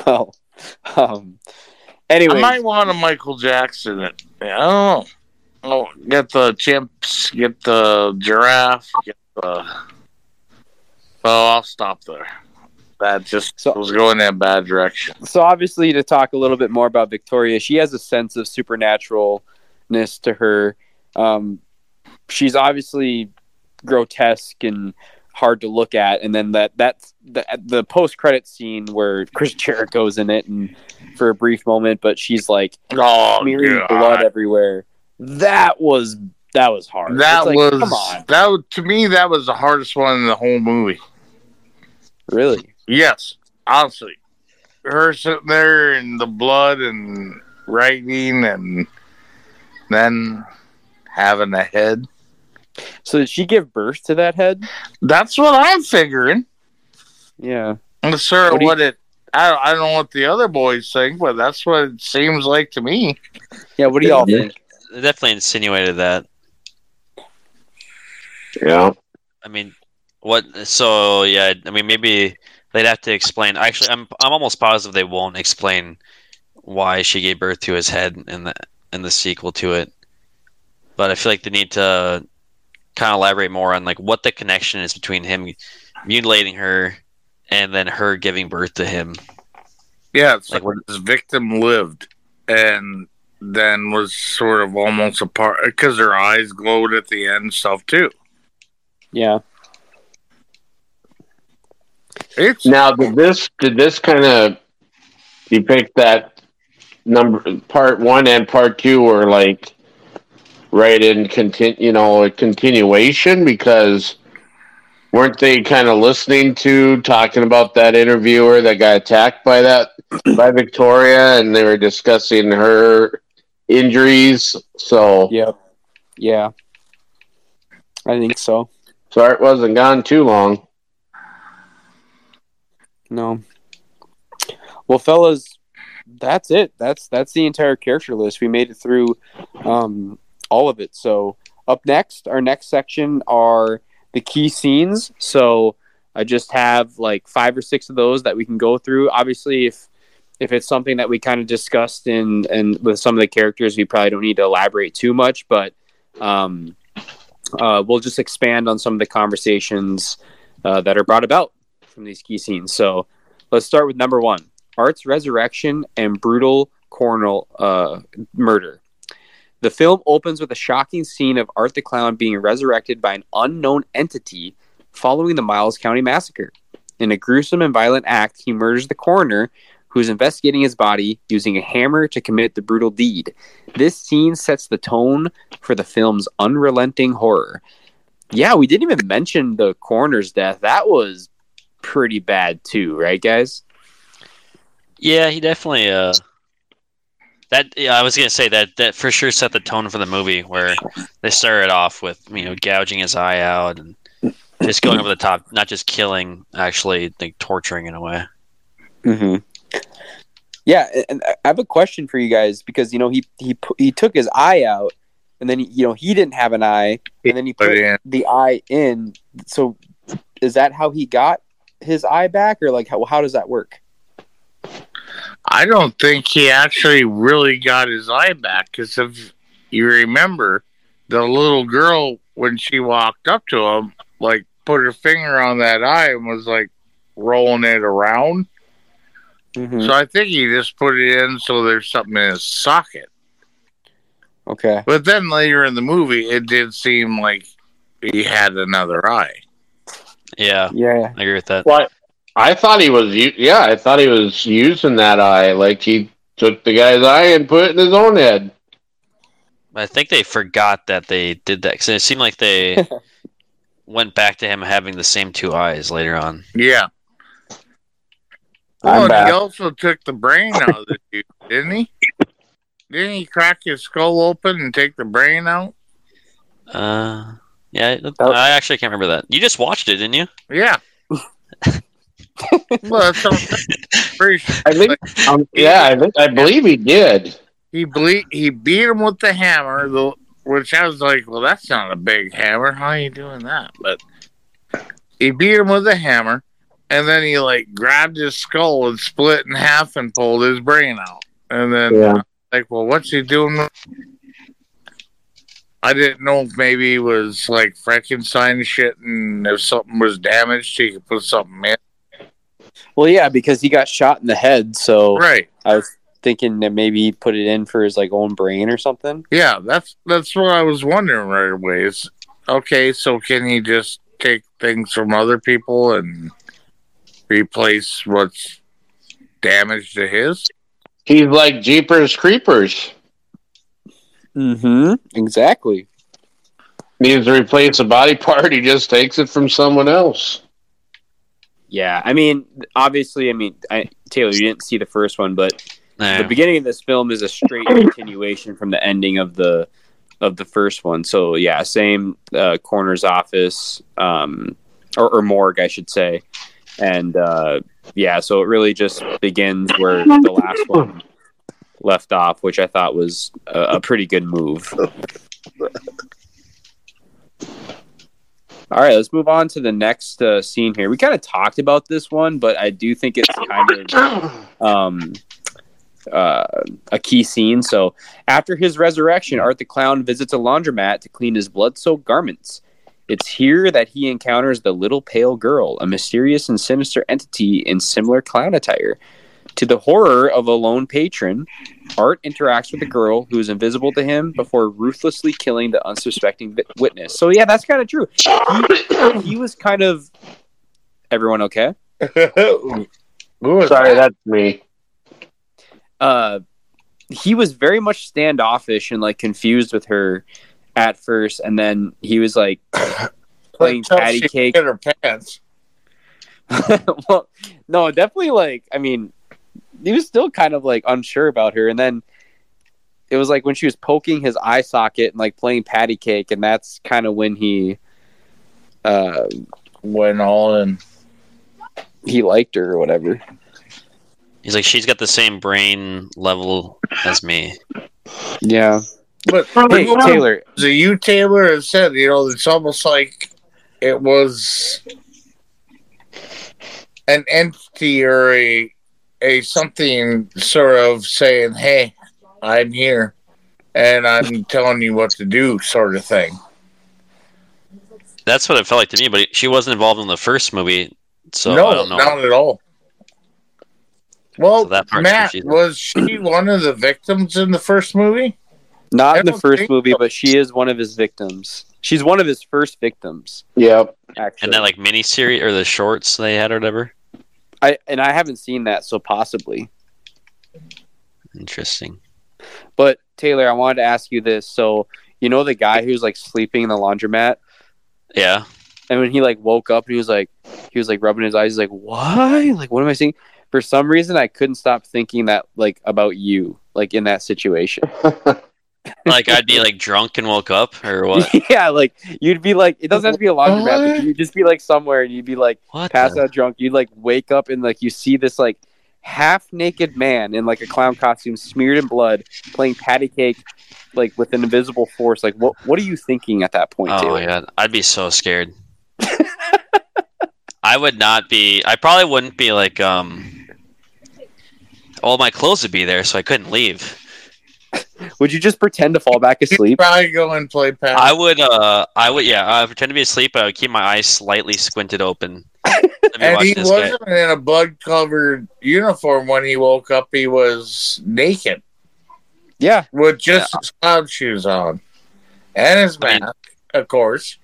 Well. Um. Anyway, I might want a Michael Jackson. It. I don't know. Oh, get the chimps, get the giraffe, get the. Oh, I'll stop there. That just So- was going in a bad direction. so obviously to talk a little bit more about Victoria, she has a sense of supernaturalness to her. Um, she's obviously grotesque and hard to look at, and then that that's the the post credit scene where Chris Jericho's in it and for a brief moment, but she's like Oh, smearing God. blood everywhere. That was that was hard. That like, was come on, that to me. That was the hardest one in the whole movie. really? Yes, honestly, her sitting there and the blood and writing, and then having a head. So did she give birth to that head? That's what I'm figuring. Yeah. That's sort of What do you- it. I I don't know what the other boys think, but that's what it seems like to me. Yeah. What do y'all Yeah. think? They definitely insinuated that. yeah. I mean, what? So yeah, I mean, maybe they'd have to explain. Actually, I'm I'm almost positive they won't explain why she gave birth to his head in the in the sequel to it. But I feel like they need to kind of elaborate more on like what the connection is between him mutilating her and then her giving birth to him. Yeah, it's Like like his victim lived, and then was sort of almost a part because her eyes glowed at the end and stuff too. Yeah. It's Now, did this did this kind of depict that number part one and part two were like right in contin you know a continuation because weren't they kind of listening to talking about that interviewer that got attacked by that by Victoria and they were discussing her injuries so Yep. Yeah. I think so. so it wasn't gone too long No. Well, fellas, that's it. That's that's the entire character list. We made it through um, all of it. So up next, our next section are the key scenes. So I just have like five or six of those that we can go through. Obviously, if if it's something that we kind of discussed in and with some of the characters, we probably don't need to elaborate too much. But um, uh, we'll just expand on some of the conversations uh, that are brought about from these key scenes. So let's start with number one Art's resurrection and brutal coroner uh, murder. The film opens with a shocking scene of Art the Clown being resurrected by an unknown entity following the Miles County massacre. In a gruesome and violent act, he murders the coroner who is investigating his body using a hammer to commit the brutal deed. This scene sets the tone for the film's unrelenting horror. Yeah, we didn't even mention the coroner's death. That was pretty bad too, right, guys? Yeah, he definitely. Uh, that yeah, I was gonna say that that for sure set the tone for the movie where they started off with you know gouging his eye out and just going over the top, not just killing, actually like torturing in a way. Mm-hmm. Yeah, and I have a question for you guys because you know he he he took his eye out, and then you know he didn't have an eye, and then he Put the eye in. So, is that how he got his eye back, or like how how does that work? I don't think he actually really got his eye back because if you remember, the little girl when she walked up to him, like put her finger on that eye and was like rolling it around. Mm-hmm. So I think he just put it in so there's something in his socket. Okay. But then later in the movie, it did seem like he had another eye. Yeah, Yeah. I agree with that. What? I thought he was. Yeah, I thought he was using that eye. Like he took the guy's eye and put it in his own head. I think they forgot that they did that because it seemed like they went back to him having the same two eyes later on. Yeah. I'm Well, and back. he also took the brain out of the dude, didn't he? didn't he crack his skull open and take the brain out? Uh, yeah, I actually can't remember that. You just watched it, didn't you? Yeah. well, that's I'm. Pretty sure. I think, um, yeah, I think I believe he did. he ble- he beat him with the hammer, the, which I was like, well, that's not a big hammer. How are you doing that? But he beat him with a hammer, and then he like grabbed his skull and split in half and pulled his brain out. And then Yeah. uh, like, well, what's he doing? I didn't know if maybe he was like Frankenstein shit, and if something was damaged, he could put something in. Well, yeah, because he got shot in the head, so Right. I was thinking that maybe he put it in for his like own brain or something. Yeah, that's that's what I was wondering right away. Is okay, so can he just take things from other people and replace what's damaged to his? He's like Jeepers Creepers. Mm-hmm. Exactly. Needs to replace a body part, he just takes it from someone else. Yeah, I mean, obviously, I mean, I, Taylor, you didn't see the first one, but Nah. the beginning of this film is a straight continuation from the ending of the of the first one. So yeah, same uh, coroner's office, um, or, or morgue, I should say, and uh, yeah, so it really just begins where the last one left off, which I thought was a, a pretty good move. All right, let's move on to the next uh, scene here. We kind of talked about this one, but I do think it's kind of um, uh, a key scene. So, after his resurrection, Art the Clown visits a laundromat to clean his blood soaked garments. It's here that he encounters the little pale girl, a mysterious and sinister entity in similar clown attire. To the horror of a lone patron, Art interacts with the girl who is invisible to him before ruthlessly killing the unsuspecting witness. So, yeah, that's kind of true. He, he was kind of. Everyone okay? Sorry, that? that's me. uh he was very much standoffish and like confused with her at first and then he was like playing Chelsea patty cake in her pants. well no definitely like i mean he was still kind of like unsure about her and then it was like when she was poking his eye socket and like playing patty cake and that's kind of when he uh Went all in. he liked her or whatever He's like, she's got the same brain level as me. yeah But hey taylor so you Taylor have said, you know, it's almost like it was an entity or a a something sort of saying, "Hey, I'm here, and I'm telling you what to do," sort of thing. That's what it felt like to me, but she wasn't involved in the first movie, so no, I don't know. not at all. Well, So that Matt, confusing. was she one of the victims in the first movie? Not I in the first movie so. but she is one of his victims she's one of his first victims Yep. actually And that like mini series or the shorts they had or whatever. I and I haven't seen that, so possibly. Interesting. But Taylor, I wanted to ask you this. So you know the guy who's like sleeping in the laundromat, Yeah. and when he like woke up, he was like he was like rubbing his eyes. He's like, "Why? Like, what am I seeing?" For some reason, I couldn't stop thinking that like about you, like in that situation. Like I'd be like drunk and woke up or what? yeah, like you'd be like, it doesn't have to be a laundromat, but you'd just be like somewhere, and you'd be like What? pass the- out drunk. You'd like wake up and like you see this like half naked man in like a clown costume smeared in blood playing patty cake like with an invisible force like what what are you thinking at that point Oh Taylor? my god, I'd be so scared. I would not be. I probably wouldn't be like um. All my clothes would be there, so I couldn't leave. would you just pretend to fall back You'd asleep probably go and play Pat. I would. Uh, I would. Yeah, I would pretend to be asleep, but I would keep my eyes slightly squinted open. And he wasn't in a blood-covered uniform when he woke up. He was naked yeah with just his cloud shoes on and his I mean- mask, of course.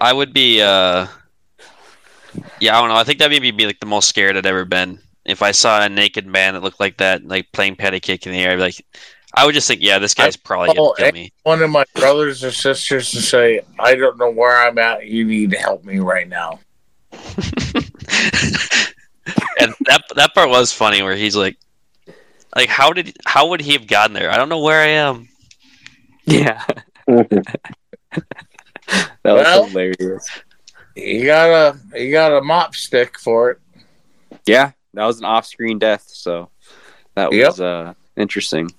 I would be. uh Yeah, I don't know. I think that made me be like the most scared I'd ever been. If I saw a naked man that looked like that, like playing patty cake in the air, I'd be like, I would just think, yeah, this guy's probably gonna kill me. One of my brothers or sisters to say, "I don't know where I'm at. You need to help me right now." and that that part was funny where he's like Like how did how would he have gotten there? I don't know where I am. Yeah, that was Well- hilarious. You got a you got a mop stick for it. Yeah, that was an off-screen death, so that Yep. was uh, interesting.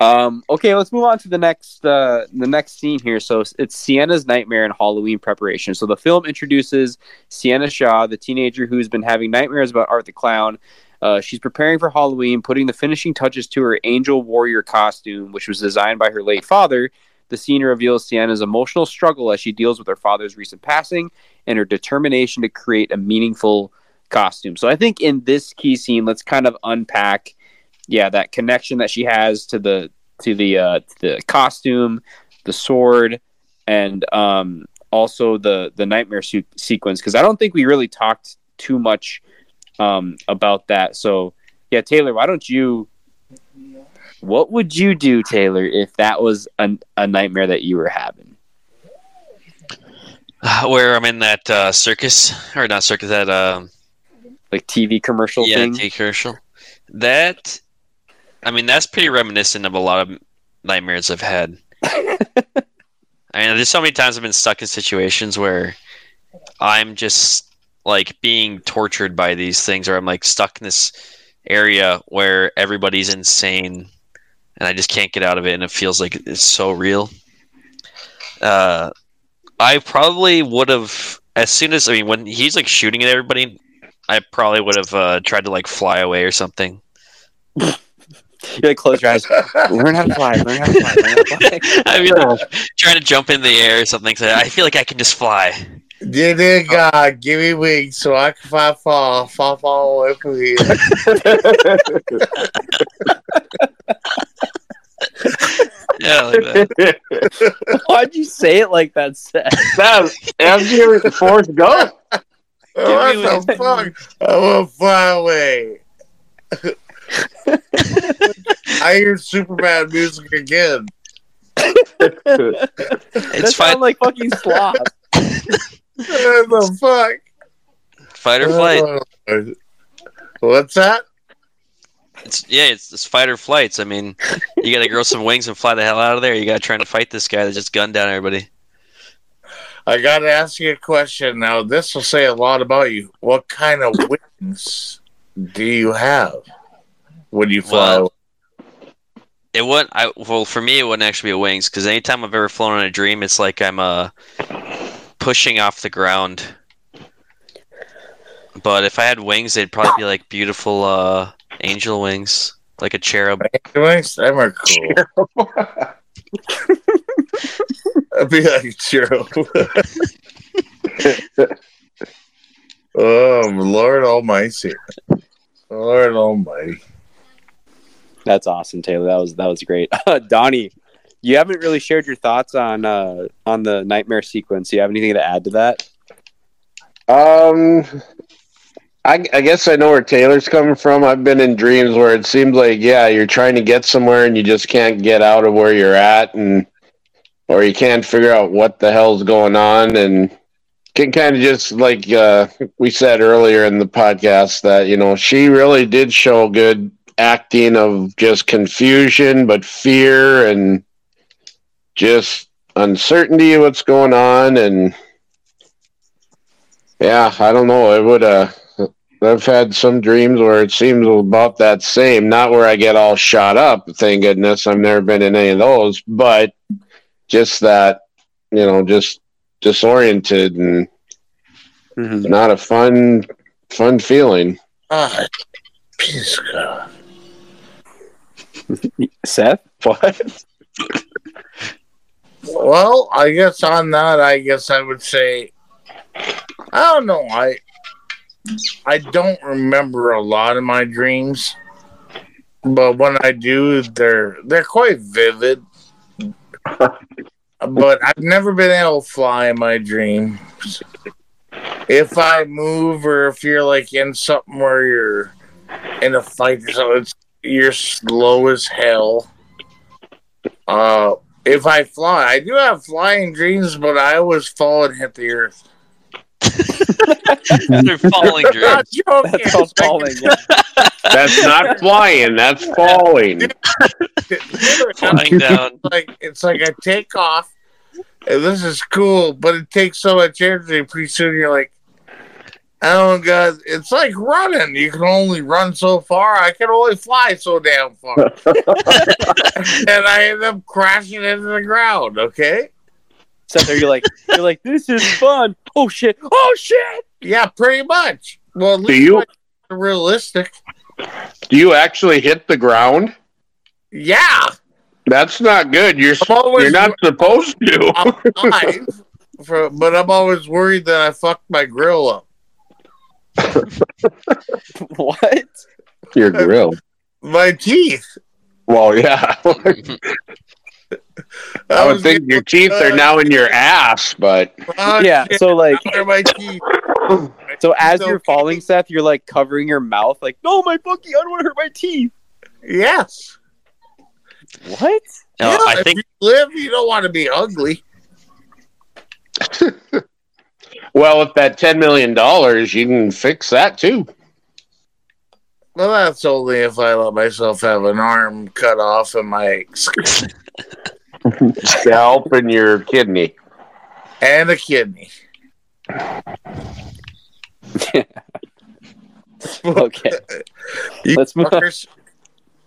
Um, okay, let's move on to the next uh, the next scene here. So it's Sienna's nightmare and Halloween preparation. So the film introduces Sienna Shaw, the teenager who's been having nightmares about Art the Clown. Uh, she's preparing for Halloween, putting the finishing touches to her angel warrior costume, which was designed by her late father. The scene reveals Sienna's emotional struggle as she deals with her father's recent passing and her determination to create a meaningful costume. So I think in this key scene, let's kind of unpack, yeah, that connection that she has to the to the uh, to the costume, the sword, and um, also the the nightmare se- sequence. Because I don't think we really talked too much um, about that. So yeah, Taylor, why don't you? What would you do, Taylor, if that was a, a nightmare that you were having? Where I'm in that uh, circus or not circus that um Like TV commercial yeah thing? TV commercial. That I mean that's pretty reminiscent of a lot of nightmares I've had. I mean, there's so many times I've been stuck in situations where I'm just like being tortured by these things, or I'm like stuck in this area where everybody's insane, and I just can't get out of it, and it feels like it's so real. Uh, I probably would have, as soon as I mean, when he's like shooting at everybody, I probably would have uh, tried to like fly away or something. You like close your eyes. Learn how to fly. Learn how to fly. Learn how to fly. I mean, like, trying to jump in the air or something. So I feel like I can just fly. Dear, dear God, give me wings so I can fly fall, fall, fall away from here. Yeah, like that. Why'd you say it like that, Seth? That's as your Forrest Gump. What the fuck? I want to fly away. I hear Superman music again. It's that fight, like fucking sloth. What the fuck? fight or flight. Uh, What's that? It's yeah, it's, it's fight or flights. I mean, you gotta grow some wings and fly the hell out of there. You gotta try to fight this guy that just gunned down everybody. I got to ask you a question now. This will say a lot about you. What kind of wings do you have when you fly? Well, It wouldn't. I well, for me, it wouldn't actually be wings because anytime I've ever flown in a dream, it's like I'm uh pushing off the ground. But if I had wings, they'd probably be like beautiful uh angel wings, like a cherub. wings? Them are cool. I'd be like, sure. oh, Lord Almighty. Lord Almighty. That's awesome, Taylor. That was that was great. Donnie, you haven't really shared your thoughts on uh, on the nightmare sequence. Do you have anything to add to that? Um, I, I guess I know where Taylor's coming from. I've been in dreams where it seems like, yeah, you're trying to get somewhere and you just can't get out of where you're at, and or you can't figure out what the hell's going on, and can kind of just like uh, we said earlier in the podcast that you know she really did show good acting of just confusion, but fear and just uncertainty of what's going on, and yeah, I don't know. It would uh I've had some dreams where it seems about that same, not where I get all shot up, thank goodness I've never been in any of those, but just that, you know, just disoriented and Mm-hmm. not a fun fun feeling. Ah, peace God. Seth, What? Well, I guess on that, I guess I would say, I don't know. I I don't remember a lot of my dreams, but when I do, they're they're quite vivid. but I've never been able to fly in my dreams. If I move, or if you're like in something where you're in a fight or something, it's, you're slow as hell. Uh, if I fly, I do have flying dreams, but I always fall and hit the earth. They're falling dreams. joking. that's called falling. Yeah. That's not flying. That's falling. Flying down. like it's like I take off, and this is cool, but it takes so much energy. Pretty soon you're like, oh god, it's like running. You can only run so far. I can only fly so damn far, and I end up crashing into the ground. Okay, Sat there, you're like, you're like, this is fun. Oh shit! Oh shit! yeah, pretty much. Well, at Do least you realistic? Do you actually hit the ground? Yeah, That's not good. You're I'm always you're not supposed to. I'm alive, for, but I'm always worried that I fucked my grill up. What? Your grill. My teeth. Well, yeah. I would think your teeth are uh, now in your ass, but Oh, yeah. shit, So like, are my teeth? So as So- you're falling, Seth, you're like covering your mouth, like, no, my fucking, I don't want to hurt my teeth. Yes. What? No, yeah, I if think you live, you don't want to be ugly. well, if that ten million dollars, you can fix that too. Well, that's only if I let myself have an arm cut off and my Scalp and your kidney. and a kidney. Okay. You Let's move on.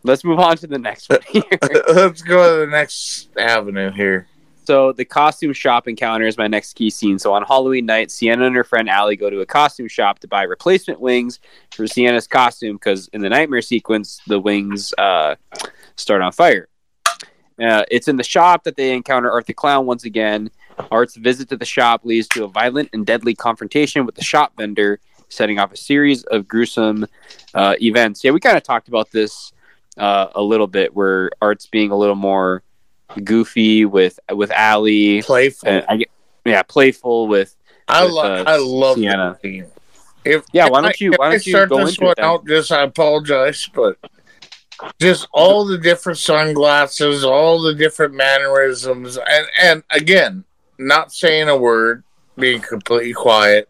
Let's move on to the next one here. Let's go to the next avenue here. So the costume shop encounter is my next key scene. So on Halloween night, Sienna and her friend Allie go to a costume shop to buy replacement wings for Sienna's costume because in the nightmare sequence, the wings uh, start on fire. Uh, it's in the shop that they encounter Art the Clown once again. Art's visit to the shop leads to a violent and deadly confrontation with the shop vendor, setting off a series of gruesome uh, events. Yeah, we kind of talked about this uh, a little bit, where Art's being a little more goofy with with Allie, Playful. and I yeah, playful with I with, love. uh, I love Sienna. If Yeah, why don't you- why don't you start go this into one out? Just I apologize, but just all the different sunglasses, all the different mannerisms, and and again, not saying a word, being completely quiet.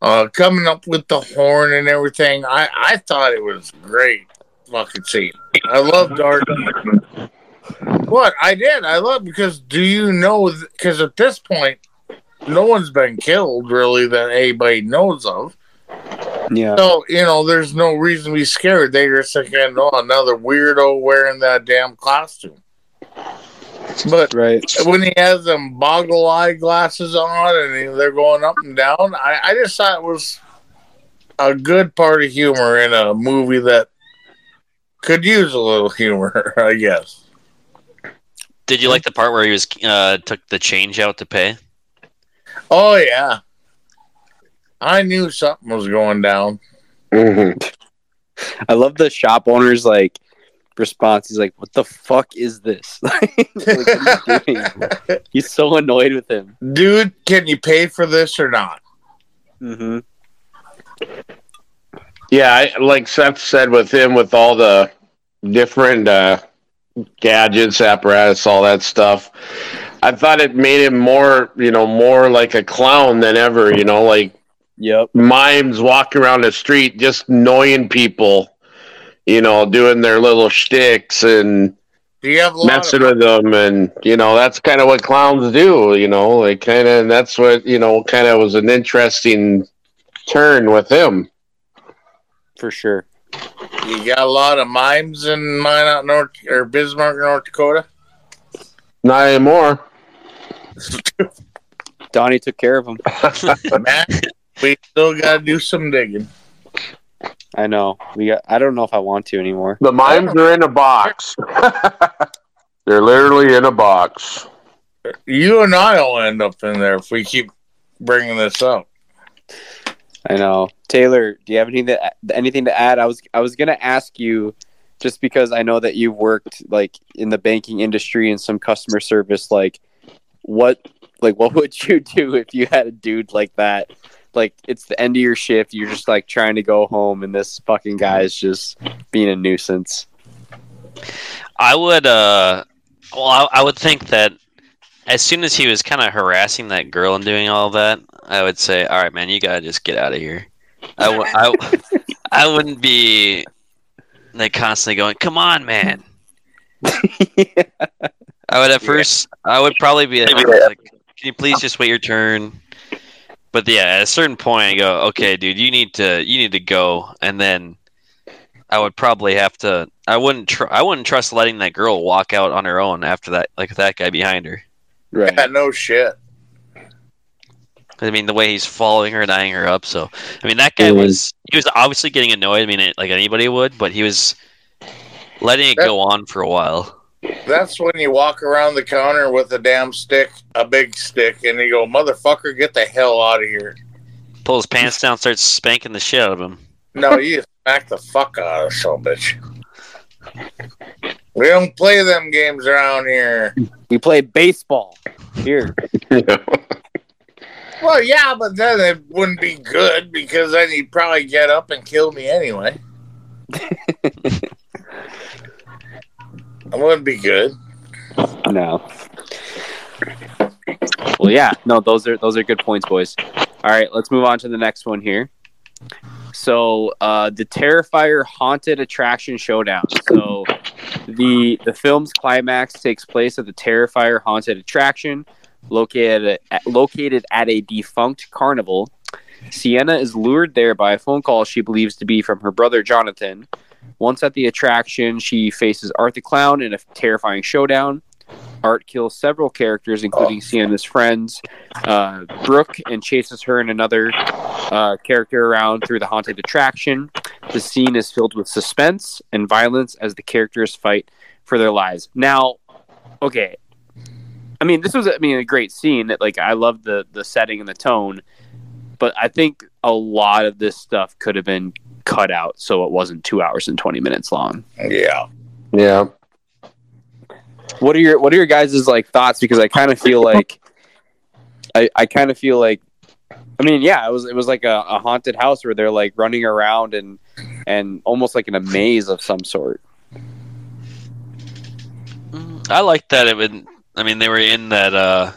Uh, coming up with the horn and everything, I I thought it was great. Fucking scene. I loved art. What I did, I love because do you know? Because at this point, no one's been killed really that anybody knows of. yeah. So you know, there's no reason to be scared. They just thinking, oh, another weirdo wearing that damn costume. But Right. when he has them boggle eye glasses on and he- they're going up and down, I, I just thought it was a good part of humor in a movie that could use a little humor, I guess. did you like the part where he was uh, took the change out to pay? Oh yeah, I knew something was going down. Mhm. I love the shop owner's like response. He's like, "What the fuck is this?" like, what you doing? He's so annoyed with him. Dude, can you pay for this or not? Mm-hmm. Yeah, I, like Seth said with him, with all the different uh, gadgets, apparatus, all that stuff, I thought it made him more, you know, more like a clown than ever. You know, like Yep. mimes walking around the street, just annoying people. You know, doing their little shticks and Do you have a lot messing of with them, and you know that's kind of what clowns do. You know, like kind of, and that's what you know, kind of was an interesting turn with him. For sure. you got a lot of mimes in mine out north or Bismarck, North Dakota? Not anymore. Donnie took care of him. Man, we still gotta do some digging. I know. We got. I don't know if I want to anymore. The mimes are in a box. They're literally in a box. You and I will end up in there if we keep bringing this up. I know. Taylor, do you have anything to anything to add? I was I was gonna ask you, just because I know that you've worked like in the banking industry and some customer service. Like, what like what would you do if you had a dude like that? Like, it's the end of your shift. You're just like trying to go home, and this fucking guy is just being a nuisance. I would, uh, well, I, I would think that as soon as he was kind of harassing that girl and doing all that, I would say, "All right, man, you gotta just get out of here." I, w- I, I wouldn't be like constantly going, "Come on, man." I would at first, I would probably be like, "Can you please just wait your turn?" But yeah, at a certain point, I go, "Okay, dude, you need to, you need to go," and then I would probably have to. I wouldn't. Tr- I wouldn't trust letting that girl walk out on her own after that, like that guy behind her. Right. Yeah, no shit. I mean, the way he's following her and eyeing her up. So, I mean, that guy was he was obviously getting annoyed. I mean, it, like anybody would, but he was letting it go on for a while. That's when you walk around the counter with a damn stick, a big stick, and you go, "Motherfucker, get the hell out of here!" Pull his pants down, starts spanking the shit out of him. No, you smack the fuck out of some bitch. We don't play them games around here. We play baseball here. Well, yeah, but then it wouldn't be good because then he'd probably get up and kill me anyway. It wouldn't be good. No. Well, yeah. No, those are those are good points, boys. All right, let's move on to the next one here. So, uh, the Terrifier haunted attraction showdown. So, the the film's climax takes place at the Terrifier haunted attraction, located at, located at a defunct carnival. Sienna is lured there by a phone call she believes to be from her brother Jonathan. Once at the attraction, she faces Art the Clown in a terrifying showdown. Art kills several characters, including Sienna's friends, uh, Brooke, and chases her and another uh, character around through the haunted attraction. The scene is filled with suspense and violence as the characters fight for their lives. Now, okay, I mean, this was I mean a great scene. That like I love the the setting and the tone, but I think a lot of this stuff could have been cut out so it wasn't two hours and twenty minutes long. Yeah. yeah. What are your What are your guys' like thoughts? Because I kind of feel like, I I kind of feel like, I mean, yeah, it was it was like a, a haunted house where they're like running around and and almost like in a maze of some sort. I like that it would. I mean, they were in that uh,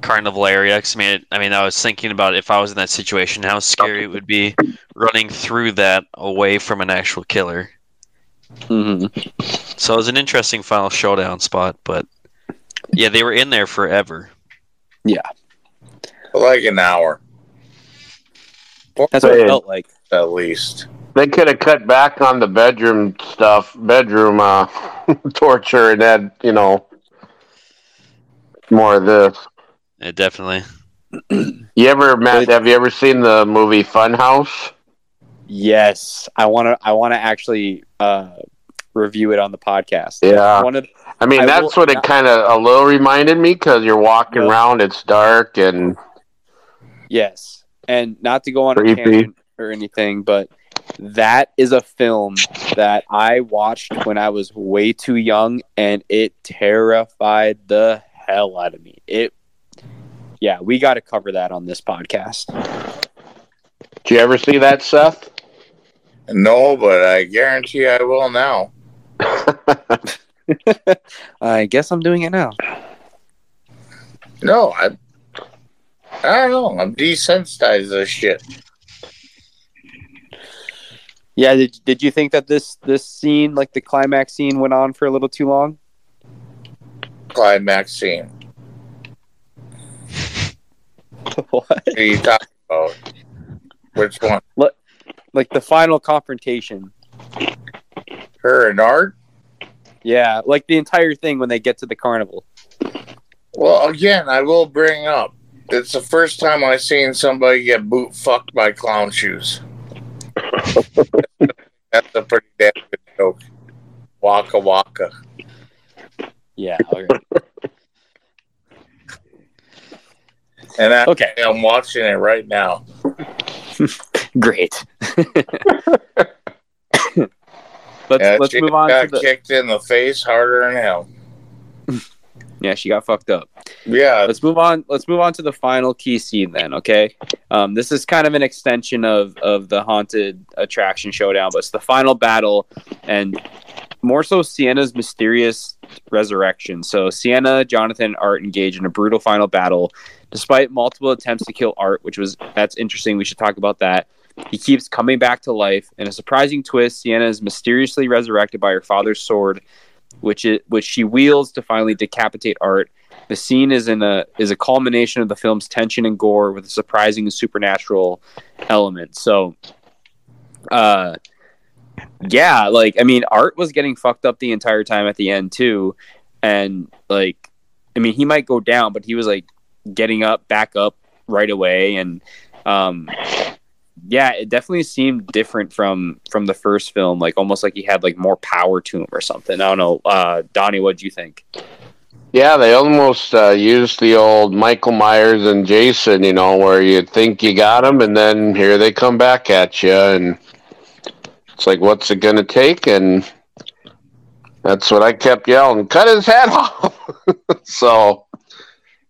carnival area. 'cause, I mean, it, I mean, I was thinking about if I was in that situation, how scary it would be running through that away from an actual killer. hmm So it was an interesting final showdown spot, but yeah, they were in there forever. Yeah, like an hour That's what it felt like. at least. They could have cut back on the bedroom stuff, bedroom uh, torture, and had you know more of this. It definitely. You ever, Matt? Have you ever seen the movie Funhouse? Yes, I want to. I want to actually uh, review it on the podcast. Yeah. One of I mean, I that's will- what it kind of a little reminded me because you're walking Yeah. around, it's dark, and yes, and not to go on a Creepy. tangent or anything, but that is a film that I watched when I was way too young, and it terrified the hell out of me. It, yeah, we got to cover that on this podcast. did you ever see that, Seth? No, but I guarantee I will now. I guess I'm doing it now. No, I. I don't know. I'm desensitized to this shit. Yeah, did, did you think that this this scene, like the climax scene, went on for a little too long? Climax scene. what? Are you talking about? Which one? Look, Like the final confrontation. Her and Art? Yeah, like the entire thing when they get to the carnival. Well, again, I will bring up. It's the first time I've seen somebody get boot fucked by clown shoes. That's a pretty damn good joke. Waka waka. Yeah. Okay. And I, okay. I'm watching it right now. Great. let's Yeah, let's she move on got to the. kicked in the face harder than hell. Yeah, she got fucked up. Yeah, Let's move on. Let's move on to the final key scene then. Okay. Um, this is kind of an extension of of the haunted attraction showdown, but it's the final battle and more so Sienna's mysterious resurrection. So Sienna, Jonathan, Art engage in a brutal final battle. Despite multiple attempts to kill Art, which was that's interesting. We should talk about that. He keeps coming back to life. In a surprising twist, Sienna is mysteriously resurrected by her father's sword, which it which she wields to finally decapitate Art. The scene is in a is a culmination of the film's tension and gore with a surprising supernatural element. So, uh, yeah, like I mean, Art was getting fucked up the entire time at the end too, and like, I mean, he might go down, but he was like getting up, back up right away, and um, yeah, it definitely seemed different from from the first film, like almost like he had like more power to him or something. I don't know, uh, Donnie, what do you think? Yeah, they almost uh, used the old Michael Myers and Jason, you know, where you think you got them, and then here they come back at you, and it's like, what's it to take? And that's what I kept yelling, cut his head off. so,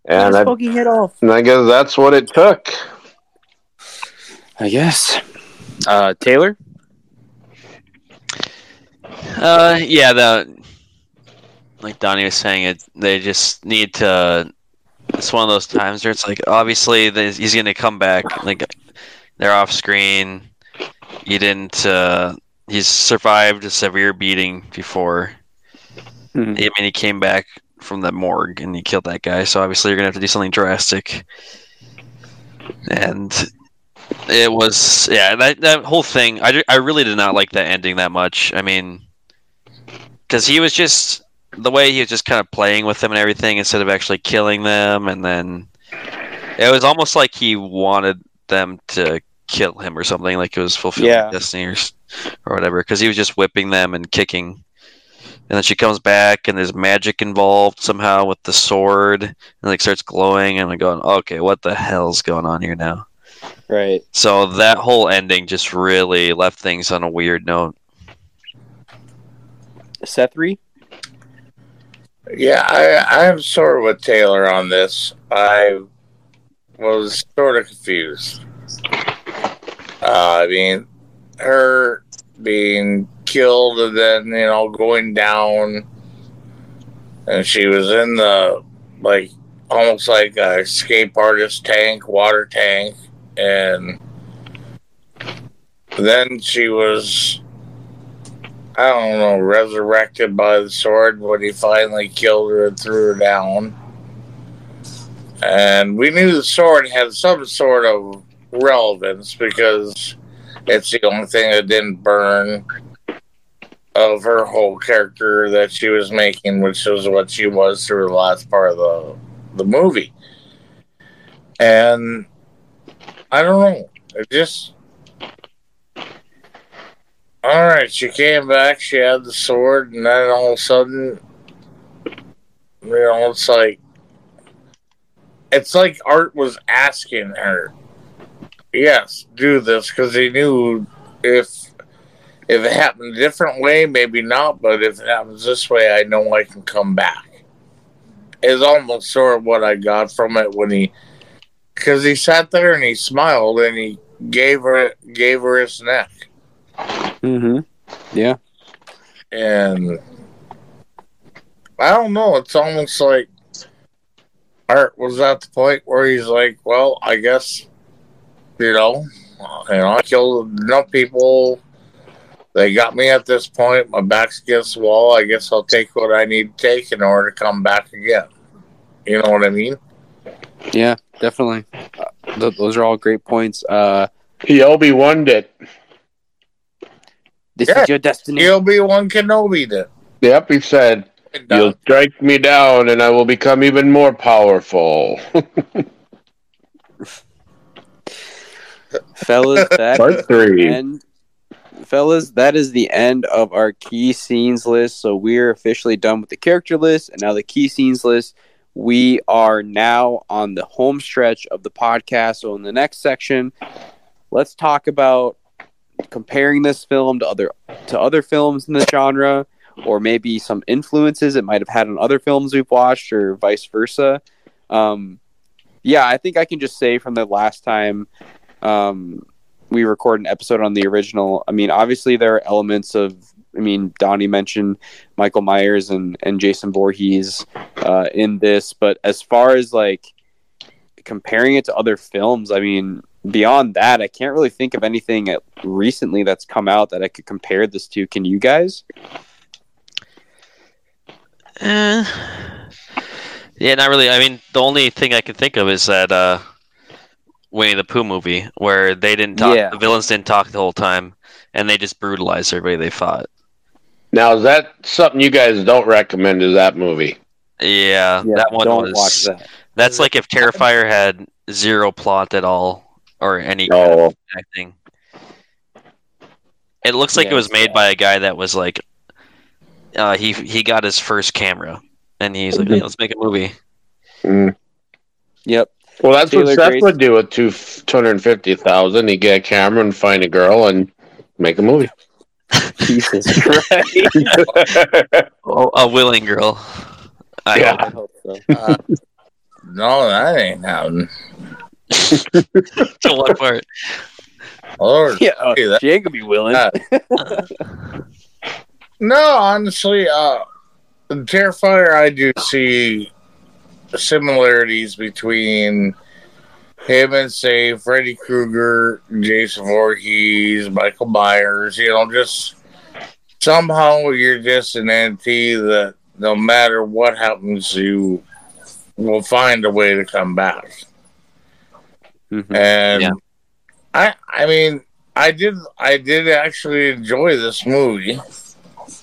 and I, fucking head off. and I guess that's what it took. I guess. Uh, Taylor. Uh, yeah, the like Donnie was saying, it they just need to. It's one of those times where it's like obviously the, he's going to come back. Like they're off screen. He didn't. Uh, he's survived a severe beating before. Mhm. I mean, he came back from the morgue and he killed that guy. So obviously, you're gonna have to do something drastic. And it was, yeah, that that whole thing. I, I really did not like that ending that much. I mean, because he was just the way he was just kind of playing with them and everything instead of actually killing them, and then it was almost like he wanted them to kill him or something, like it was fulfilling Yeah. destiny or, or whatever. Because he was just whipping them and kicking. And then she comes back, and there's magic involved somehow with the sword, and like starts glowing, and I'm going, okay, what the hell's going on here now? Right. So that whole ending just really left things on a weird note. Sethri. Yeah, I, I'm sort of with Taylor on this. I was sort of confused. Uh, I mean, her being killed and then, you know, going down, and she was in the, like, almost like a escape artist tank, water tank, and then she was I don't know, resurrected by the sword when he finally killed her and threw her down. And we knew the sword had some sort of relevance because it's the only thing that didn't burn of her whole character that she was making, which was what she was through the last part of the the movie. And I don't know. It just all right, she came back. She had the sword, and then all of a sudden, you know, it's like it's like Art was asking her, "Yes, do this," because he knew if if it happened a different way, maybe not. But if it happens this way, I know I can come back. Is almost sort of what I got from it when he, because he sat there and he smiled and he gave her gave her his neck. Mm-hmm. Yeah. and I don't know. It's almost like Art was at the point where he's like, "Well, I guess you know, you know, I killed enough people. They got me at this point. My back's against the wall. I guess I'll take what I need to take in order to come back again. You know what I mean? Yeah. Definitely. Uh, th- those are all great points. Uh, He Obi Wan it. this Yeah. is your destiny. He'll be one Kenobi then. Yep, he said, You'll strike me down and I will become even more powerful. fellas. That Part three. the end. Fellas, that is the end of our key scenes list. So we're officially done with the character list, and now the key scenes list. We are now on the home stretch of the podcast. So in the next section, let's talk about comparing this film to other to other films in the genre, or maybe some influences it might have had on other films we've watched, or vice versa. Um, yeah, I think I can just say from the last time um, we record an episode on the original. I mean, obviously there are elements of. I mean, Donnie mentioned Michael Myers and and Jason Voorhees uh, in this, but as far as like comparing it to other films, I mean, beyond that, I can't really think of anything recently that's come out that I could compare this to. Can you guys? Eh. Yeah, not really. I mean, the only thing I can think of is that uh, Winnie the Pooh movie where they didn't talk. Yeah. The villains didn't talk the whole time, and they just brutalized everybody they fought. Now, is that something you guys don't recommend? Is that movie? Yeah, Yeah, that one don't was. watch that. That's like if Terrifier had zero plot at all or any kind of acting. It looks like Yeah, it was made sad. by a guy that was like, uh, he he got his first camera, and he's like, Mhm. hey, let's make a movie. Mm. Yep. Well, that's Taylor what Seth Grace- would do with two two hundred fifty thousand. He'd get a camera and find a girl and make a movie. Jesus Christ. Oh, a willing girl. I Yeah. I hope so. Uh, no, that ain't happening. To what part? Lord. Yeah, uh, Hey, that- she ain't gonna be willing. Uh, No, honestly, uh, Terrifier, I do see similarities between him and say Freddy Krueger, Jason Voorhees, Michael Myers. You know, just somehow you're just an entity that no matter what happens, you will find a way to come back. Mhm. And Yeah. I, I mean, I did, I did actually enjoy this movie.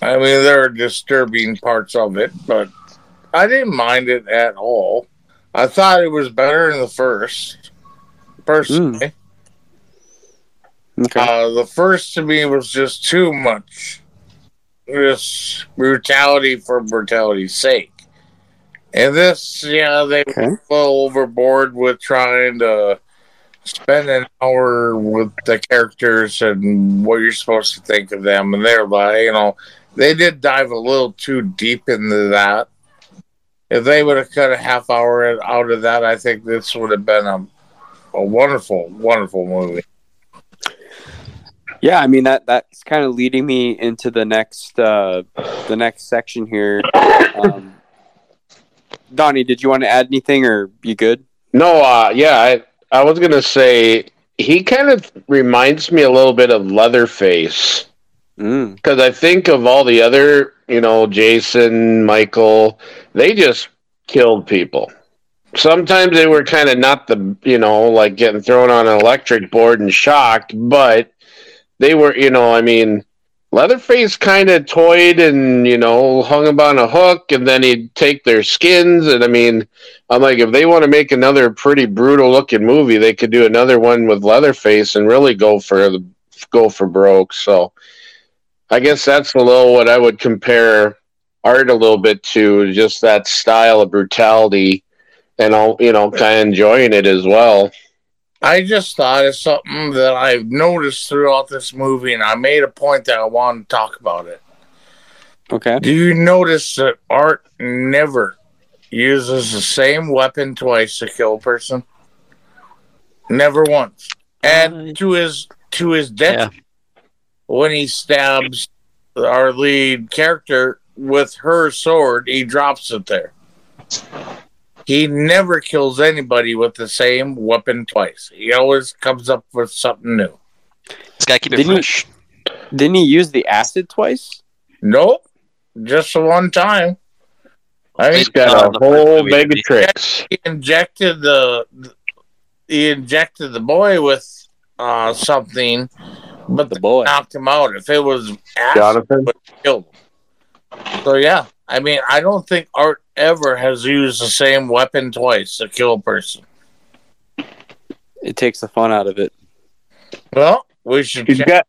I mean, there are disturbing parts of it, but I didn't mind it at all. I thought it was better than the first, personally. Okay. Uh, the first to me was just too much, just brutality for brutality's sake. And this, yeah, they Okay. were a little overboard with trying to spend an hour with the characters and what you're supposed to think of them. And they're like, you know, they did dive a little too deep into that. If they would have cut a half hour out of that, I think this would have been a, a wonderful, wonderful movie. Yeah, I mean that that's kind of leading me into the next uh the next section here. Um, Donnie, did you want to add anything, or you good? No, uh, yeah, I, I was gonna say he kind of reminds me a little bit of Leatherface Mm. because I think of all the other, you know, Jason, Michael, they just killed people. Sometimes they were kind of not the, you know, like getting thrown on an electric board and shocked, but they were, you know, I mean, Leatherface kind of toyed and, you know, hung them on a hook and then he'd take their skins. And I mean, I'm like, if they want to make another pretty brutal looking movie, they could do another one with Leatherface and really go for the, go for broke. So I guess that's a little what I would compare art a little bit to, just that style of brutality and all, you know, kind of enjoying it as well. I just thought of something that I've noticed throughout this movie, and I made a point that I wanted to talk about it. Okay. Do you notice that Art never uses the same weapon twice to kill a person? Never once. And Uh, to his to his death, Yeah. When he stabs our lead character with her sword, he drops it there. He never kills anybody with the same weapon twice. He always comes up with something new. Just gotta keep it Didn't he- fresh. Didn't he use the acid twice? Nope, just the one time. I He's got Uh, a whole bag of tricks. he injected the he injected the boy with uh, something, but The the boy. knocked him out. If it was acid, Jonathan? would have killed him. So yeah, I mean, I don't think Art ever has used the same weapon twice to kill a person. It takes the fun out of it. Well, we should He's check, got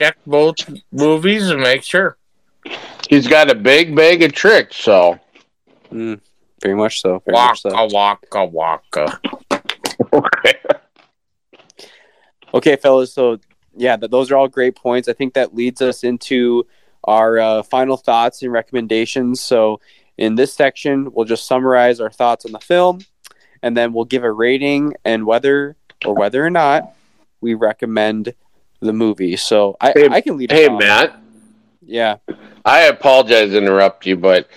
check both movies and make sure. he's got a big bag of tricks, so Mm, very much so. Very much Waka so. waka waka. okay. Okay, fellas. So yeah, th- those are all great points. I think that leads us into our uh, final thoughts and recommendations. So in this section, we'll just summarize our thoughts on the film, and then we'll give a rating and whether or whether or not we recommend the movie. So I, Hey- I can lead. Hey. Matt, Yeah. I apologize to interrupt you, but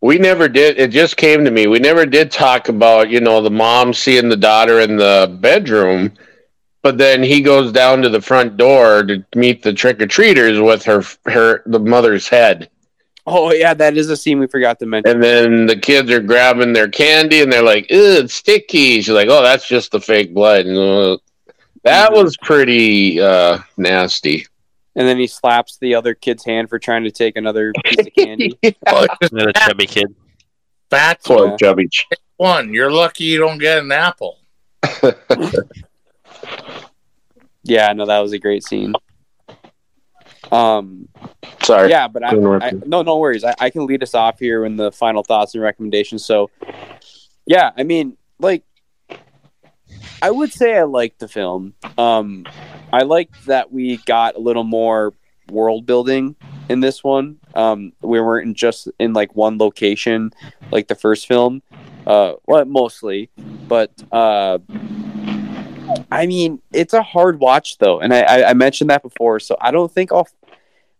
we never did. It just came to me. We never did talk about you know the mom seeing the daughter in the bedroom. But then he goes down to the front door to meet the trick or treaters with her her the mother's head. Oh yeah, that is a scene we forgot to mention. And then the kids are grabbing their candy and they're like, "Ew, it's sticky." She's like, "Oh, that's just the fake blood." And, uh, that was pretty uh, nasty. And then he slaps the other kid's hand for trying to take another piece of candy. Well, just Another chubby kid. fat Poor Yeah. chubby. ch- one. You're lucky you don't get an apple. Yeah, no, that was a great scene. Um, Sorry. yeah, but I, I no, no worries. I, I can lead us off here in the final thoughts and recommendations. So, yeah, I mean, like, I would say I liked the film. Um, I liked that we got a little more world building in this one. Um, we weren't just in like one location like the first film. Uh, well, mostly, but uh, I mean, it's a hard watch though, and I, I, I mentioned that before. So I don't think I'll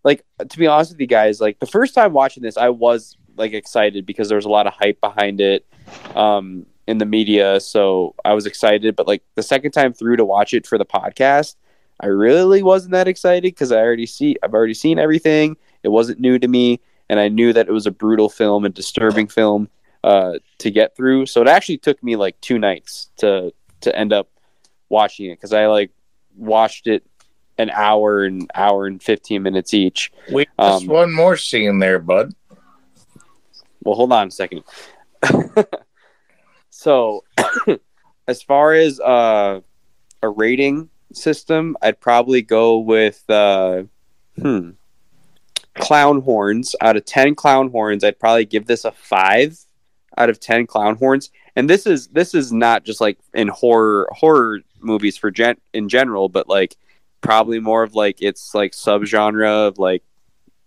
like to be honest with you guys. Like the first time watching this, I was like excited because there was a lot of hype behind it um, in the media. So I was excited, but like the second time through to watch it for the podcast, I really wasn't that excited because I already see I've already seen everything. It wasn't new to me, and I knew that it was a brutal film, a disturbing film uh, to get through. So it actually took me like two nights to to end up watching it because I like watched it an hour and hour and fifteen minutes each. We just Um, one more scene there, bud. Well, hold on a second. so, as far as uh, a rating system, I'd probably go with uh, hmm, clown horns. Out of ten clown horns, I'd probably give this a five out of ten clown horns. And this is this is not just like in horror horror movies for gen in general, but like probably more of like it's like subgenre of like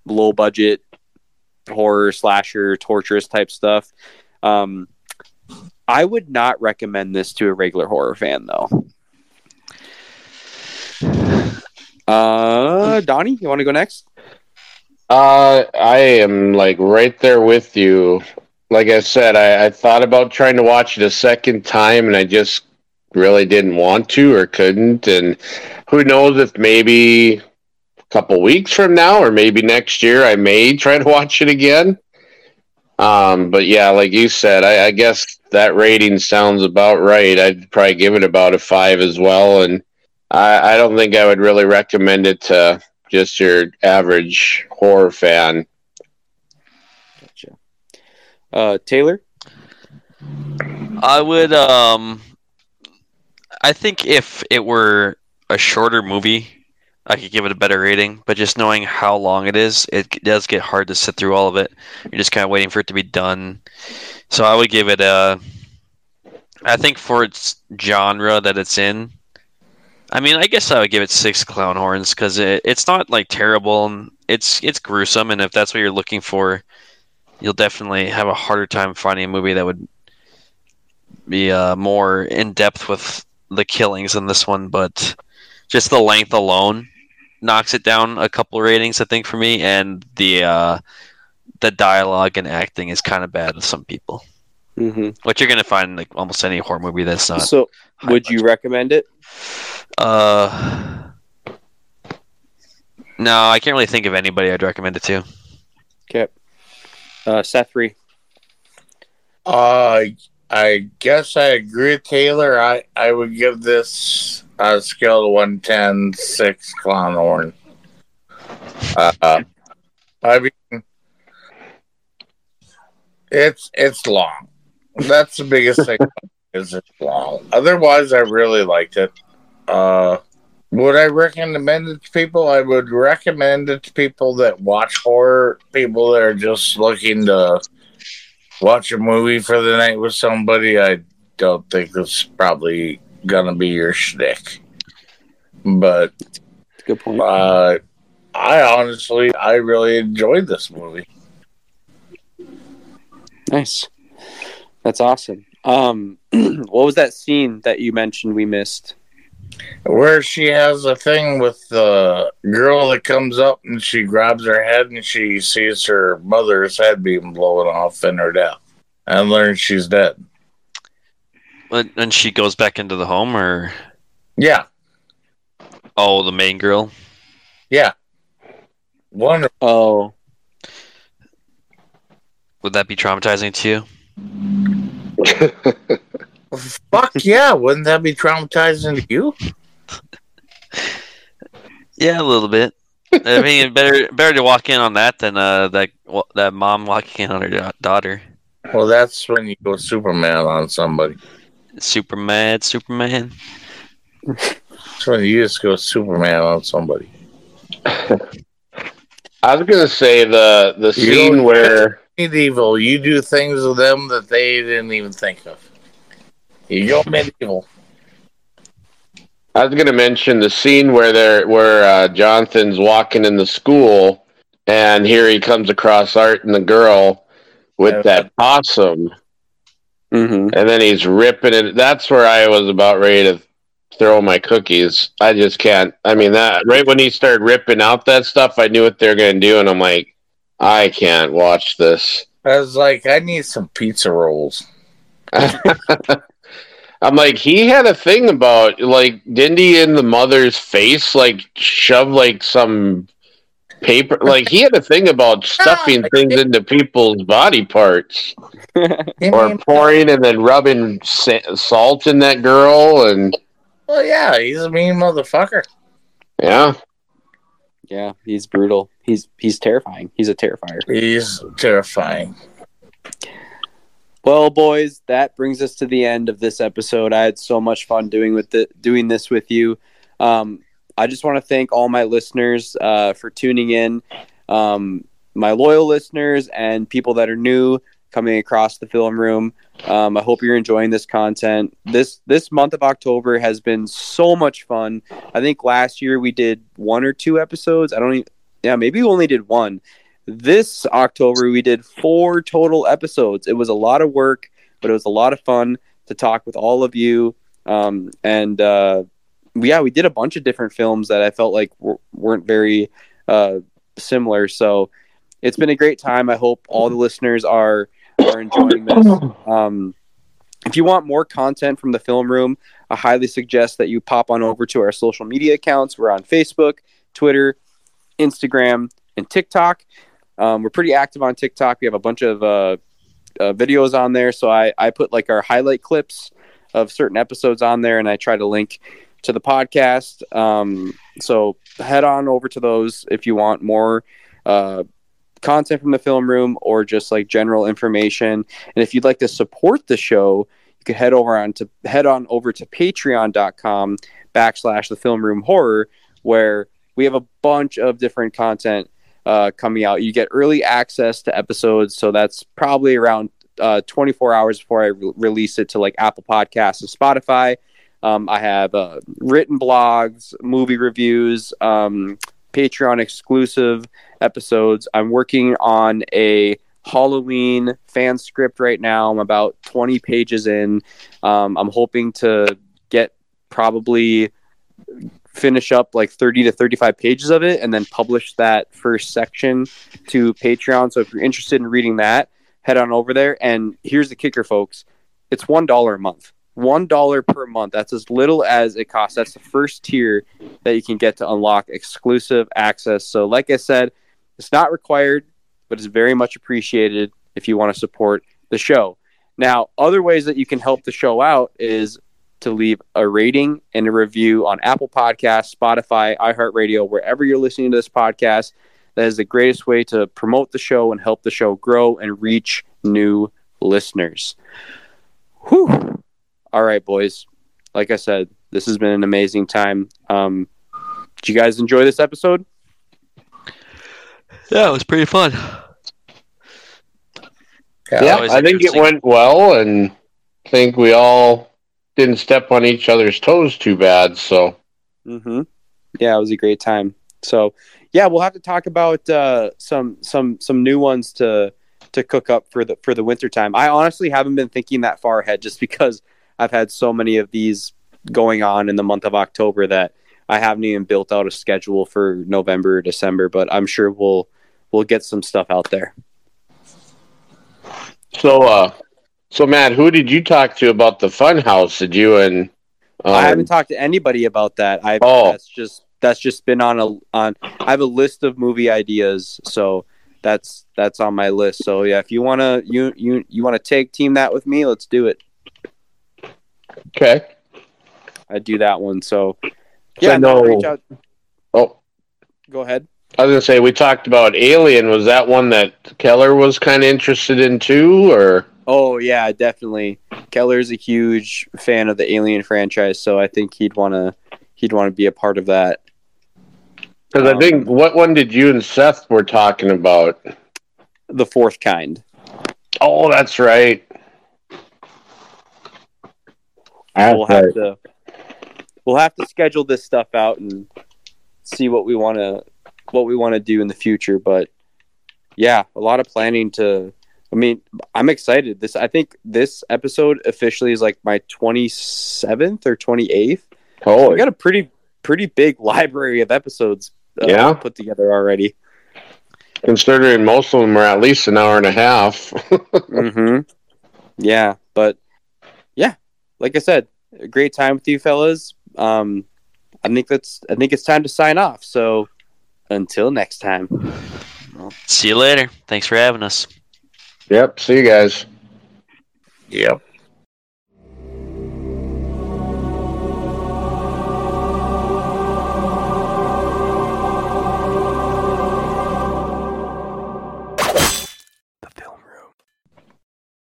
low budget horror slasher torturous type stuff. Um i would not recommend this to a regular horror fan though. Uh donnie you want to go next? Uh, I am like right there with you. Like I said, I, I thought about trying to watch it a second time, and I just really didn't want to or couldn't. And who knows if maybe a couple weeks from now or maybe next year I may try to watch it again. Um, but yeah, like you said, I, I guess that rating sounds about right. I'd probably give it about a five as well, and I, I don't think I would really recommend it to just your average horror fan. gotcha uh taylor I would um I think if it were a shorter movie, I could give it a better rating, but just knowing how long it is, it does get hard to sit through all of it. You're just kind of waiting for it to be done. So I would give it a I think for its genre that it's in, I mean, I guess I would give it six clown horns because it, it's not like terrible and it's it's gruesome, and if that's what you're looking for, you'll definitely have a harder time finding a movie that would be uh, more in depth with the killings in this one. But just the length alone knocks it down a couple ratings, I think, for me, and the uh, the dialogue and acting is kind of bad with some people, mm-hmm. which you're gonna find in like almost any horror movie that's not. so high would you recommend it Uh, no, I can't really think of anybody I'd recommend it to. okay uh seth three Uh, I guess I agree Taylor. I, I would give this a scale of 110, six clown horn. Uh, I mean, it's it's long. That's the biggest thing. is it's long. Otherwise, I really liked it. Uh, would I recommend it to people? I would recommend it to people that watch horror. People that are just looking to watch a movie for the night with somebody, I don't think it's probably gonna be your shtick. But good point uh, I honestly, I really enjoyed this movie. nice that's awesome um what was that scene that you mentioned we missed Where she has a thing with the girl that comes up and she grabs her head and she sees her mother's head being blown off in her death and learns she's dead. When when she goes back into the home, or Yeah, Oh, the main girl. Yeah. Wonderful. Oh, Would that be traumatizing to you? Fuck yeah. Wouldn't that be traumatizing to you? Yeah, a little bit. I mean, better better to walk in on that than uh, that that mom walking in on her daughter. Well, that's when you go Superman on somebody. Super mad, Superman. That's when you just go Superman on somebody. I was gonna say the the scene don't- where Medieval, you do things with them that they didn't even think of. You go medieval. I was gonna mention the scene where they're where uh, Jonathan's walking in the school, and here he comes across Art and the girl with Yeah. that possum, hmm and then he's ripping it. That's where I was about ready to throw my cookies. I just can't. I mean that right when he started ripping out that stuff, I knew what they're gonna do, and I'm like, I can't watch this. I was like, I need some pizza rolls. I'm like, he had a thing about like, didn't he in the mother's face like shove like some paper? Like he had a thing about stuffing things into people's body parts or pouring and then rubbing sa- salt in that girl, and well, yeah, he's a mean motherfucker. yeah, yeah, he's brutal. He's he's terrifying. He's a terrifier. He's terrifying. Well, boys, that brings us to the end of this episode. I had so much fun doing with the, doing this with you. Um, I just want to thank all my listeners uh, for tuning in, um, my loyal listeners and people that are new coming across the film room. Um, I hope you're enjoying this content. This this month of October has been so much fun. I think last year we did one or two episodes. I don't even, yeah, maybe we only did one this October we did four total episodes. It was a lot of work, but it was a lot of fun to talk with all of you. Um, and uh, yeah, we did a bunch of different films that I felt like w- weren't very uh, similar. So it's been a great time. I hope all the listeners are are enjoying this. Um, if you want more content from the film room, I highly suggest that you pop on over to our social media accounts. We're on Facebook, Twitter, Instagram, and TikTok. Um, we're pretty active on TikTok. We have a bunch of uh, uh, videos on there. So I, I put like our highlight clips of certain episodes on there and I try to link to the podcast. Um, so head on over to those if you want more uh, content from the film room or just like general information. And if you'd like to support the show, you can head over on to head on over to patreon.com backslash the film room horror where we have a bunch of different content uh, coming out. You get early access to episodes, so that's probably around uh, 24 hours before I re- release it to like Apple Podcasts and Spotify. Um, I have uh, written blogs, movie reviews, um, Patreon exclusive episodes. I'm working on a Halloween fan script right now. I'm about 20 pages in. Um, I'm hoping to get probably finish up like 30 to 35 pages of it and then publish that first section to Patreon. So if you're interested in reading that, head on over there. And here's the kicker, folks it's $1 a month. $1 per month. That's as little as it costs. That's the first tier that you can get to unlock exclusive access. So, like I said, it's not required, but it's very much appreciated if you want to support the show. Now, other ways that you can help the show out is to leave a rating and a review on Apple Podcasts, Spotify, iHeartRadio, wherever you're listening to this podcast. That is the greatest way to promote the show and help the show grow and reach new listeners. Whew. All right, boys. Like I said, this has been an amazing time. Um, did you guys enjoy this episode? Yeah, it was pretty fun. yeah, always I think it went well, and I think we all didn't step on each other's toes too bad. So Mm-hmm. Yeah, it was a great time. So, yeah, we'll have to talk about uh, some some some new ones to to cook up for the for the winter time. I honestly haven't been thinking that far ahead, just because I've had so many of these going on in the month of October that I haven't even built out a schedule for November or December. But I'm sure we'll we'll get some stuff out there. So, uh, so Matt, who did you talk to about the fun house? Did you and Um, I haven't talked to anybody about that. I Oh. that's just that's just been on a on. I have a list of movie ideas, so that's that's on my list. So yeah, if you wanna you you you wanna take team that with me, let's do it. okay. I do that one. So yeah, no- no, reach out. Oh, Go ahead. I was gonna say we talked about Alien. Was that one that Keller was kind of interested in too, or Oh yeah, definitely. Keller's a huge fan of the Alien franchise, so I think he'd wanna he'd want to be a part of that. because I Um, think what one did you and Seth were talking about? The fourth kind. Oh, that's right. we'll have to we'll have to schedule this stuff out and see what we want to what we want to do in the future but yeah a lot of planning to i mean i'm excited this i think this episode officially is like my 27th or 28th Oh, we got a pretty pretty big library of episodes uh, Yeah. put together already considering most of them are at least an hour and a half. hmm Yeah, but yeah, like I said, a great time with you fellas. Um, I think that's I think it's time to sign off. So until next time. See you later. Thanks for having us. Yep. See you guys. Yep.